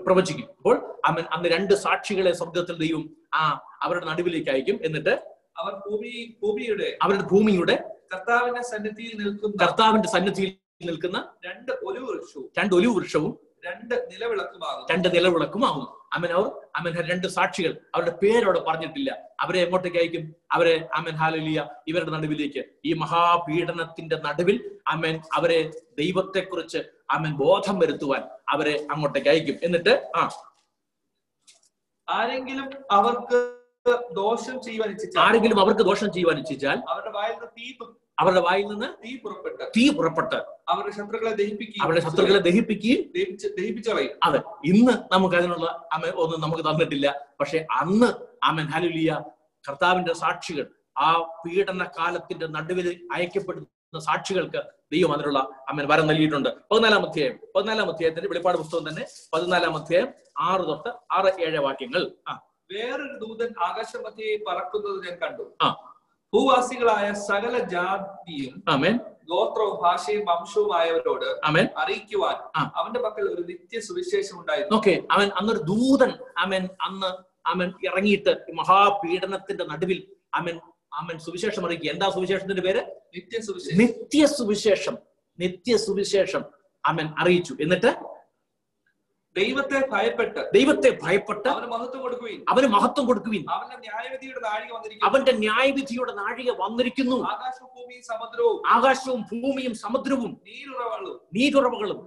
A: പ്രവചിക്കും. അപ്പോൾ അന്ന് രണ്ട് സാക്ഷികളെ സ്വർഗത്തിൽ ദൈവം ആ അവരുടെ നടുവിലേക്ക് അയക്കും. എന്നിട്ട്
B: അവർ ഭൂമി ഭൂമിയുടെ
A: അവരുടെ ഭൂമിയുടെ
B: കർത്താവിന്റെ സന്നിധിയിൽ നിൽക്കുന്ന
A: കർത്താവിന്റെ സന്നിധിയിൽ നിൽക്കുന്ന
B: രണ്ട് ഒലിവ് വൃക്ഷവും
A: രണ്ട് ഒലിവ് വൃക്ഷവും
B: രണ്ട് നിലവിളക്കുമാകും
A: രണ്ട് നിലവിളക്കുമാകും അമൻ അവർ അമൻ രണ്ട് സാക്ഷികൾ. അവരുടെ പേരവിടെ പറഞ്ഞിട്ടില്ല. അവരെ എങ്ങോട്ടേക്ക് അയക്കും? അവരെ അമൻ ഹാലലിയ ഇവരുടെ നടുവിലേക്ക്. ഈ മഹാപീഡനത്തിന്റെ നടുവിൽ അമൻ അവരെ ദൈവത്തെക്കുറിച്ച് അമൻ ബോധം വരുത്തുവാൻ അവരെ അങ്ങോട്ടേക്ക് അയക്കും. എന്നിട്ട് ആ.
B: ആരെങ്കിലും അവർക്ക് ദോഷം ചെയ്യുവാൻ
A: ആരെങ്കിലും അവർക്ക് ദോഷം ചെയ്യുവാൻ ഇച്ഛിച്ചാൽ
B: അവരുടെ വായിൽ നിന്ന് തീ
A: അവരുടെ വായിൽ നിന്ന്
B: തീ പുറപ്പെട്ട്
A: തീ പുറപ്പെട്ട്
B: അവരുടെ ശത്രുക്കളെ ദഹിപ്പിക്കുകയും
A: അവരുടെ ശത്രുക്കളെ ദഹിപ്പിക്കുകയും
B: ദഹിപ്പിച്ചറിയും
A: അതെ ഇന്ന് നമുക്ക് അതിനുള്ള അമ്മ ഒന്നും നമുക്ക് തന്നിട്ടില്ല. പക്ഷെ അന്ന് അമൻ ഹലുലിയ കർത്താവിന്റെ സാക്ഷികൾ ആ പീഡന കാലത്തിന്റെ നടുവിൽ അയക്കപ്പെടുന്ന സാക്ഷികൾക്ക് ദൈവം അതിനുള്ള അമ്മൻ വരം നൽകിയിട്ടുണ്ട്. പതിനാലാം അധ്യായം പതിനാലാം അധ്യായത്തിന്റെ വെളിപ്പാട് പുസ്തകം തന്നെ പതിനാലാം അധ്യായം ആറ് തൊട്ട് ആറ് ഏഴ് വാക്യങ്ങൾ. ആ
B: വേറൊരു ദൂതൻ ആകാശമധ്യയെ പറക്കുന്നത് ഞാൻ കണ്ടു. ഭൂവാസികളായ സകല ജാതിയും ഗോത്രവും ഭാഷയും വംശവുമായവരോട്
A: ആമേൻ.
B: അറിയിക്കുവാൻ. അവന്റെ പക്കൽ ഒരു നിത്യ സുവിശേഷം ഉണ്ടായിരുന്നു.
A: ഓക്കെ. അവൻ അന്നൊരു ദൂതൻ. അവൻ അന്ന് അവൻ ഇറങ്ങിയിട്ട് മഹാപീഡനത്തിന്റെ നടുവിൽ അവൻ അവൻ സുവിശേഷം അറിയിക്കുക. എന്താ സുവിശേഷത്തിന്റെ പേര്?
B: നിത്യ സുവിശേഷം
A: നിത്യ സുവിശേഷം നിത്യ സുവിശേഷം അവൻ അറിയിച്ചു. എന്നിട്ട്
B: ദൈവത്തെ ഭയപ്പെട്ട്
A: ദൈവത്തെ ഭയപ്പെട്ട്
B: അവന് മഹത്വം കൊടുക്കുകയും
A: അവന് മഹത്വം കൊടുക്കുവിൻ.
B: അവന്റെ ന്യായവിധിയുടെ നാഴിക വന്നിരിക്കുന്നു.
A: അവന്റെ ന്യായവിധിയുടെ നാഴിക വന്നിരിക്കുന്നു.
B: ആകാശവും ഭൂമിയും സമുദ്രവും
A: ആകാശവും ഭൂമിയും സമുദ്രവും
B: നീരുറവകളും
A: നീരുറവകളും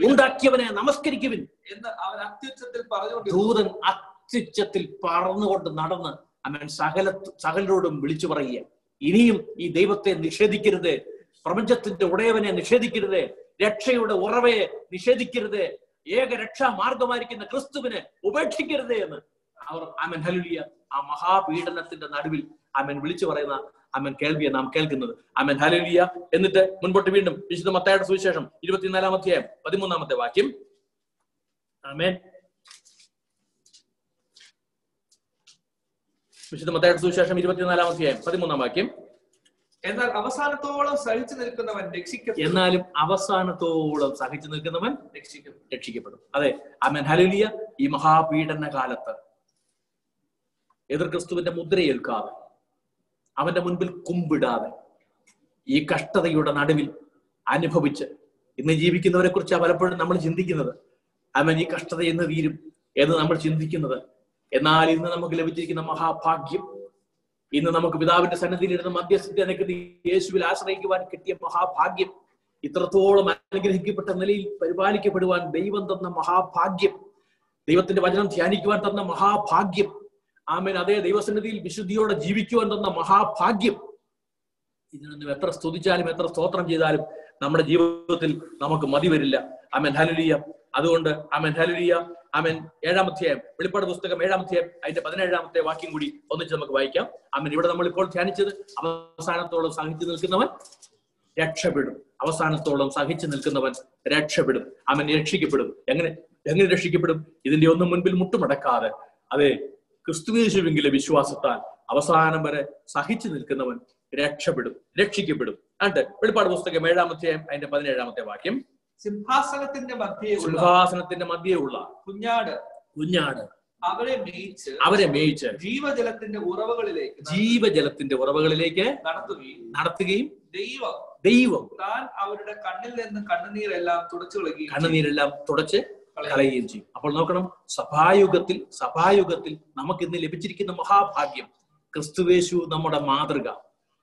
B: ഉണ്ടാക്കിയവനെ
A: നമസ്കരിക്കുവിൻ.
B: എന്ന് അവൻ അത്യുച്ചത്തിൽ പറഞ്ഞുകൊണ്ട്
A: ദൂതൻ അത്യുച്ചത്തിൽ പറന്നുകൊണ്ട് നടന്ന് അവൻ സകല സകലരോടും വിളിച്ചു പറയുക ഇനിയും ഈ ദൈവത്തെ നിഷേധിക്കരുത് പ്രപഞ്ചത്തിന്റെ ഉടയവനെ നിഷേധിക്കരുത് രക്ഷയുടെ ഉറവയെ നിഷേധിക്കരുത് ഏക രക്ഷാ മാർഗമായിരിക്കുന്ന ക്രിസ്തുവിനെ ഉപേക്ഷിക്കരുത് എന്ന്. അവർ അമൻ ഹലുലിയ ആ മഹാപീഡനത്തിന്റെ നടുവിൽ അമൻ വിളിച്ചു പറയുന്ന അമൻ കേൾവിയെ നാം കേൾക്കുന്നത്. അമൻ ഹലുലിയ എന്നിട്ട് മുൻപോട്ട് വീണ്ടും വിശുദ്ധ മത്തായുടെ സുവിശേഷം ഇരുപത്തിനാലാം അധ്യായം പതിമൂന്നാമത്തെ വാക്യം. ആമേൻ. വിശുദ്ധ മത്തായുടെ സുവിശേഷം ഇരുപത്തിനാലാം അധ്യായം പതിമൂന്നാം വാക്യം.
B: എന്നാൽ അവസാനത്തോളം സഹിച്ചു നിൽക്കുന്നവൻ രക്ഷിക്കും
A: എന്നാലും അവസാനത്തോളം സഹിച്ചു നിൽക്കുന്നവൻ
B: രക്ഷിക്കും
A: രക്ഷിക്കപ്പെടും. അതെ അമൻ ഹലുലിയ ഈ മഹാപീഡന കാലത്ത് എതിർ ക്രിസ്തുവിന്റെ മുദ്രയേൽക്കാതെ അവന്റെ മുൻപിൽ കുമ്പിടാതെ ഈ കഷ്ടതയുടെ നടുവിൽ അനുഭവിച്ച് ഇന്ന് ജീവിക്കുന്നവരെ കുറിച്ച് പലപ്പോഴും നമ്മൾ ചിന്തിക്കുന്നത്. അവൻ ഈ കഷ്ടത എന്ന് തീരും എന്ന് നമ്മൾ ചിന്തിക്കുന്നത്. എന്നാൽ ഇന്ന് നമുക്ക് ലഭിച്ചിരിക്കുന്ന മഹാഭാഗ്യം ഇന്ന് നമുക്ക് പിതാവിന്റെ സന്നിധിയിൽ ഇരുന്ന് മധ്യസ്ഥ നിൽക്കുന്ന യേശുവിൽ ആശ്രയിക്കുവാൻ കിട്ടിയ മഹാഭാഗ്യം ഇത്രത്തോളം അനുഗ്രഹിക്കപ്പെട്ട നിലയിൽ പരിപാലിക്കപ്പെടുവാൻ ദൈവം തന്ന മഹാഭാഗ്യം ദൈവത്തിന്റെ വചനം ധ്യാനിക്കുവാൻ തന്ന മഹാഭാഗ്യം ആമേൻ. അതേ ദൈവസന്നിധിയിൽ വിശുദ്ധിയോടെ ജീവിക്കുവാൻ തന്ന മഹാഭാഗ്യം. ഇതിനൊന്നും എത്ര സ്തുതിച്ചാലും എത്ര സ്തോത്രം ചെയ്താലും നമ്മുടെ ജീവിതത്തിൽ നമുക്ക് മതി വരില്ല. ആമേൻ. ഹലുലിയ അതുകൊണ്ട് അമൻ ഹലുലിയ ഏഴാം അധ്യായം വെളിപ്പാട് പുസ്തകം ഏഴാം അധ്യായം അതിന്റെ പതിനേഴാമത്തെ വാക്യം കൂടി ഒന്നിച്ച് നമുക്ക് വായിക്കാം. അമൻ ഇവിടെ നമ്മൾ ഇപ്പോൾ ധ്യാനിച്ചത് അവസാനത്തോളം സഹിച്ചു നിൽക്കുന്നവൻ രക്ഷപ്പെടും. അവസാനത്തോളം സഹിച്ചു നിൽക്കുന്നവൻ രക്ഷപ്പെടും. അവൻ രക്ഷിക്കപ്പെടും. എങ്ങനെ എങ്ങനെ രക്ഷിക്കപ്പെടും? ഇതിന്റെ ഒന്നും മുൻപിൽ മുട്ടുമടക്കാതെ. അതെ ക്രിസ്തുവേശുവെങ്കിലും വിശ്വാസത്താൽ അവസാനം വരെ സഹിച്ചു നിൽക്കുന്നവൻ രക്ഷപ്പെടും രക്ഷിക്കപ്പെടും. അണ്ട് വെളിപ്പാട് പുസ്തകം ഏഴാമത്തെ അതിന്റെ പതിനേഴാമത്തെ വാക്യം.
B: സിംഹാസനത്തിന്റെ മധ്യേ
A: സിംഹാസനത്തിന്റെ മധ്യയുള്ള
B: കുഞ്ഞാട്
A: കുഞ്ഞാട്
B: അവരെ മേയിച്ച്
A: അവരെ മേയിച്ച്
B: ജീവജലത്തിന്റെ ഉറവുകളിലേക്ക്
A: ജീവജലത്തിന്റെ ഉറവുകളിലേക്ക്
B: നടത്തുകയും
A: നടത്തുകയും
B: ദൈവം
A: ദൈവം
B: താൻ അവരുടെ കണ്ണിൽ നിന്ന് കണ്ണുനീരെല്ലാം തുടച്ചു കളയുകയും
A: കണ്ണുനീരെല്ലാം തുടച്ച് കളയുകയും ചെയ്യും. അപ്പോൾ നോക്കണം സഭായുഗത്തിൽ സഭായുഗത്തിൽ നമുക്ക് ഇന്ന് ലഭിച്ചിരിക്കുന്ന മഹാഭാഗ്യം ക്രിസ്തുവേശു നമ്മുടെ മാതൃക.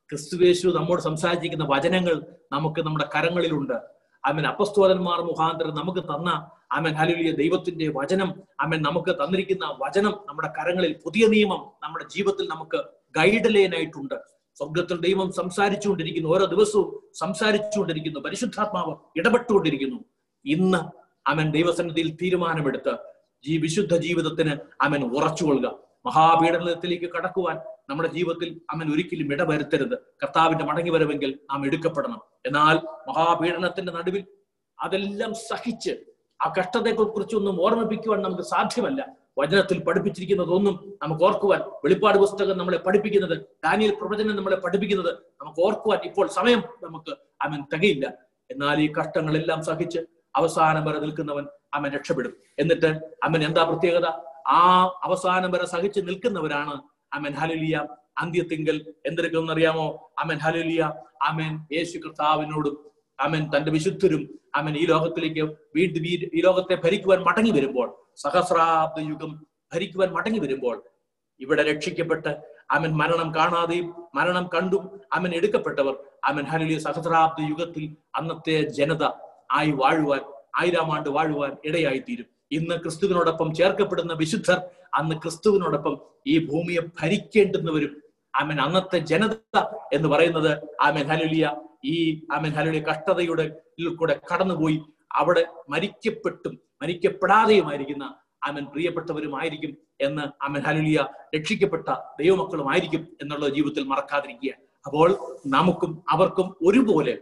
A: ക്രിസ്തുവേശു നമ്മോട് സംസാരിച്ചിരിക്കുന്ന വചനങ്ങൾ നമുക്ക് നമ്മുടെ കരങ്ങളിലുണ്ട്. അമൻ അപ്പസ്തോലന്മാർ മുഖാന്തരം നമുക്ക് തന്ന അമൻ ഹലുലിയ ദൈവത്തിന്റെ വചനം അമൻ നമുക്ക് തന്നിരിക്കുന്ന വചനം നമ്മുടെ കരങ്ങളിൽ പുതിയ നിയമം നമ്മുടെ ജീവിതത്തിൽ നമുക്ക് ഗൈഡ് ലൈൻ ആയിട്ടുണ്ട് സ്വർഗത്തിൽ ദൈവം സംസാരിച്ചുകൊണ്ടിരിക്കുന്നു ഓരോ ദിവസവും സംസാരിച്ചുകൊണ്ടിരിക്കുന്നു പരിശുദ്ധാത്മാവ് ഇടപെട്ടുകൊണ്ടിരിക്കുന്നു. ഇന്ന് അവൻ ദൈവസന്നിധിയിൽ തീരുമാനമെടുത്ത് ഈ വിശുദ്ധ ജീവിതത്തിന് അവൻ ഉറച്ചുകൊള്ളുക. മഹാപീഡനത്തിലേക്ക് കടക്കുവാൻ നമ്മുടെ ജീവിതത്തിൽ അവൻ ഒരിക്കലും ഇടവരുത്തരുത്. കർത്താവിന്റെ മടങ്ങി വരവെങ്കിൽ നാം എടുക്കപ്പെടണം. എന്നാൽ മഹാപീഡനത്തിന്റെ നടുവിൽ അതെല്ലാം സഹിച്ച് ആ കഷ്ടതയെ കുറിച്ചൊന്നും ഓർമ്മിപ്പിക്കുവാൻ നമുക്ക് സാധ്യമല്ല. വചനത്തിൽ പഠിപ്പിച്ചിരിക്കുന്നതൊന്നും നമുക്ക് ഓർക്കുവാൻ വെളിപ്പാട് പുസ്തകം നമ്മളെ പഠിപ്പിക്കുന്നത് ഡാനിയൽ പ്രവചനം നമ്മളെ പഠിപ്പിക്കുന്നത് നമുക്ക് ഓർക്കുവാൻ ഇപ്പോൾ സമയം നമുക്ക് അവൻ തികയില്ല. എന്നാൽ ഈ കഷ്ടങ്ങളെല്ലാം സഹിച്ച് അവസാനം വരെ നിൽക്കുന്നവൻ അവൻ രക്ഷപ്പെടും. എന്നിട്ട് അവൻ എന്താ പ്രത്യേകത? ആ അവസാനം വരെ സഹിച്ച് നിൽക്കുന്നവരാണ് അമൻ ഹലുലിയ അന്ത്യത്തിങ്കൽ എന്തെടുക്കുമെന്നറിയാമോ അമൻ ഹലുലിയ അമൻ യേശു കർത്താവിനോടും അമൻ തന്റെ വിശുദ്ധരും അമൻ ഈ ലോകത്തിലേക്ക് വീണ്ടും ഈ ഈ ലോകത്തെ ഭരിക്കുവാൻ മടങ്ങി വരുമ്പോൾ സഹസ്രാബ്ദ യുഗം ഭരിക്കുവാൻ മടങ്ങി വരുമ്പോൾ ഇവിടെ രക്ഷിക്കപ്പെട്ട് അമൻ മരണം കാണാതെയും മരണം കണ്ടും അമൻ എടുക്കപ്പെട്ടവർ അമൻ ഹലുലിയ സഹസ്രാബ്ദ യുഗത്തിൽ അന്നത്തെ ജനത ആയി വാഴുവാൻ ആയിരം ആണ്ട് വാഴുവാൻ ഇടയായിത്തീരും. ഇന്ന് ക്രിസ്തുവിനോടൊപ്പം ചേർക്കപ്പെടുന്ന വിശുദ്ധർ അന്ന് ക്രിസ്തുവിനോടൊപ്പം ഈ ഭൂമിയെ ഭരിക്കേണ്ടുന്നവരും ആമൻ. അന്നത്തെ ജനത എന്ന് പറയുന്നത് ആമൻ ഹലുലിയ ഈ ആമൻ ഹലുലിയ കഷ്ടതയുടെ കൂടെ കടന്നുപോയി അവിടെ മരിക്കപ്പെട്ടും മരിക്കപ്പെടാതെയുമായിരിക്കുന്ന ആമൻ പ്രിയപ്പെട്ടവരുമായിരിക്കും എന്ന് ആമൻ ഹലുലിയ രക്ഷിക്കപ്പെട്ട ദൈവമക്കളുമായിരിക്കും എന്നുള്ള ജീവിതത്തിൽ മറക്കാതിരിക്കുക. അപ്പോൾ നമുക്കും അവർക്കും ഒരുപോലെ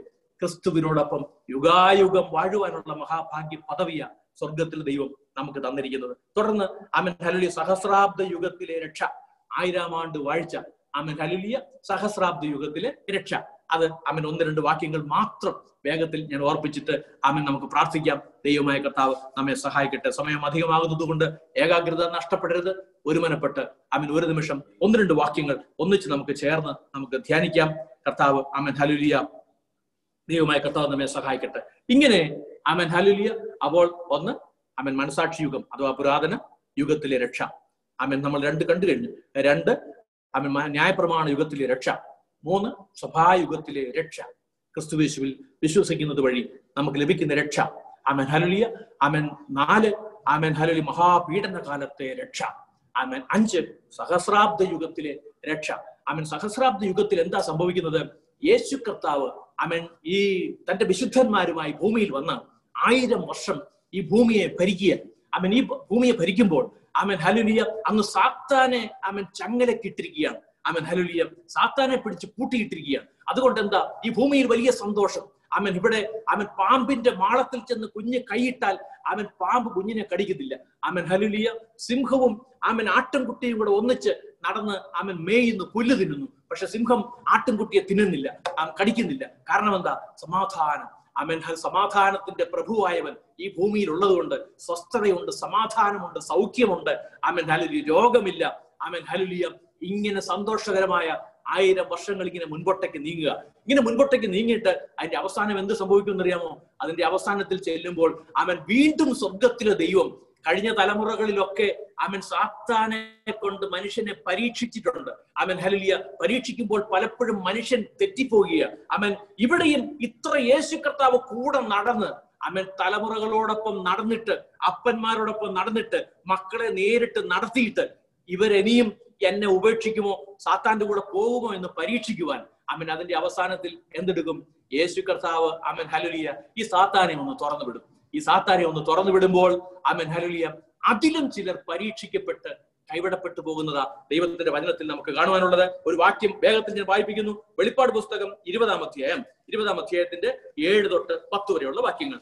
A: ക്രിസ്തുവിനോടൊപ്പം യുഗായുഗം വാഴുവാനുള്ള മഹാഭാഗ്യ പദവിയ സ്വർഗത്തിൽ ദൈവം നമുക്ക് തന്നിരിക്കുന്നത്. തുടർന്ന് അമൻ ഹലുലിയ സഹസ്രാബ്ദ യുഗത്തിലെ രക്ഷ. ആയിരം ആണ്ട് വാഴ്ച. അമൻ ഹലുലിയ സഹസ്രാബ്ദ യുഗത്തിലെ രക്ഷ. അത് അമൻ ഒന്ന് രണ്ട് വാക്യങ്ങൾ മാത്രം വേഗത്തിൽ ഞാൻ ഓർപ്പിച്ചിട്ട് അമൻ നമുക്ക് പ്രാർത്ഥിക്കാം. ദൈവമായ കർത്താവ് നമ്മെ സഹായിക്കട്ടെ. സമയം അധികമാകുന്നത് കൊണ്ട് ഏകാഗ്രത നഷ്ടപ്പെടരുത്. ഒരുമനപ്പെട്ട് അമൻ ഒരു നിമിഷം ഒന്ന് രണ്ട് വാക്യങ്ങൾ ഒന്നിച്ച് നമുക്ക് ചേർന്ന് നമുക്ക് ധ്യാനിക്കാം. കർത്താവ് അമൻ ഹലുലിയ ദൈവമായ കർത്താവ് നമ്മെ സഹായിക്കട്ടെ. ഇങ്ങനെ അമൻ ഹലുലിയ അപ്പോൾ ഒന്ന് അമൻ മനസാക്ഷി യുഗം അഥവാ പുരാതന യുഗത്തിലെ രക്ഷ. അമൻ നമ്മൾ രണ്ട് കണ്ടു കഴിഞ്ഞു. രണ്ട് അമൻ മ- ന്യായപ്രമാണ യുഗത്തിലെ രക്ഷ. മൂന്ന് സഭായുഗത്തിലെ രക്ഷ. ക്രിസ്തുവേശുവിൽ വിശ്വസിക്കുന്നത് വഴി നമുക്ക് ലഭിക്കുന്ന രക്ഷ. അമൻ ഹലുലിയ അമൻ നാല് അമൻ ഹലുലി മഹാപീഡന കാലത്തെ രക്ഷ. അമൻ അഞ്ച് സഹസ്രാബ്ദ യുഗത്തിലെ രക്ഷ. അമൻ സഹസ്രാബ്ദ യുഗത്തിൽ എന്താ സംഭവിക്കുന്നത്? യേശു കർത്താവ് അമൻ ഈ തന്റെ വിശുദ്ധന്മാരുമായി ഭൂമിയിൽ വന്ന് ആയിരം വർഷം ഈ ഭൂമിയെ ഭരിക്കുക. അവൻ ഈ ഭൂമിയെ ഭരിക്കുമ്പോൾ അവൻ ഹലുലിയ അന്ന് സാത്താനെ അവൻ ചങ്ങലക്കിട്ടിരിക്കുകയാണ്. അവൻ ഹലുലിയ സാത്താനെ പിടിച്ച് കൂട്ടിയിട്ടിരിക്കുകയാണ് അതുകൊണ്ട് എന്താ? ഈ ഭൂമിയിൽ വലിയ സന്തോഷം. അവൻ ഇവിടെ അവൻ പാമ്പിന്റെ മാളത്തിൽ ചെന്ന് കുഞ്ഞ് കൈയിട്ടാൽ അവൻ പാമ്പ് കുഞ്ഞിനെ കടിക്കുന്നില്ല അവൻ ഹലുലിയ സിംഹവും അവൻ ആട്ടിൻകുട്ടിയും കൂടെ ഒന്നിച്ച് നടന്ന് അവൻ മേയുന്നു പുല്ല് തിന്നുന്നു. പക്ഷെ സിംഹം ആട്ടിൻകുട്ടിയെ തിന്നുന്നില്ല കടിക്കുന്നില്ല. കാരണം എന്താ? സമാധാനം. അമൻ. സമാധാനത്തിന്റെ പ്രഭുവായവൻ ഈ ഭൂമിയിൽ ഉള്ളതുകൊണ്ട് സ്വസ്ഥതയുണ്ട് സമാധാനമുണ്ട് സൗഖ്യമുണ്ട്. അമൻ. ഹലുലിയ രോഗമില്ല. അമൻ. ഹലുലിയ ഇങ്ങനെ സന്തോഷകരമായ ആയിരം വർഷങ്ങൾ ഇങ്ങനെ മുൻപോട്ടേക്ക് നീങ്ങുക. ഇങ്ങനെ മുൻപോട്ടേക്ക് നീങ്ങിയിട്ട് അതിന്റെ അവസാനം എന്ത് സംഭവിക്കും അറിയാമോ അതിന്റെ അവസാനത്തിൽ ചെല്ലുമ്പോൾ അവൻ വീണ്ടും സ്വർഗത്തിലെ ദൈവം കഴിഞ്ഞ തലമുറകളിലൊക്കെ അവൻ സാത്താനെ കൊണ്ട് മനുഷ്യനെ പരീക്ഷിച്ചിട്ടുണ്ട്. അവൻ ഹലിയ പരീക്ഷിക്കുമ്പോൾ പലപ്പോഴും മനുഷ്യൻ തെറ്റിപ്പോകുക അവൻ ഇവിടെയും ഇത്ര യേശു കർത്താവ് കൂടെ നടന്ന് അവൻ തലമുറകളോടൊപ്പം നടന്നിട്ട് അപ്പന്മാരോടൊപ്പം നടന്നിട്ട് മക്കളെ നേരിട്ട് നടത്തിയിട്ട് ഇവരെനിയും എന്നെ ഉപേക്ഷിക്കുമോ സാത്താന്റെ കൂടെ പോകുമോ എന്ന് പരീക്ഷിക്കുവാൻ അവൻ അതിന്റെ അവസാനത്തിൽ എന്തെടുക്കും? യേശു കർത്താവ് അവൻ ഹലുലിയ ഈ സാത്താനെ ഒന്ന് തുറന്നു വിടും. ഈ സാത്താനെ ഒന്ന് തുറന്നു വിടുമ്പോൾ ആ ഹലുലിയ അതിലും ചിലർ പരീക്ഷിക്കപ്പെട്ട് കൈവിടപ്പെട്ടു പോകുന്നതാ ദൈവത്തിന്റെ വചനത്തിൽ നമുക്ക് കാണുവാനുള്ളത്. ഒരു വാക്യം വേഗത്തിൽ ഞാൻ വായിപ്പിക്കുന്നു. വെളിപ്പാട് പുസ്തകം ഇരുപതാം അധ്യായം. ഇരുപതാം അധ്യായത്തിന്റെ ഏഴ് തൊട്ട് പത്ത് വരെയുള്ള വാക്യങ്ങൾ.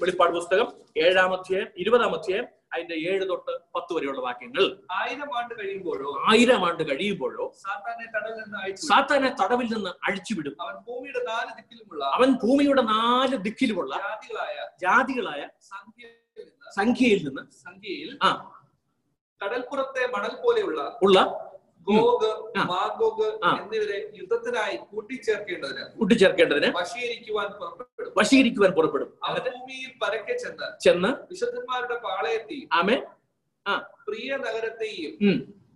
A: വെളിപ്പാട് പുസ്തകം ഏഴാം അധ്യായം ഇരുപതാം അധ്യായം അതിന്റെ ഏഴ് തൊട്ട് പത്ത് വരെയുള്ള വാക്യങ്ങൾ
B: ആയിരം ആണ്ട് കഴിയുമ്പോഴോ
A: ആയിരം ആണ്ട് കഴിയുമ്പോഴോ
B: സാത്താനെ തടവിൽ നിന്ന്
A: സാത്താനെ തടവിൽ നിന്ന് അഴിച്ചുവിടും
B: അവൻ ഭൂമിയുടെ നാല് ദിക്കിലുമുള്ള
A: അവൻ ഭൂമിയുടെ നാല് ദിക്കിലുമുള്ള
B: ജാതികളായ
A: ജാതികളായ
B: സംഖ്യയിൽ നിന്ന്
A: സംഖ്യയിൽ നിന്ന്
B: സംഖ്യയിൽ
A: ആ
B: കടൽപ്പുറത്തെ മണൽ പോലെയുള്ള
A: ഉള്ള
B: ഗോഗ്. മാഗോഗ് എന്നിവരെ യുദ്ധത്തിനായി കൂട്ടിച്ചേർക്കേണ്ടതിന്
A: കൂട്ടിച്ചേർക്കേണ്ടതിന്
B: വശീകരിക്കുവാൻ പുറപ്പെടും.
A: വശീകരിക്കുവാൻ പുറപ്പെടും. എന്നിട്ട്
B: ഭൂമിയിൽ പരക്കെ ചെന്ന്
A: ചെന്ന്
B: വിശുദ്ധന്മാരുടെ പാളയത്തെയും
A: ആമേ ആ.
B: പ്രിയ നഗരത്തെയും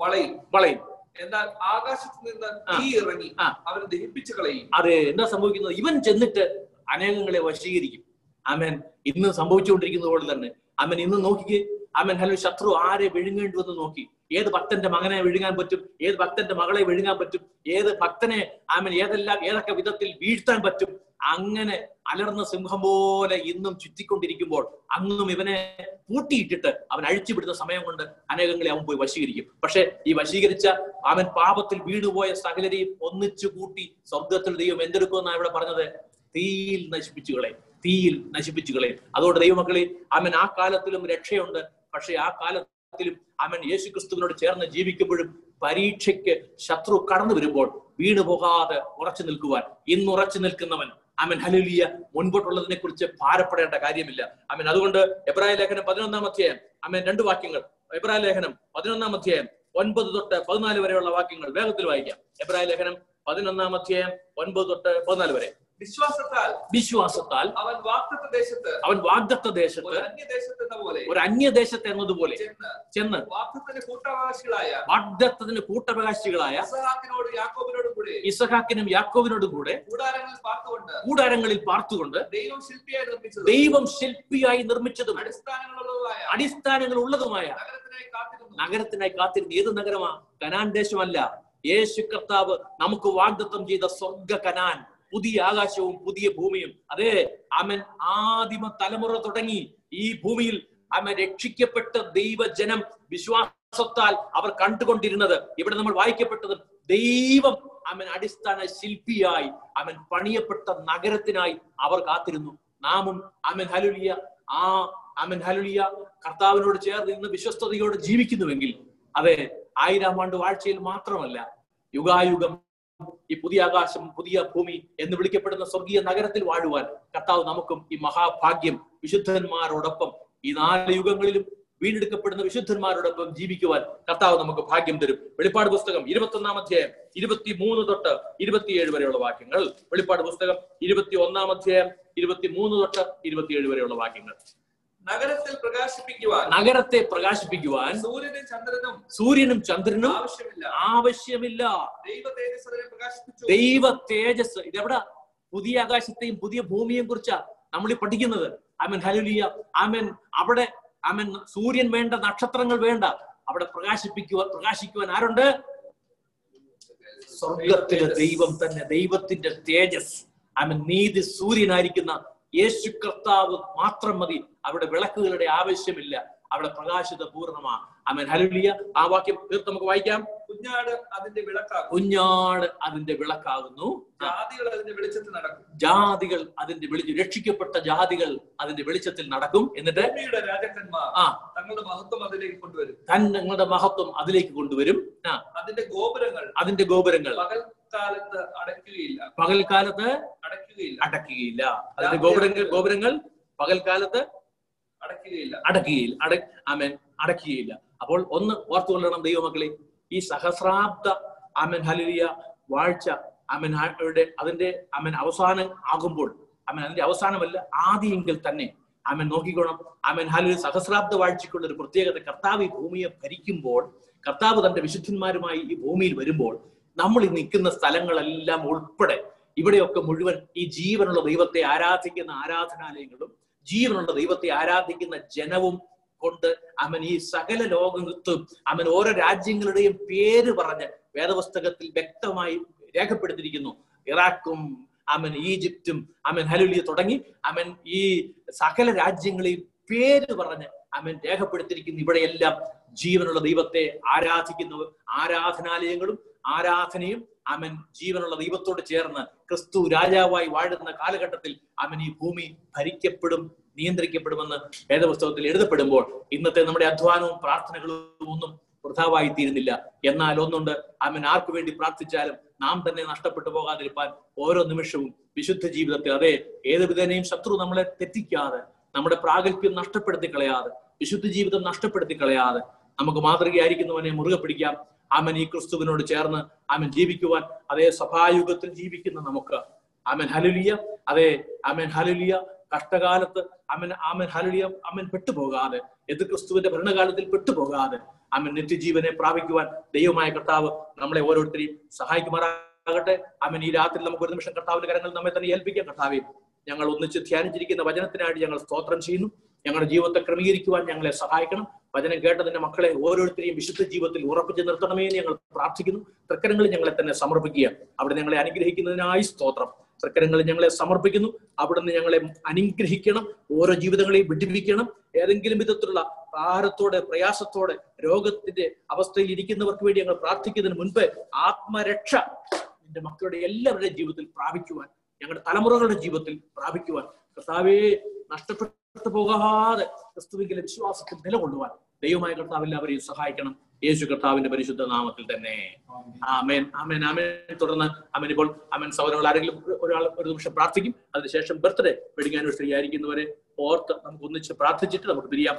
B: വളയും.
A: വളയും.
B: എന്നാൽ ആകാശത്ത് നിന്ന് തീ ഇറങ്ങി അവരെ ദഹിപ്പിച്ചു കളയും.
A: അതെ എന്താ സംഭവിക്കുന്നത്? ഇവൻ ചെന്നിട്ട് അനേകങ്ങളെ വശീകരിക്കും. അമൻ ഇന്ന് സംഭവിച്ചുകൊണ്ടിരിക്കുന്നത് പോലെ തന്നെ. അമൻ ഇന്ന് നോക്കി അമൻ ഹലോ ശത്രു ആരെ വിഴുങ്ങേണ്ടുവെന്ന് നോക്കി? ഏത് ഭക്തന്റെ മകനെ വിഴുങ്ങാൻ പറ്റും? ഏത് ഭക്തന്റെ മകളെ വിഴുങ്ങാൻ പറ്റും? ഏത് ഭക്തനെ ആമൻ ഏതെല്ലാം ഏതൊക്കെ വിധത്തിൽ വീഴ്ത്താൻ പറ്റും? അങ്ങനെ അലർന്ന സിംഹം പോലെ ഇന്നും ചുറ്റിക്കൊണ്ടിരിക്കുമ്പോൾ അന്നും ഇവനെ പൂട്ടിയിട്ടിട്ട് അവൻ അഴിച്ചുവിടുന്ന സമയം കൊണ്ട് അനേകങ്ങളെ അവൻ പോയി വശീകരിക്കും. പക്ഷെ ഈ വശീകരിച്ച അവൻ പാപത്തിൽ വീണുപോയ സകലരെയും ഒന്നിച്ചു കൂട്ടി സ്വർഗത്തിൽ ദൈവം എന്തെടുക്കുമെന്നാണ് ഇവിടെ പറഞ്ഞത്? തീയിൽ നശിപ്പിച്ചു കളയും. തീയിൽ നശിപ്പിച്ചു കളയും. അതുകൊണ്ട് ദൈവമക്കളെ അവൻ ആ കാലത്തിലും രക്ഷയുണ്ട്. പക്ഷെ ആ കാലത്തിലും അവൻ യേശു ക്രിസ്തുവിനോട് ചേർന്ന് ജീവിക്കുമ്പോഴും പരീക്ഷയ്ക്ക് ശത്രു കടന്നു വരുമ്പോൾ വീണു പോകാതെ ഉറച്ചു നിൽക്കുവാൻ ഇന്ന് ഉറച്ചു നിൽക്കുന്നവൻ അമൻ ഹലുലിയ മുൻപോട്ടുള്ളതിനെ കുറിച്ച് ഭാരപ്പെടേണ്ട കാര്യമില്ല. അമൻ അതുകൊണ്ട് എബ്രാഹിം ലേഖനം പതിനൊന്നാം അധ്യായം അമ്മൻ രണ്ട് വാക്യങ്ങൾ എബ്രാഹിം ലേഖനം പതിനൊന്നാം അധ്യായം ഒൻപത് തൊട്ട് പതിനാല് വരെയുള്ള വാക്യങ്ങൾ വേഗത്തിൽ വായിക്കാം. എബ്രാഹിം ലേഖനം പതിനൊന്നാം അധ്യായം ഒൻപത് തൊട്ട് പതിനാല് വരെ.
B: വിശ്വാസത്താൽ
A: വിശ്വാസത്താൽ
B: അവൻ വാഗ്ദത്ത ദേശത്ത്
A: അവൻ വാഗ്ദത്ത
B: ഒരു
A: ദേശത്ത്
B: അന്യദേശത്ത് എന്ന പോലെ
A: ഒരു അന്യദേശത്ത് എന്നതുപോലെ
B: ചെന്ന്
A: വാഗ്ദത്തിന്
B: വാക്തത്തിന് കൂട്ടവകാശികളായ
A: വാഗ്ദത്തത്തിന് കൂട്ടവകാശികളായ
B: ഇസഹാക്കിനോട് യാക്കോബിനോടും കൂടെ
A: ഇസഹാക്കിനും യാക്കോവിനോടും കൂടെ
B: കൂടാരങ്ങളിൽ പാർത്തുകൊണ്ട്
A: കൂടാരങ്ങളിൽ പാർത്തുകൊണ്ട്
B: ദൈവം ശില്പിയായി നിർമ്മിച്ചത്
A: ദൈവം ശില്പിയായി നിർമ്മിച്ചതും
B: അടിസ്ഥാനങ്ങളുള്ളതായ
A: അടിസ്ഥാനങ്ങൾ ഉള്ളതുമായ
B: നഗരത്തിനായി കാത്തിരുന്നു.
A: നഗരത്തിനായി കാത്തിരുന്ന ഏത് നഗരമാ? കനാൻ ദേശമല്ല. യേശു കർത്താവ് നമുക്ക് വാഗ്ദത്തം ചെയ്ത സ്വർഗ കനാൻ. പുതിയ ആകാശവും പുതിയ ഭൂമിയും. അതെ അവൻ ആദിമ തലമുറ തുടങ്ങി ഈ ഭൂമിയിൽ അവൻ രക്ഷിക്കപ്പെട്ട ദൈവജനം വിശ്വാസത്താൽ അവർ കണ്ടുകൊണ്ടിരുന്നത്. ഇവിടെ നമ്മൾ വായിക്കപ്പെട്ടത് ദൈവം അവൻ അടിസ്ഥാന ശില്പിയായി അവൻ പണിയപ്പെട്ട നഗരത്തിനായി അവർ കാത്തിരുന്നു. നാമും അമൻ ഹലുലിയ ആ അമൻ ഹലുലിയ കർത്താവിനോട് ചേർന്ന് ഇന്ന് വിശ്വസ്തയോടെ ജീവിക്കുന്നുവെങ്കിൽ അതെ ആയിരം ആണ്ട് വാഴ്ചയിൽ മാത്രമല്ല യുഗായുഗം ഈ പുതിയ ആകാശം പുതിയ ഭൂമി എന്ന് വിളിക്കപ്പെടുന്ന സ്വർഗീയ നഗരത്തിൽ വാഴുവാൻ കർത്താവ് നമുക്കും ഈ മഹാഭാഗ്യം വിശുദ്ധന്മാരോടൊപ്പം ഈ നാല് യുഗങ്ങളിലും വീണ്ടെടുക്കപ്പെടുന്ന വിശുദ്ധന്മാരോടൊപ്പം ജീവിക്കുവാൻ കർത്താവ് നമുക്ക് ഭാഗ്യം തരും. വെളിപ്പാട് പുസ്തകം ഇരുപത്തി ഒന്നാം അധ്യായം ഇരുപത്തി മൂന്ന് തൊട്ട് ഇരുപത്തിയേഴ് വരെയുള്ള വാക്യങ്ങൾ. വെളിപ്പാട് പുസ്തകം ഇരുപത്തി ഒന്നാം അധ്യായം ഇരുപത്തി മൂന്ന് തൊട്ട് ഇരുപത്തിയേഴ് വരെയുള്ള വാക്യങ്ങൾ.
B: നഗരത്തിൽ പ്രകാശിപ്പിക്കുവാൻ.
A: നഗരത്തെ പ്രകാശിപ്പിക്കുവാൻ
B: സൂര്യനും ചന്ദ്രനും
A: സൂര്യനും ചന്ദ്രനും
B: ആവശ്യമില്ല.
A: ആവശ്യമില്ല.
B: ദൈവ തേജസ് അതിനെ പ്രകാശിപ്പിച്ചു.
A: ദൈവ തേജസ് ഇതെവിടെ? പുതിയ ആകാശത്തെയും പുതിയ ഭൂമിയെയും കുറിച്ചാണ് നമ്മൾ ഈ പഠിക്കുന്നത്. ആമൻ ഹലുലിയ ആമൻ അവിടെ ആമൻ സൂര്യൻ വേണ്ട നക്ഷത്രങ്ങൾ വേണ്ട. അവിടെ പ്രകാശിപ്പിക്കുവാൻ പ്രകാശിക്കുവാൻ ആരുണ്ട്? സ്വർഗത്തിലെ ദൈവം തന്നെ. ദൈവത്തിന്റെ തേജസ് ആമൻ നീതി സൂര്യനായിരിക്കുന്ന യേശു കർത്താവ് മാത്രം മതി. അവിടെ വിളക്കുകളുടെ ആവശ്യമില്ല. അവിടെ പ്രകാശിത പൂർണമാണ്. ആമൻ. ഹലുലിയ ആ വാക്യം തീർത്ത് നമുക്ക് വായിക്കാം.
B: കുഞ്ഞാട് അതിന്റെ വിളക്കാകും
A: കുഞ്ഞാട് അതിന്റെ വിളക്കാകുന്നു.
B: ജാതികൾ അതിന്റെ വെളിച്ചത്തിൽ നടക്കും.
A: ജാതികൾ അതിന്റെ വെളിച്ചം രക്ഷിക്കപ്പെട്ട ജാതികൾ അതിന്റെ വെളിച്ചത്തിൽ നടക്കും. എന്നിട്ട്
B: രാജാക്കന്മാർ
A: ആ.
B: തങ്ങളുടെ മഹത്വം അതിലേക്ക് കൊണ്ടുവരും.
A: തങ്ങളുടെ മഹത്വം അതിലേക്ക് കൊണ്ടുവരും.
B: അതിന്റെ ഗോപുരങ്ങൾ
A: അതിന്റെ ഗോപുരങ്ങൾ.
B: പകൽക്കാലത്ത് അടയ്ക്കുകയില്ല.
A: പകൽക്കാലത്ത്
B: അടയ്ക്കുകയില്ല.
A: അടയ്ക്കുകയില്ല. അതായത് ഗോപുരങ്ങൾ ഗോപുരങ്ങൾ പകൽക്കാലത്ത്
B: അടയ്ക്കുകയില്ല.
A: അടക്കുകയില്ല അട ആമൻ. അടക്കുകയില്ല അപ്പോൾ ഒന്ന് ഓർത്തുകൊള്ളണം ദൈവമക്കളെ ഈ സഹസ്രാബ്ദ ആമൻ ഹലിയ വാഴ്ച ആമൻ ഹായുടെ അതിന്റെ ആമൻ അവസാനം ആകുമ്പോൾ ആമൻ അതിന്റെ അവസാനമല്ല ആദ്യമെങ്കിൽ തന്നെ ആമൻ നോക്കിക്കോണം. ആമൻ ഹാലിൽ സഹസ്രാബ്ദ വാഴ്ചയ്ക്കുള്ള ഒരു പ്രത്യേകത കർത്താവ് ഈ ഭൂമിയെ ഭരിക്കുമ്പോൾ കർത്താവ് തന്റെ വിശുദ്ധന്മാരുമായി ഈ ഭൂമിയിൽ വരുമ്പോൾ നമ്മൾ ഈ നിൽക്കുന്ന സ്ഥലങ്ങളെല്ലാം ഉൾപ്പെടെ ഇവിടെയൊക്കെ മുഴുവൻ ഈ ജീവനുള്ള ദൈവത്തെ ആരാധിക്കുന്ന ആരാധനാലയങ്ങളും ജീവനുള്ള ദൈവത്തെ ആരാധിക്കുന്ന ജനവും കൊണ്ട് അവൻ ഈ സകല ലോകത്തും അവൻ ഓരോ രാജ്യങ്ങളുടെയും പേര് പറഞ്ഞ് വേദപുസ്തകത്തിൽ വ്യക്തമായി രേഖപ്പെടുത്തിയിരിക്കുന്നു. ഇറാഖും അവൻ ഈജിപ്തും അവൻ ഹലുലിയ തുടങ്ങി അവൻ ഈ സകല രാജ്യങ്ങളെയും പേര് പറഞ്ഞ് അവൻ രേഖപ്പെടുത്തിയിരിക്കുന്നു. ഇവിടെയെല്ലാം ജീവനുള്ള ദൈവത്തെ ആരാധിക്കുന്നവർ ആരാധനാലയങ്ങളും ആരാധനയും അവൻ ജീവനുള്ള ദൈവത്തോട് ചേർന്ന് ക്രിസ്തു രാജാവായി വാഴുന്ന കാലഘട്ടത്തിൽ അവൻ ഈ ഭൂമി ഭരിക്കപ്പെടും നിയന്ത്രിക്കപ്പെടുമെന്ന് വേദപുസ്തകത്തിൽ എഴുതപ്പെടുമ്പോൾ ഇന്നത്തെ നമ്മുടെ അധ്വാനവും പ്രാർത്ഥനകളും ഒന്നും വൃഥാവായി തീരുന്നില്ല. എന്നാൽ ഒന്നുണ്ട് അവൻ ആർക്കു വേണ്ടി പ്രാർത്ഥിച്ചാലും നാം തന്നെ നഷ്ടപ്പെട്ടു പോകാതിരിക്കാൻ ഓരോ നിമിഷവും വിശുദ്ധ ജീവിതത്തിൽ അതെ ഏത് വിധേനയും ശത്രു നമ്മളെ തെറ്റിക്കാതെ നമ്മുടെ പ്രാഗൽഭ്യം നഷ്ടപ്പെടുത്തി കളയാതെ വിശുദ്ധ ജീവിതം നഷ്ടപ്പെടുത്തി കളയാതെ നമുക്ക് മാതൃകയായിരിക്കുന്നവനെ മുറുകെ പിടിക്കാം. ആമൻ. ഈ ക്രിസ്തുവിനോട് ചേർന്ന് ആമൻ ജീവിക്കുവാൻ അതേ സഭായുഗത്തിൽ ജീവിക്കുന്ന നമുക്ക് ആമൻ. ഹലുലിയ അതേ ആമൻ ഹലുലിയ കഷ്ടകാലത്ത് അമൻ ആമൻ ഹലുലിയ അമൻ പെട്ടുപോകാതെ എത് ക്രിസ്തുവിന്റെ ഭരണകാലത്തിൽ പെട്ടുപോകാതെ അമൻ നിത്യജീവനെ പ്രാപിക്കുവാൻ ദൈവമായ കർത്താവ് നമ്മളെ ഓരോരുത്തരെയും സഹായിക്കുമാറാകട്ടെ. അമൻ ഈ രാത്രി നമുക്ക് ഒരു നിമിഷം കർത്താവിന്റെ കരങ്ങൾ നമ്മെ തന്നെ ഏൽപ്പിക്കാം. കർത്താവേ ഞങ്ങൾ ഒന്നിച്ച് ധ്യാനിച്ചിരിക്കുന്ന വചനത്തിനായിട്ട് ഞങ്ങൾ സ്തോത്രം ചെയ്യുന്നു. ഞങ്ങളുടെ ജീവിതത്തെ ക്രമീകരിക്കുവാൻ ഞങ്ങളെ സഹായിക്കണം. വചനം കേട്ടതിന്റെ മക്കളെ ഓരോരുത്തരെയും വിശുദ്ധ ജീവിതത്തിൽ ഉറപ്പിച്ചു നിർത്തണമേ എന്ന് ഞങ്ങൾ പ്രാർത്ഥിക്കുന്നു. തൃക്കരങ്ങളിൽ ഞങ്ങളെ തന്നെ സമർപ്പിക്കുക. അവിടെ ഞങ്ങളെ അനുഗ്രഹിക്കുന്നതിനായി സ്തോത്രം. തൃക്കരങ്ങളിൽ ഞങ്ങളെ സമർപ്പിക്കുന്നു. അവിടുന്ന് ഞങ്ങളെ അനുഗ്രഹിക്കണം. ഓരോ ജീവിതങ്ങളെയും വിടിപ്പിക്കണം ഏതെങ്കിലും വിധത്തിലുള്ള ഭാരത്തോടെ പ്രയാസത്തോടെ രോഗത്തിന്റെ അവസ്ഥയിൽ ഇരിക്കുന്നവർക്ക് വേണ്ടി ഞങ്ങൾ പ്രാർത്ഥിക്കുന്നതിന് മുൻപ് ആത്മരക്ഷ എന്റെ മക്കളുടെ എല്ലാവരുടെയും ജീവിതത്തിൽ പ്രാപിക്കുവാൻ ഞങ്ങളുടെ തലമുറകളുടെ ജീവിതത്തിൽ പ്രാപിക്കുവാൻ കർത്താവേ നഷ്ടപ്പെട്ടു പോകാതെ ക്രിസ്തുവിന്റെ വിശ്വാസത്തിൽ നിലകൊള്ളുവാൻ ദൈവമായ കർത്താവ് എല്ലാവരെയും സഹായിക്കണം. യേശു കർത്താവിന്റെ പരിശുദ്ധ നാമത്തിൽ തന്നെ. ആമേൻ ആമേൻ ആമേൻ. തുടർന്ന് അമൻ ഇപ്പോൾ അമൻ സൗരങ്ങൾ ആരെങ്കിലും ഒരാൾ ഒരു നിമിഷം പ്രാർത്ഥിക്കും. അതിനുശേഷം ബർത്ത്ഡേ വെഡിങ് ആനിവേഴ്സറി ആയിരിക്കുന്നവരെ ഓർത്ത് നമുക്ക് ഒന്നിച്ച് പ്രാർത്ഥിച്ചിട്ട് നമുക്ക് പിരിയാം.